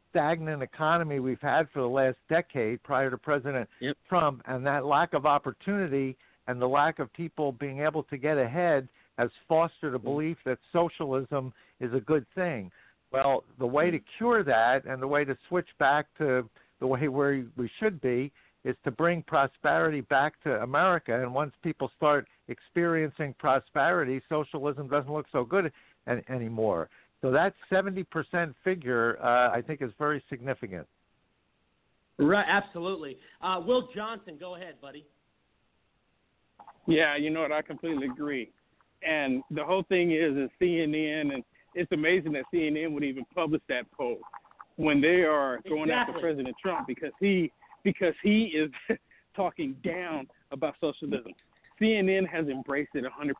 stagnant economy we've had for the last decade prior to President
yep.
Trump, and that lack of opportunity and the lack of people being able to get ahead has fostered a belief that socialism is a good thing. Well, the way to cure that and the way to switch back to the way where we should be is to bring prosperity back to America. And once people start experiencing prosperity, socialism doesn't look so good an- anymore. So that 70% figure, uh, I think, is very significant.
Right, absolutely. Uh, Will Johnson, go ahead, buddy.
Yeah, you know what? I completely agree. And the whole thing is, is CNN, and it's amazing that CNN would even publish that poll when they are going
exactly.
after President Trump because he because he is talking down about socialism. CNN has embraced it 100%.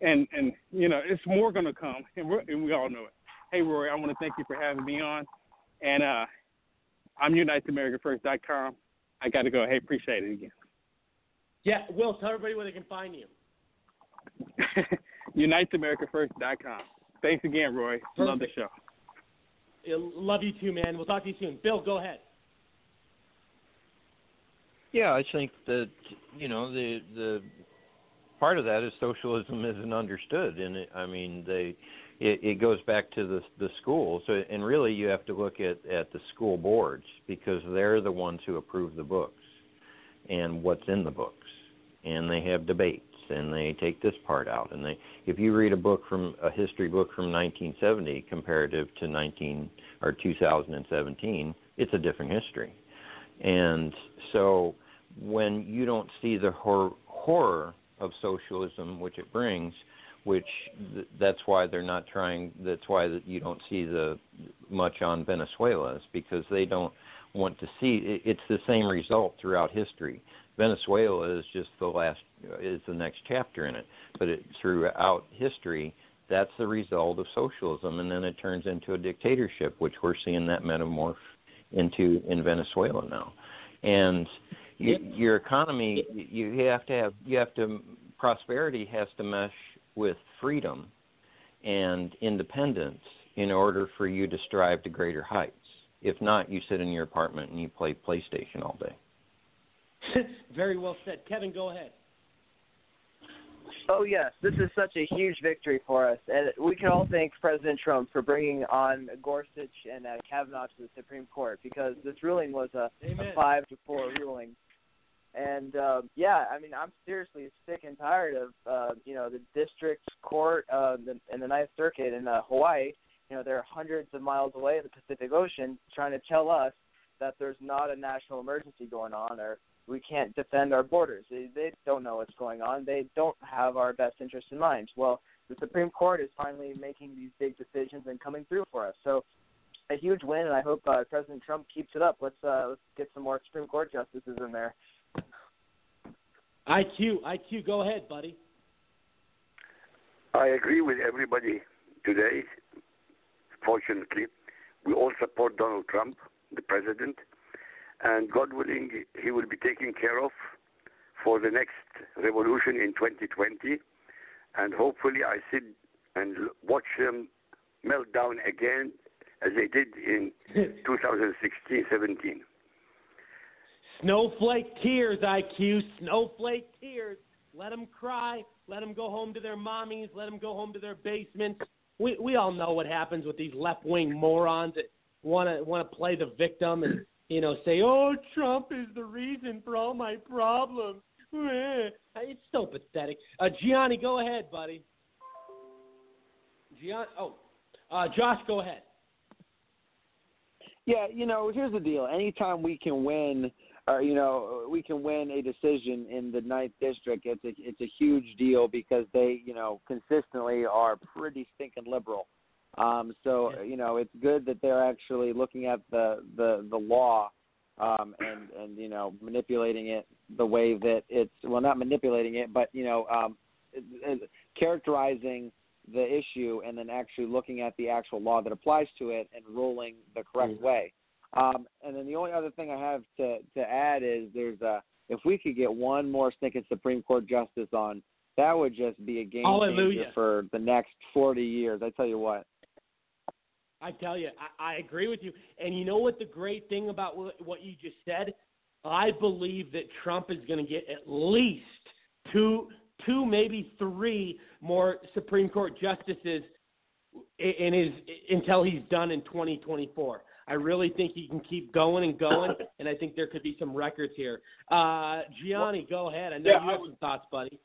And and you know, it's more going to come and we and we all know it. Hey Roy, I want to thank you for having me on. And uh I'm UnitedAmericaFirst.com. I got to go. Hey, appreciate it again.
Yeah, Will, tell everybody where they can find you.
UnitedAmericaFirst.com. Thanks again, Roy.
Perfect.
Love the show.
Love you too, man. We'll talk to you soon. Bill, go ahead.
Yeah, I think that you know the the part of that is socialism isn't understood, and it, I mean they it, it goes back to the the schools, so, and really you have to look at at the school boards because they're the ones who approve the books and what's in the books, and they have debates and they take this part out and they if you read a book from a history book from 1970 comparative to 19 or 2017 it's a different history and so when you don't see the hor- horror of socialism which it brings which th- that's why they're not trying that's why you don't see the much on Venezuela is because they don't want to see it, it's the same result throughout history Venezuela is just the last is the next chapter in it. But it, throughout history, that's the result of socialism, and then it turns into a dictatorship, which we're seeing that metamorph into in Venezuela now. And you, your economy, you have to have you have to prosperity has to mesh with freedom and independence in order for you to strive to greater heights. If not, you sit in your apartment and you play PlayStation all day.
Very well said. Kevin, go ahead.
Oh yes, this is such a huge victory for us, and we can all thank President Trump for bringing on Gorsuch and uh, Kavanaugh to the Supreme Court because this ruling was a, a five to four ruling. And uh, yeah, I mean, I'm seriously sick and tired of uh, you know the district court uh, the, in the Ninth Circuit in uh, Hawaii. You know, they're hundreds of miles away in the Pacific Ocean, trying to tell us that there's not a national emergency going on or we can't defend our borders. They, they don't know what's going on. They don't have our best interests in mind. Well, the Supreme Court is finally making these big decisions and coming through for us. So, a huge win, and I hope uh, President Trump keeps it up. Let's uh, let's get some more Supreme Court justices in there.
IQ, IQ, go ahead, buddy.
I agree with everybody today. Fortunately, we all support Donald Trump the president, and God willing, he will be taken care of for the next revolution in 2020. And hopefully, I sit and watch them melt down again as they did in 2016 17.
Snowflake tears, IQ. Snowflake tears. Let them cry. Let them go home to their mommies. Let them go home to their basements. We we all know what happens with these left wing morons that want to want to play the victim and you know say, "Oh, Trump is the reason for all my problems." It's so pathetic. Uh, Gianni, go ahead, buddy. Gianni, oh, uh, Josh, go ahead.
Yeah, you know, here's the deal. Anytime we can win, or you know, we can win a decision in the ninth district, it's a it's a huge deal because they, you know, consistently are pretty stinking liberal. Um, so you know, it's good that they're actually looking at the the the law um, and and you know manipulating it the way that it's well, not manipulating it, but you know, um, characterizing the issue and then actually looking at the actual law that applies to it and ruling the correct mm-hmm. way. Um, and then the only other thing I have to to add is there's a if we could get one more stinking Supreme Court justice on, that would just be a game
Hallelujah.
changer for the next 40 years. I tell you what.
I tell you, I, I agree with you. And you know what the great thing about what, you just said? I believe that Trump is going to get at least two, two, maybe three more Supreme Court justices in his until he's done in 2024. I really think he can keep going and going, and I think there could be some records here. Uh, Gianni, go ahead. I know
yeah,
you have
would,
some thoughts, buddy.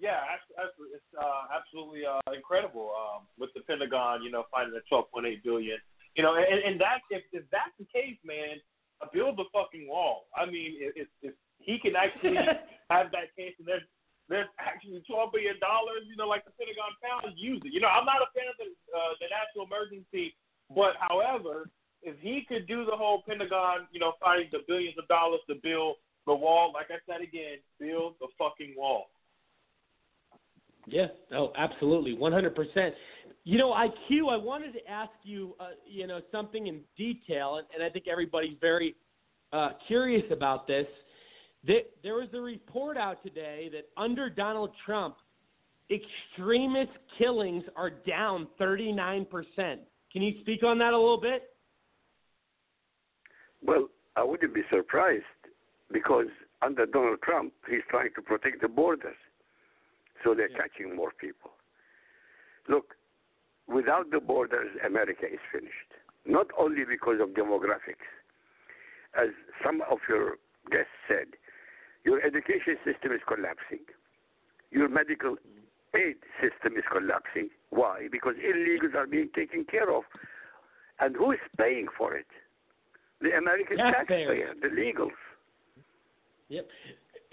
Yeah, absolutely. It's uh, absolutely uh, incredible um, with the Pentagon, you know, finding the 12.8 billion. You know, and, and that if, if that's the case, man, build the fucking wall. I mean, if, if he can actually have that case, and there's there's actually 12 billion dollars, you know, like the Pentagon found, use it. You know, I'm not a fan of the uh, the national emergency, but however, if he could do the whole Pentagon, you know, finding the billions of dollars to build the wall, like I said again, build the fucking wall.
Yeah, oh, absolutely, 100%. You know, IQ, I wanted to ask you, uh, you know, something in detail, and, and I think everybody's very uh, curious about this. That there was a report out today that under Donald Trump, extremist killings are down 39%. Can you speak on that a little bit?
Well, I wouldn't be surprised because under Donald Trump, he's trying to protect the borders so they're yeah. catching more people. Look, without the borders, America is finished. Not only because of demographics, as some of your guests said, your education system is collapsing. Your medical aid system is collapsing. Why? Because illegals are being taken care of. And who is paying for it? The American taxpayer, the legals.
Yep.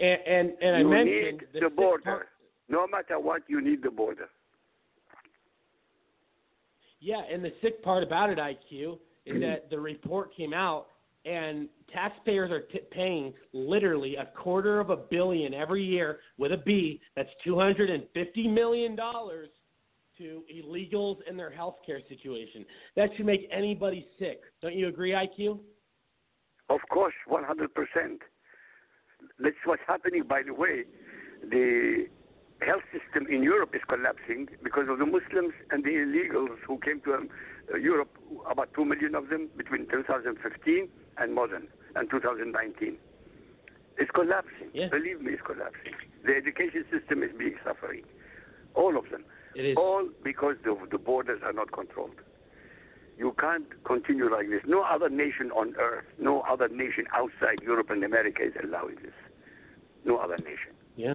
And and, and I
you
mentioned
need the border. No matter what, you need the border.
Yeah, and the sick part about it, IQ, is mm-hmm. that the report came out and taxpayers are t- paying literally a quarter of a billion every year with a B. That's two hundred and fifty million dollars to illegals and their health care situation. That should make anybody sick. Don't you agree, IQ?
Of course, one hundred percent. That's what's happening. By the way, the health system in Europe is collapsing because of the Muslims and the illegals who came to um, uh, Europe, about 2 million of them between 2015 and modern, and 2019. It's collapsing.
Yeah.
Believe me, it's collapsing. The education system is being suffering. All of them.
It is.
All because the, the borders are not controlled. You can't continue like this. No other nation on earth, no other nation outside Europe and America is allowing this. No other nation.
Yeah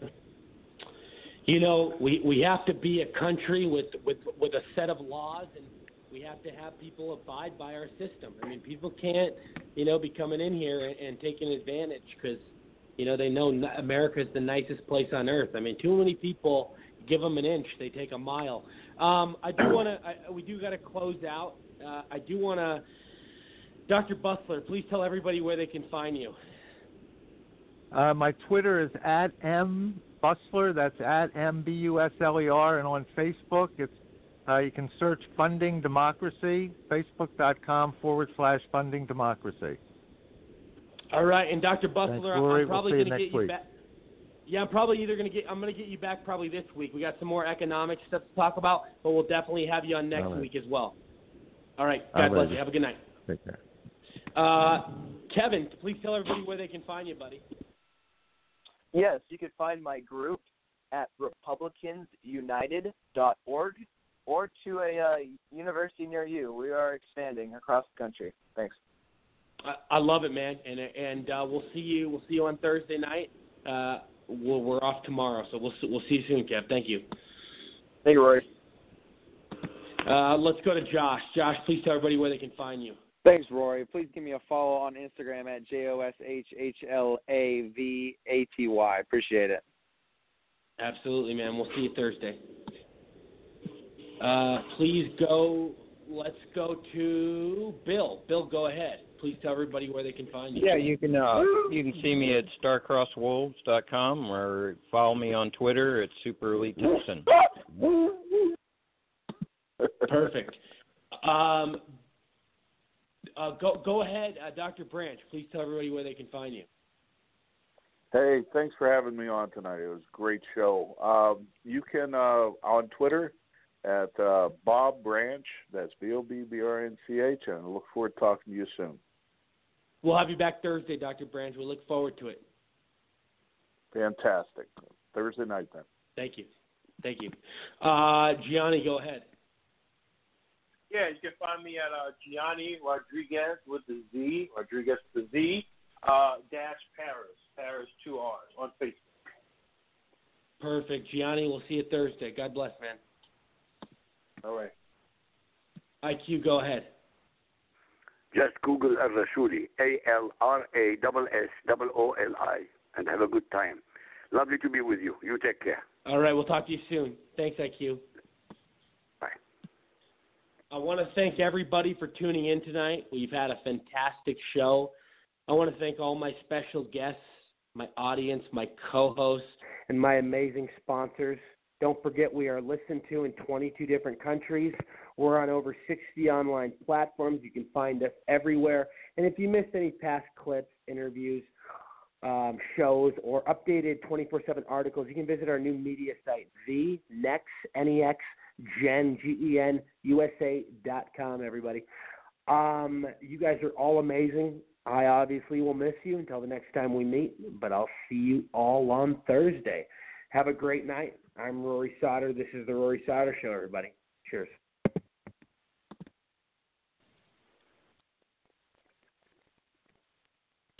you know, we we have to be a country with with with a set of laws, and we have to have people abide by our system. I mean, people can't, you know, be coming in here and, and taking advantage because, you know, they know America is the nicest place on earth. I mean, too many people give them an inch, they take a mile. Um, I do want to. We do got to close out. Uh, I do want to. Dr. Busler, please tell everybody where they can find you.
Uh, my Twitter is at m Busler. That's at M B U S L E R. And on Facebook, it's Uh, you can search Funding Democracy, facebook.com forward slash Funding Democracy.
All right, and Dr. Busler,
Thanks,
I'm probably
we'll
going to get you back. Yeah, I'm probably either going to get. I'm going to get you back probably this week. We got some more economic stuff to talk about, but we'll definitely have you on next
right.
week as well. All right.
All
God bless
right.
you. Have a good night.
Take care.
Uh, Kevin, please tell everybody where they can find you, buddy.
Yes, you can find my group at republicansunited.org or to a uh, university near you. We are expanding across the country. Thanks.
I, I love it, man, and and uh, we'll see you. We'll see you on Thursday night. Uh, we'll, we're off tomorrow, so we'll we'll see you soon, Kev. Thank you.
Thank you, Rory.
Uh, let's go to Josh. Josh, please tell everybody where they can find you.
Thanks, Rory. Please give me a follow on Instagram at J O S H H L A V A T Y. Appreciate it.
Absolutely, man. We'll see you Thursday. Uh, please go. Let's go to Bill. Bill, go ahead. Please tell everybody where they can find you.
Yeah, you can uh, you can see me at starcrosswolves.com or follow me on Twitter at Super Elite Tipson.
Perfect. Um, uh, go go ahead, uh, Dr. Branch. Please tell everybody where they can find you.
Hey, thanks for having me on tonight. It was a great show. Um, you can uh, on Twitter at uh, Bob Branch. That's B O B B R N C H, and I look forward to talking to you soon.
We'll have you back Thursday, Dr. Branch. We look forward to it.
Fantastic. Thursday night then.
Thank you. Thank you. Uh, Gianni, go ahead.
Yeah, you can find me at uh, Gianni Rodriguez with the Z, Rodriguez with the Z, uh, dash Paris, Paris two R's on Facebook.
Perfect. Gianni, we'll see you Thursday. God bless, man.
All right.
IQ, go ahead.
Just Google Al Rassooli, A L R A S S O O L I, and have a good time. Lovely to be with you. You take care.
All right, we'll talk to you soon. Thanks, IQ. I want to thank everybody for tuning in tonight. We've had a fantastic show. I want to thank all my special guests, my audience, my co hosts,
and my amazing sponsors. Don't forget, we are listened to in 22 different countries. We're on over 60 online platforms. You can find us everywhere. And if you missed any past clips, interviews, um, shows, or updated 24 7 articles, you can visit our new media site, the Next, N-E-X, Gen, G-E-N, USA.com, everybody. Um, you guys are all amazing. I obviously will miss you until the next time we meet, but I'll see you all on Thursday. Have a great night. I'm Rory Sauter. This is the Rory Sauter Show, everybody. Cheers.